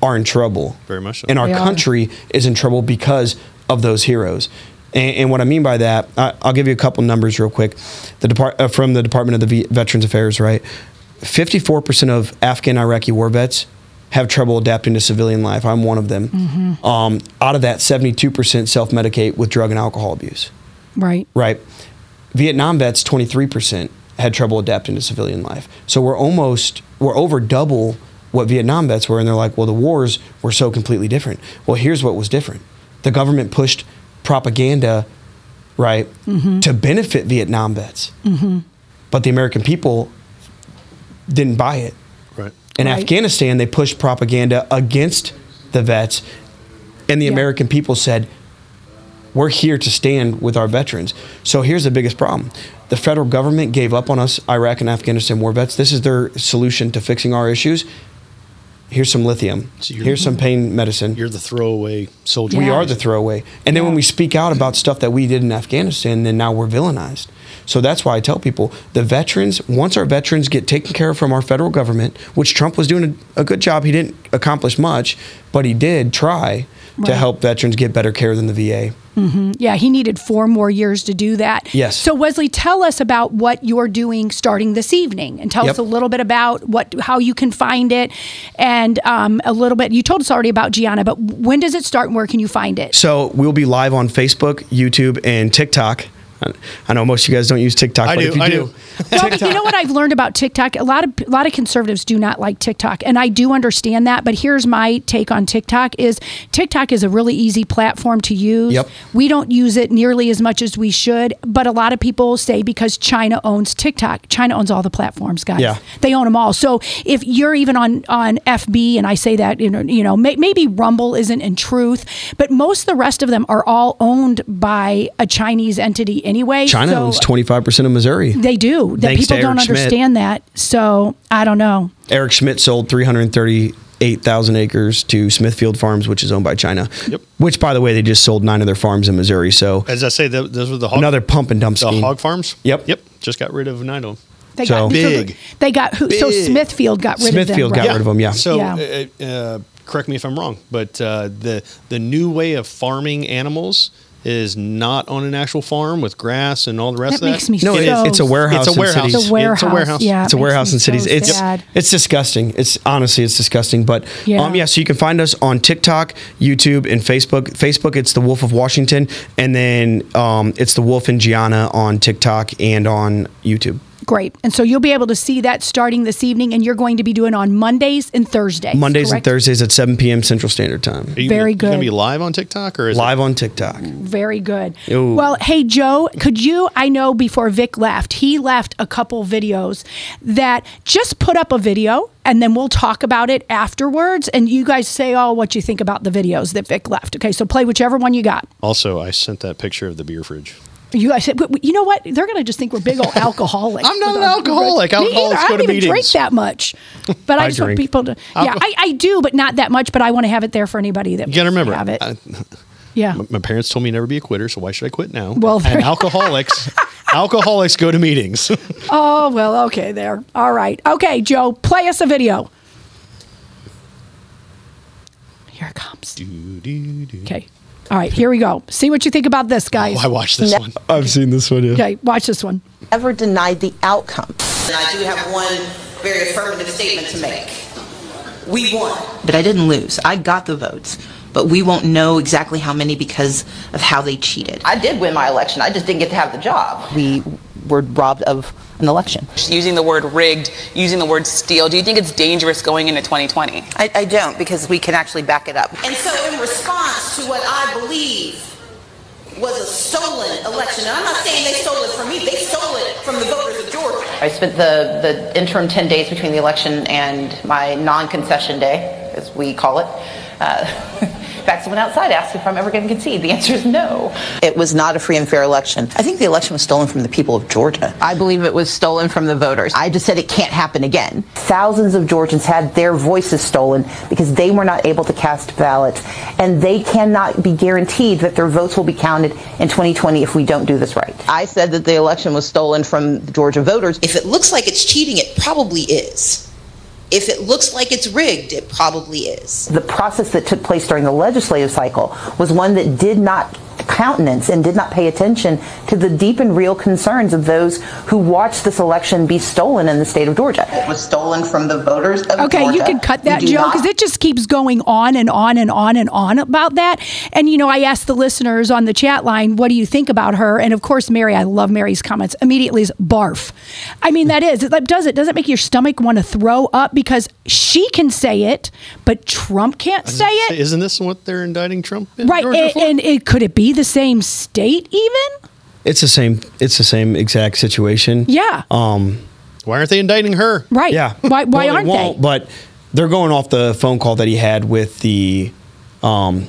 are in trouble. Very much so. And our They are. country is in trouble because of those heroes. And, and what I mean by that, I, I'll give you a couple numbers real quick. The depart, uh, from the Department of the v- Veterans Affairs, right? 54% of Afghan Iraqi war vets have trouble adapting to civilian life. I'm one of them. Mm-hmm. Um, out of that, 72% self medicate with drug and alcohol abuse, Right. right? Vietnam vets, 23% had trouble adapting to civilian life. So we're almost, we're over double what Vietnam vets were. And they're like, well, the wars were so completely different. Well, here's what was different the government pushed propaganda, right, Mhm. to benefit Vietnam vets. Mm-hmm. But the American people didn't buy it. Right. In Right. Afghanistan, they pushed propaganda against the vets, and the Yeah. American people said, We're here to stand with our veterans. So here's the biggest problem the federal government gave up on us, Iraq and Afghanistan war vets. This is their solution to fixing our issues. here's some lithium. you're- here's some pain medicine. You're the throwaway soldier. We are the throwaway. And then when we speak out about stuff that we did in Afghanistan, then now we're villainized. So that's why I tell people the veterans, once our veterans get taken care of from our federal government, which Trump was doing a, a good job, he didn't accomplish much, but he did try to help veterans get better care than the VA. hmm Yeah, he needed four more years to do that. Yes. So Wesley, tell us about what you're doing starting this evening, and tell us a little bit about what how you can find it, and um, a little bit. You told us already about Gianna, but when does it start and where can you find it? So we'll be live on Facebook, YouTube, and TikTok. I- I know most of you guys don't use TikTok, I but do, if you I do, do. *laughs* Well, you know what I've learned about TikTok? A lot of a lot of conservatives do not like TikTok, and I do understand that. But here's my take on TikTok: is TikTok is a really easy platform to use. Yep. We don't use it nearly as much as we should, but a lot of people say because China owns TikTok, China owns all the platforms, guys. Yeah. They own them all. So if you're even on on FB, and I say that you know, you know, may, maybe Rumble isn't in truth, but most of the rest of them are all owned by a Chinese entity anyway. China So- owns 25% of Missouri. they do. That Thanks to people don't Schmitt. understand that. So I don't know. Eric Schmitt sold 338,000 acres to Smithfield Farms, which is owned by China. Yep. Which, by the way, they just sold nine of their farms in Missouri. So As I say, th- those were the hog, another pump and dump the scheme. hog farms. Yep. Yep. Just got rid of nine of them. They So- got Big. They got who? So Smithfield got rid Smithfield of them. got right? rid of them. Yeah. So, Yeah. uh, uh, correct me if I'm wrong, but uh, the the new way of farming animals is not on an actual farm with grass and all the rest That of that. makes me No, so. it- it's a warehouse. It's a warehouse. It's a warehouse. It's a warehouse. Yeah, it's a warehouse in cities. so it's sad. it's disgusting. It's honestly it's disgusting. But Yeah. um, yeah, so you can find us on TikTok, YouTube, and Facebook. Facebook, it's the Wolf of Washington, and then um, it's the Wolf and Gianna on TikTok and on YouTube. Great. And so you'll be able to see that starting this evening, and you're going to be doing on Mondays and Thursdays. Mondays correct? and Thursdays at 7 p.m. Central Standard Time. Are you, Very you gonna be live on TikTok or is Live on TikTok. Very good. Ooh. Well, hey, Joe, could you? I know before Vic left, he left a couple videos that just put up a video and then we'll talk about it afterwards. And you guys say, oh, what you think about the videos that Vic left. Okay, so play whichever one you got. Also I sent that picture of the beer fridge. You guys said, "But- but you know what? They're going to just think we're big old *laughs* alcoholics. I'm not an alcoholic. Alcoholics either. I don't even drink that much, but *laughs* I, I just want people to. Yeah, I, I do, but not that much. But I want to have it there for anybody that You got to remember, have it. I- yeah. *laughs* my, parents told me never be a quitter, so why should I quit now? Well, and alcoholics, alcoholics go to meetings. Oh well, okay, there. All right, okay, Joe, play us a video. Here it comes. Okay. All right, here we go. See what you think about this, guys. Oh, I watched this one. I've seen this one. Yeah. Okay, watch this one. ever denied the outcome. And I do have one very affirmative statement to make. We won. But I didn't lose. I got the votes. But we won't know exactly how many because of how they cheated. I did win my election. I just didn't get to have the job. We were robbed of an election. Using the word rigged, using the word steal, do you think it's dangerous going into 2020? I, I don't because we can actually back it up. And so, in response to what I believe was a stolen election, and I'm not saying they stole it from me, they stole it from the voters of Georgia. I spent the, the interim 10 days between the election and my non concession day, as we call it. Uh, in *laughs* fact, someone outside asked if I'm ever going to concede. The answer is no. It was not a free and fair election. I think the election was stolen from the people of Georgia. I believe it was stolen from the voters. I just said it can't happen again. Thousands of Georgians had their voices stolen because they were not able to cast ballots, and they cannot be guaranteed that their votes will be counted in 2020 if we don't do this right. I said that the election was stolen from the Georgia voters. If it looks like it's cheating, it probably is. If it looks like it's rigged, it probably is. The process that took place during the legislative cycle was one that did not countenance and did not pay attention to the deep and real concerns of those who watched this election be stolen in the state of Georgia. It was stolen from the voters of Okay, Georgia. you can cut that, do Joe, not- because it just keeps going on and on and on and on about that. And, you know, I asked the listeners on the chat line, what do you think about her? And of course, Mary, I love Mary's comments, immediately is barf. I mean, that is, it does it? Does it make your stomach want to throw up? Because she can say it, but Trump can't say it. Isn't this what they're indicting Trump in Right. Georgia And, and it could it be the same state even? It's the same. It's the same exact situation. Yeah. Um. Why aren't they indicting her? Right. Yeah. Why, why Well, aren't won't, they? But they're going off the phone call that he had with the um,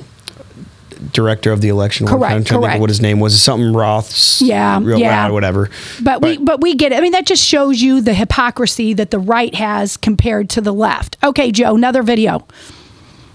director of the election. Correct, I'm trying to think correct. of what his name was. Something Roth's. Yeah, real yeah. loud, whatever. But, we but we get it. I mean, that just shows you the hypocrisy that the right has compared to the left. Okay, Joe, another video.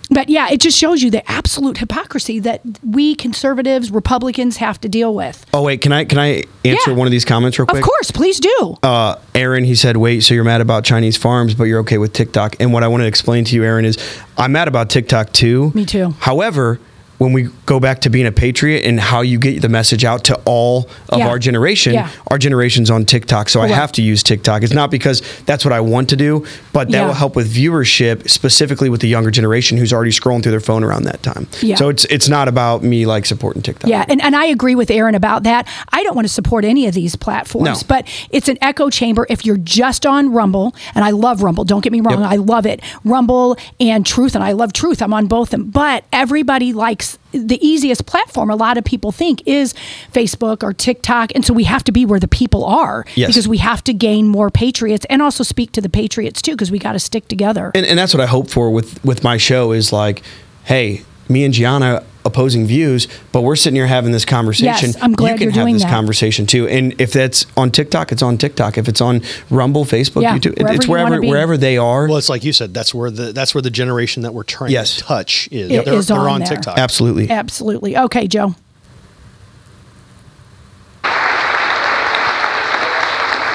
But yeah, it just shows you the absolute hypocrisy that we conservatives, Republicans have to deal with. Oh wait, can I can I answer Yeah. one of these comments real quick? Of course, please do. uh, Aaron, he said, wait, so you're mad about Chinese farms, but you're okay with TikTok. And what I want to explain to you, Aaron, is I'm mad about TikTok too. Me too. However, when we go back to being a patriot and how you get the message out to all of Yeah. our generation, Yeah. our generation's on TikTok. So I have to use TikTok. It's not because that's what I want to do, but that Yeah. will help with viewership, specifically with the younger generation who's already scrolling through their phone around that time. So it's it's not about me like supporting TikTok. Yeah, and, and I agree with Aaron about that. I don't want to support any of these platforms, No. but it's an echo chamber. If you're just on Rumble, and I love Rumble, don't get me wrong, Yep. I love it. Rumble and Truth, and I love Truth. I'm on both of them, but everybody likes the easiest platform. A lot of people think is Facebook or TikTok, and so we have to be where the people are Yes. because we have to gain more patriots and also speak to the patriots too because we got to stick together. and, and that's what I hope for with with my show is like, hey, me and Gianna opposing views, but we're sitting here having this conversation. Yes, I'm glad you can you're have doing this that. conversation too. And if that's on TikTok, it's on TikTok. If it's on Rumble, Facebook, Yeah, YouTube, it- wherever it's you wanna wherever be. wherever they are. Well, it's like you said. That's where the that's where the generation that we're trying Yes. to touch is. It they're is they're on on, there. TikTok. Absolutely. Absolutely. Okay, Joe.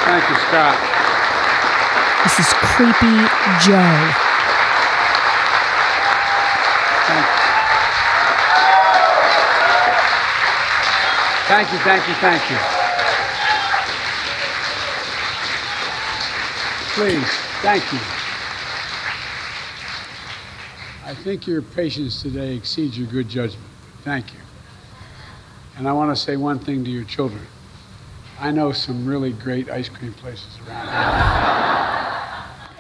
Thank you, Scott. This is creepy Joe. Thank you, thank you, thank you. Thank you. Please, thank you. I think your patience today exceeds your good judgment. Thank you. And I want to say one thing to your children. I know some really great ice cream places around here.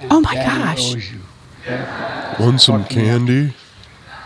And Oh my Daddy gosh. owes you. okay? Want some candy?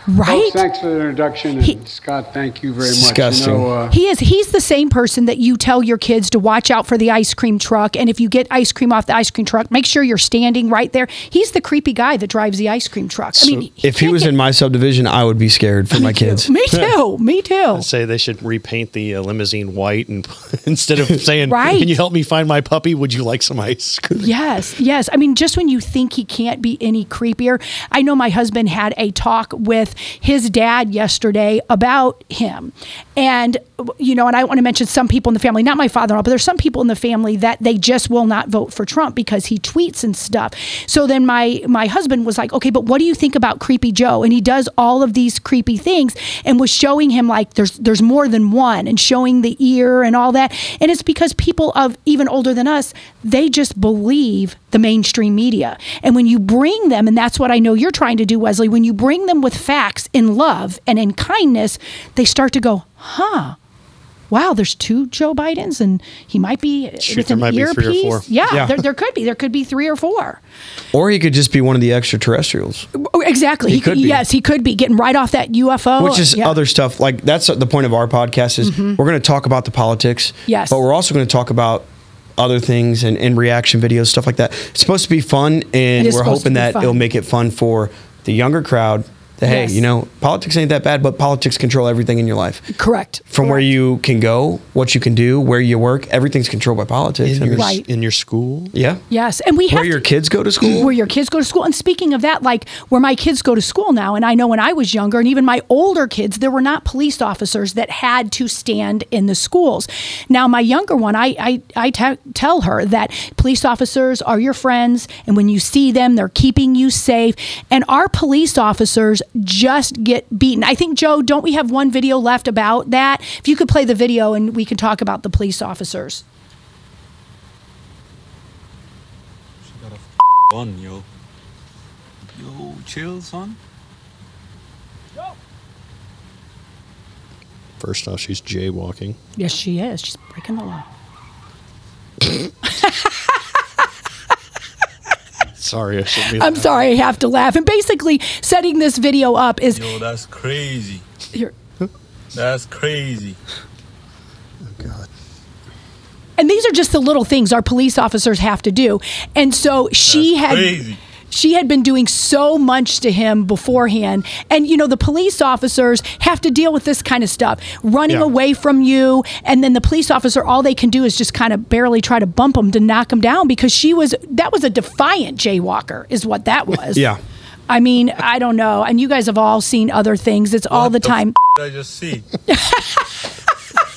Right? Folks, thanks for the introduction. And Scott, thank you very much. Disgusting. You know, uh, He is. He's the same person that you tell your kids to watch out for the ice cream truck, and if you get ice cream off the ice cream truck, make sure you're standing right there. He's the creepy guy that drives the ice cream truck. I mean, if he was in my subdivision, I would be scared for *laughs* my kids. me *laughs* too. Me too. Say they should repaint the uh, limousine white, and *laughs* instead of saying, Right. "Can you help me find my puppy? Would you like some ice?" cream?" Yes, yes. I mean, just when you think he can't be any creepier, I know my husband had a talk with his dad yesterday about him. And, you know, and I want to mention some people in the family, not my father in law, but there's some people in the family that they just will not vote for Trump because he tweets and stuff. So then my my husband was like, okay, but what do you think about Creepy Joe? And he does all of these creepy things and was showing him like there's there's more than one and showing the ear and all that. And it's because people of even older than us, they just believe the mainstream media. And when you bring them, and that's what I know you're trying to do, Wesley, when you bring them with facts in love and in kindness, they start to go, huh. Wow, there's two Joe Bidens, and he might be Shoot, with there an might be three or earpiece. four. Yeah, Yeah. There, there could be. There could be three or four. Or he could just be one of the extraterrestrials. Oh, Exactly. He He, could, could be. Yes, he could be getting right off that UFO. Which is Yeah. other stuff. Like that's the point of our podcast is Mhm. we're going to talk about the politics. Yes. But we're also going to talk about other things and, and reaction videos, stuff like that. It's supposed to be fun, and we're hoping that fun. it'll make it fun for the younger crowd. That hey, Yes. you know, politics ain't that bad, but politics control everything in your life. Correct. From where you can go, what you can do, where you work, everything's controlled by politics. In your, Right. in your school. Yeah. Yes, and we have Where your kids go to school. where your kids go to school. And speaking of that, like where my kids go to school now, and I know when I was younger, and even my older kids, there were not police officers that had to stand in the schools. Now, my younger one, I I, I tell her that police officers are your friends, and when you see them, they're keeping you safe. And our police officers just get beaten. I think Joe, don't we have one video left about that? If you could play the video, and we can talk about the police officers. Fun, yo. Yo, chill, son. First off, she's jaywalking. Yes, she is. She's breaking the law. *laughs* Sorry, I shouldn't be. I'm sorry, I have to laugh. And basically, setting this video up is Yo, that's crazy. Here. That's crazy. Oh, God. And these are just the little things our police officers have to do. And so she had crazy. She had been doing so much to him beforehand. And, you know, the police officers have to deal with this kind of stuff running Yeah. away from you. And then the police officer, all they can do is just kind of barely try to bump him to knock him down because she was, that was a defiant jaywalker, is what that was. Yeah. I mean, I don't know. And you guys have all seen other things. It's all the time. I just see. *laughs*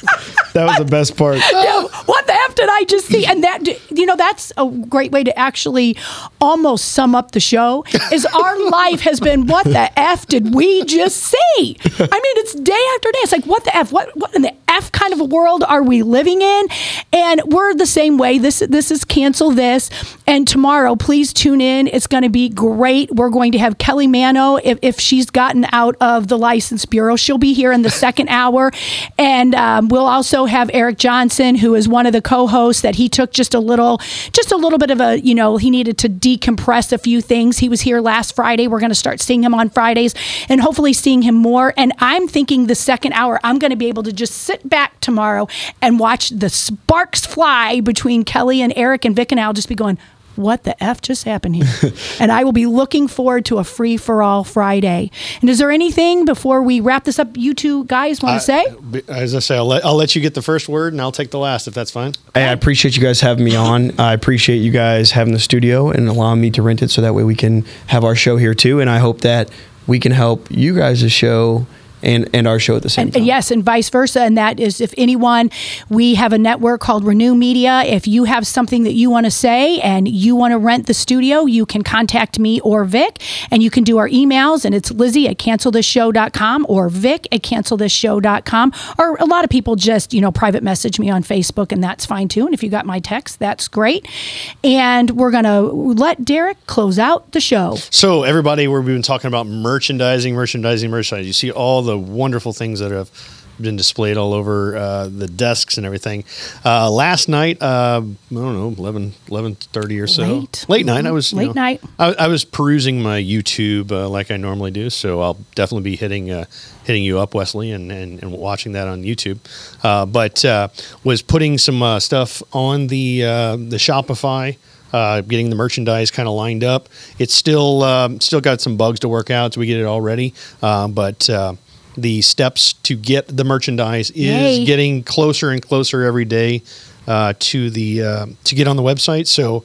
*laughs* That was the best part. *laughs* Yeah, what the F did I just see? And that, you know, that's a great way to actually almost sum up the show is our *laughs* life has been, what the F did we just see? I mean, it's day after day. It's like, what the F? What, what in the F kind of a world are we living in? And we're the same way. This, this is cancel this. And tomorrow, please tune in. It's going to be great. We're going to have Kelly Mano. If, if she's gotten out of the license bureau, she'll be here in the second hour. And um, we'll also have Eric Johnson, who is one of the co-hosts that he took just a little, just a little bit of a, you know, he needed to decompress a few things. He was here last Friday. We're going to start seeing him on Fridays and hopefully seeing him more. And I'm thinking the second hour, I'm going to be able to just sit back tomorrow and watch the sparks fly between Kelly and Eric and Vic and I'll just be going, what the F just happened here? *laughs* and I will be looking forward to a free for all Friday. And is there anything before we wrap this up you two guys want to say? As I say, I'll let, I'll let you get the first word and I'll take the last if that's fine. Hey, I appreciate you guys having me on. I appreciate you guys having the studio and allowing me to rent it so that way we can have our show here too. And I hope that we can help you guys' show and, and our show at the same And, time. yes, and vice versa. And that is if anyone, we have a network called Renew Media. If you have something that you want to say and you want to rent the studio, you can contact me or Vic and you can do our emails. And it's Lizzie at cancelthisshow.com or Vic at cancelthisshow.com. Or a lot of people just, you know, private message me on Facebook and that's fine too. And if you got my text, that's great. And we're going to let Derek close out the show. So, everybody, we've been talking about merchandising, merchandising, merchandising. You see all the wonderful things that have been displayed all over uh, the desks and everything. Uh, last night, uh, I don't know, 11, 11.30 or so. Late. Late night. I was you Late know, night. I, I was perusing my YouTube uh, like I normally do, so I'll definitely be hitting uh, hitting you up, Wesley, and, and, and watching that on YouTube. Uh, but uh, was putting some uh, stuff on the uh, the Shopify. Uh, getting the merchandise kind of lined up. It's still um, still got some bugs to work out, so we get it all ready. Uh, but uh, the steps to get the merchandise is Yay. getting closer and closer every day uh, to the uh, to get on the website. So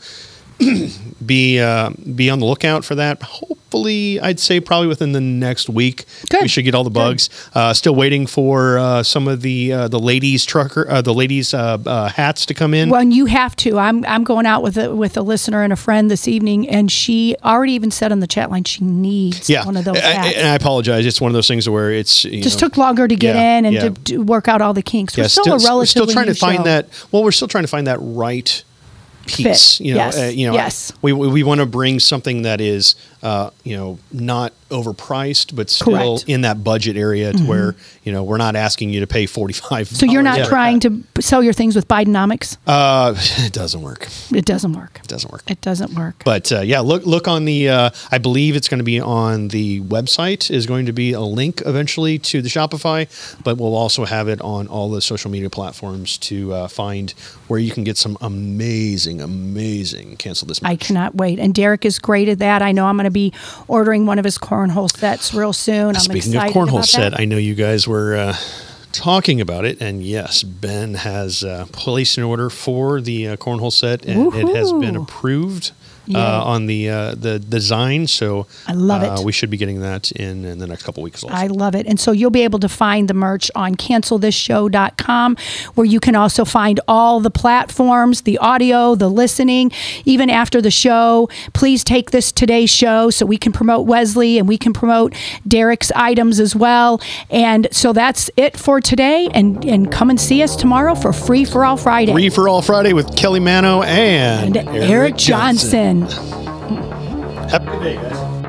*clears throat* be uh, be on the lookout for that. Hopefully, I'd say probably within the next week, we should get all the bugs. Uh, still waiting for uh, some of the uh, the ladies trucker, uh, the ladies uh, hats to come in. Well, and you have to. I'm I'm going out with a with a listener and a friend this evening, and she already even said on the chat line she needs yeah, one of those I- I- and I apologize. It's one of those things where it's you Just know, took longer to get yeah, in and yeah. to, to work out all the kinks. We're Yeah, still, a we're relatively still trying to find show. that. Well, we're still trying to find that right piece. Fit. You know, Yes, uh, you know, yes. we we, we want to bring something that is, uh, you know, not overpriced, but still Correct. in that budget area to Mhm. where you know we're not asking you to pay forty five. So you're not trying to sell your things with Bidenomics. Uh, *laughs* it doesn't work. It doesn't work. It doesn't work. It doesn't work. But uh, yeah, look look on the. Uh, I believe it's going to be on the website. Is going to be a link eventually to the Shopify, but we'll also have it on all the social media platforms to uh, find where you can get some amazing, amazing cancel this. I cannot wait. And Derek is great at that. I know I'm going to be ordering one of his cornhole sets real soon. I'm Speaking of cornhole set. I know you guys were uh, talking about it, and yes, Ben has uh, placed an order for the uh, cornhole set, and it has been approved. Yay. Uh, on the uh, the design, so I love uh, it. We should be getting that in, in the next couple weeks. Also. I love it. And so you'll be able to find the merch on cancelthisshow.com, where you can also find all the platforms, the audio, the listening, even after the show. Please take this today's show so we can promote Wesley and we can promote Derek's items as well. And so that's it for today. And, and come and see us tomorrow for Free for All Friday. Free for All Friday with Kelly Mano and, and Eric, Johnson. Happy day, guys.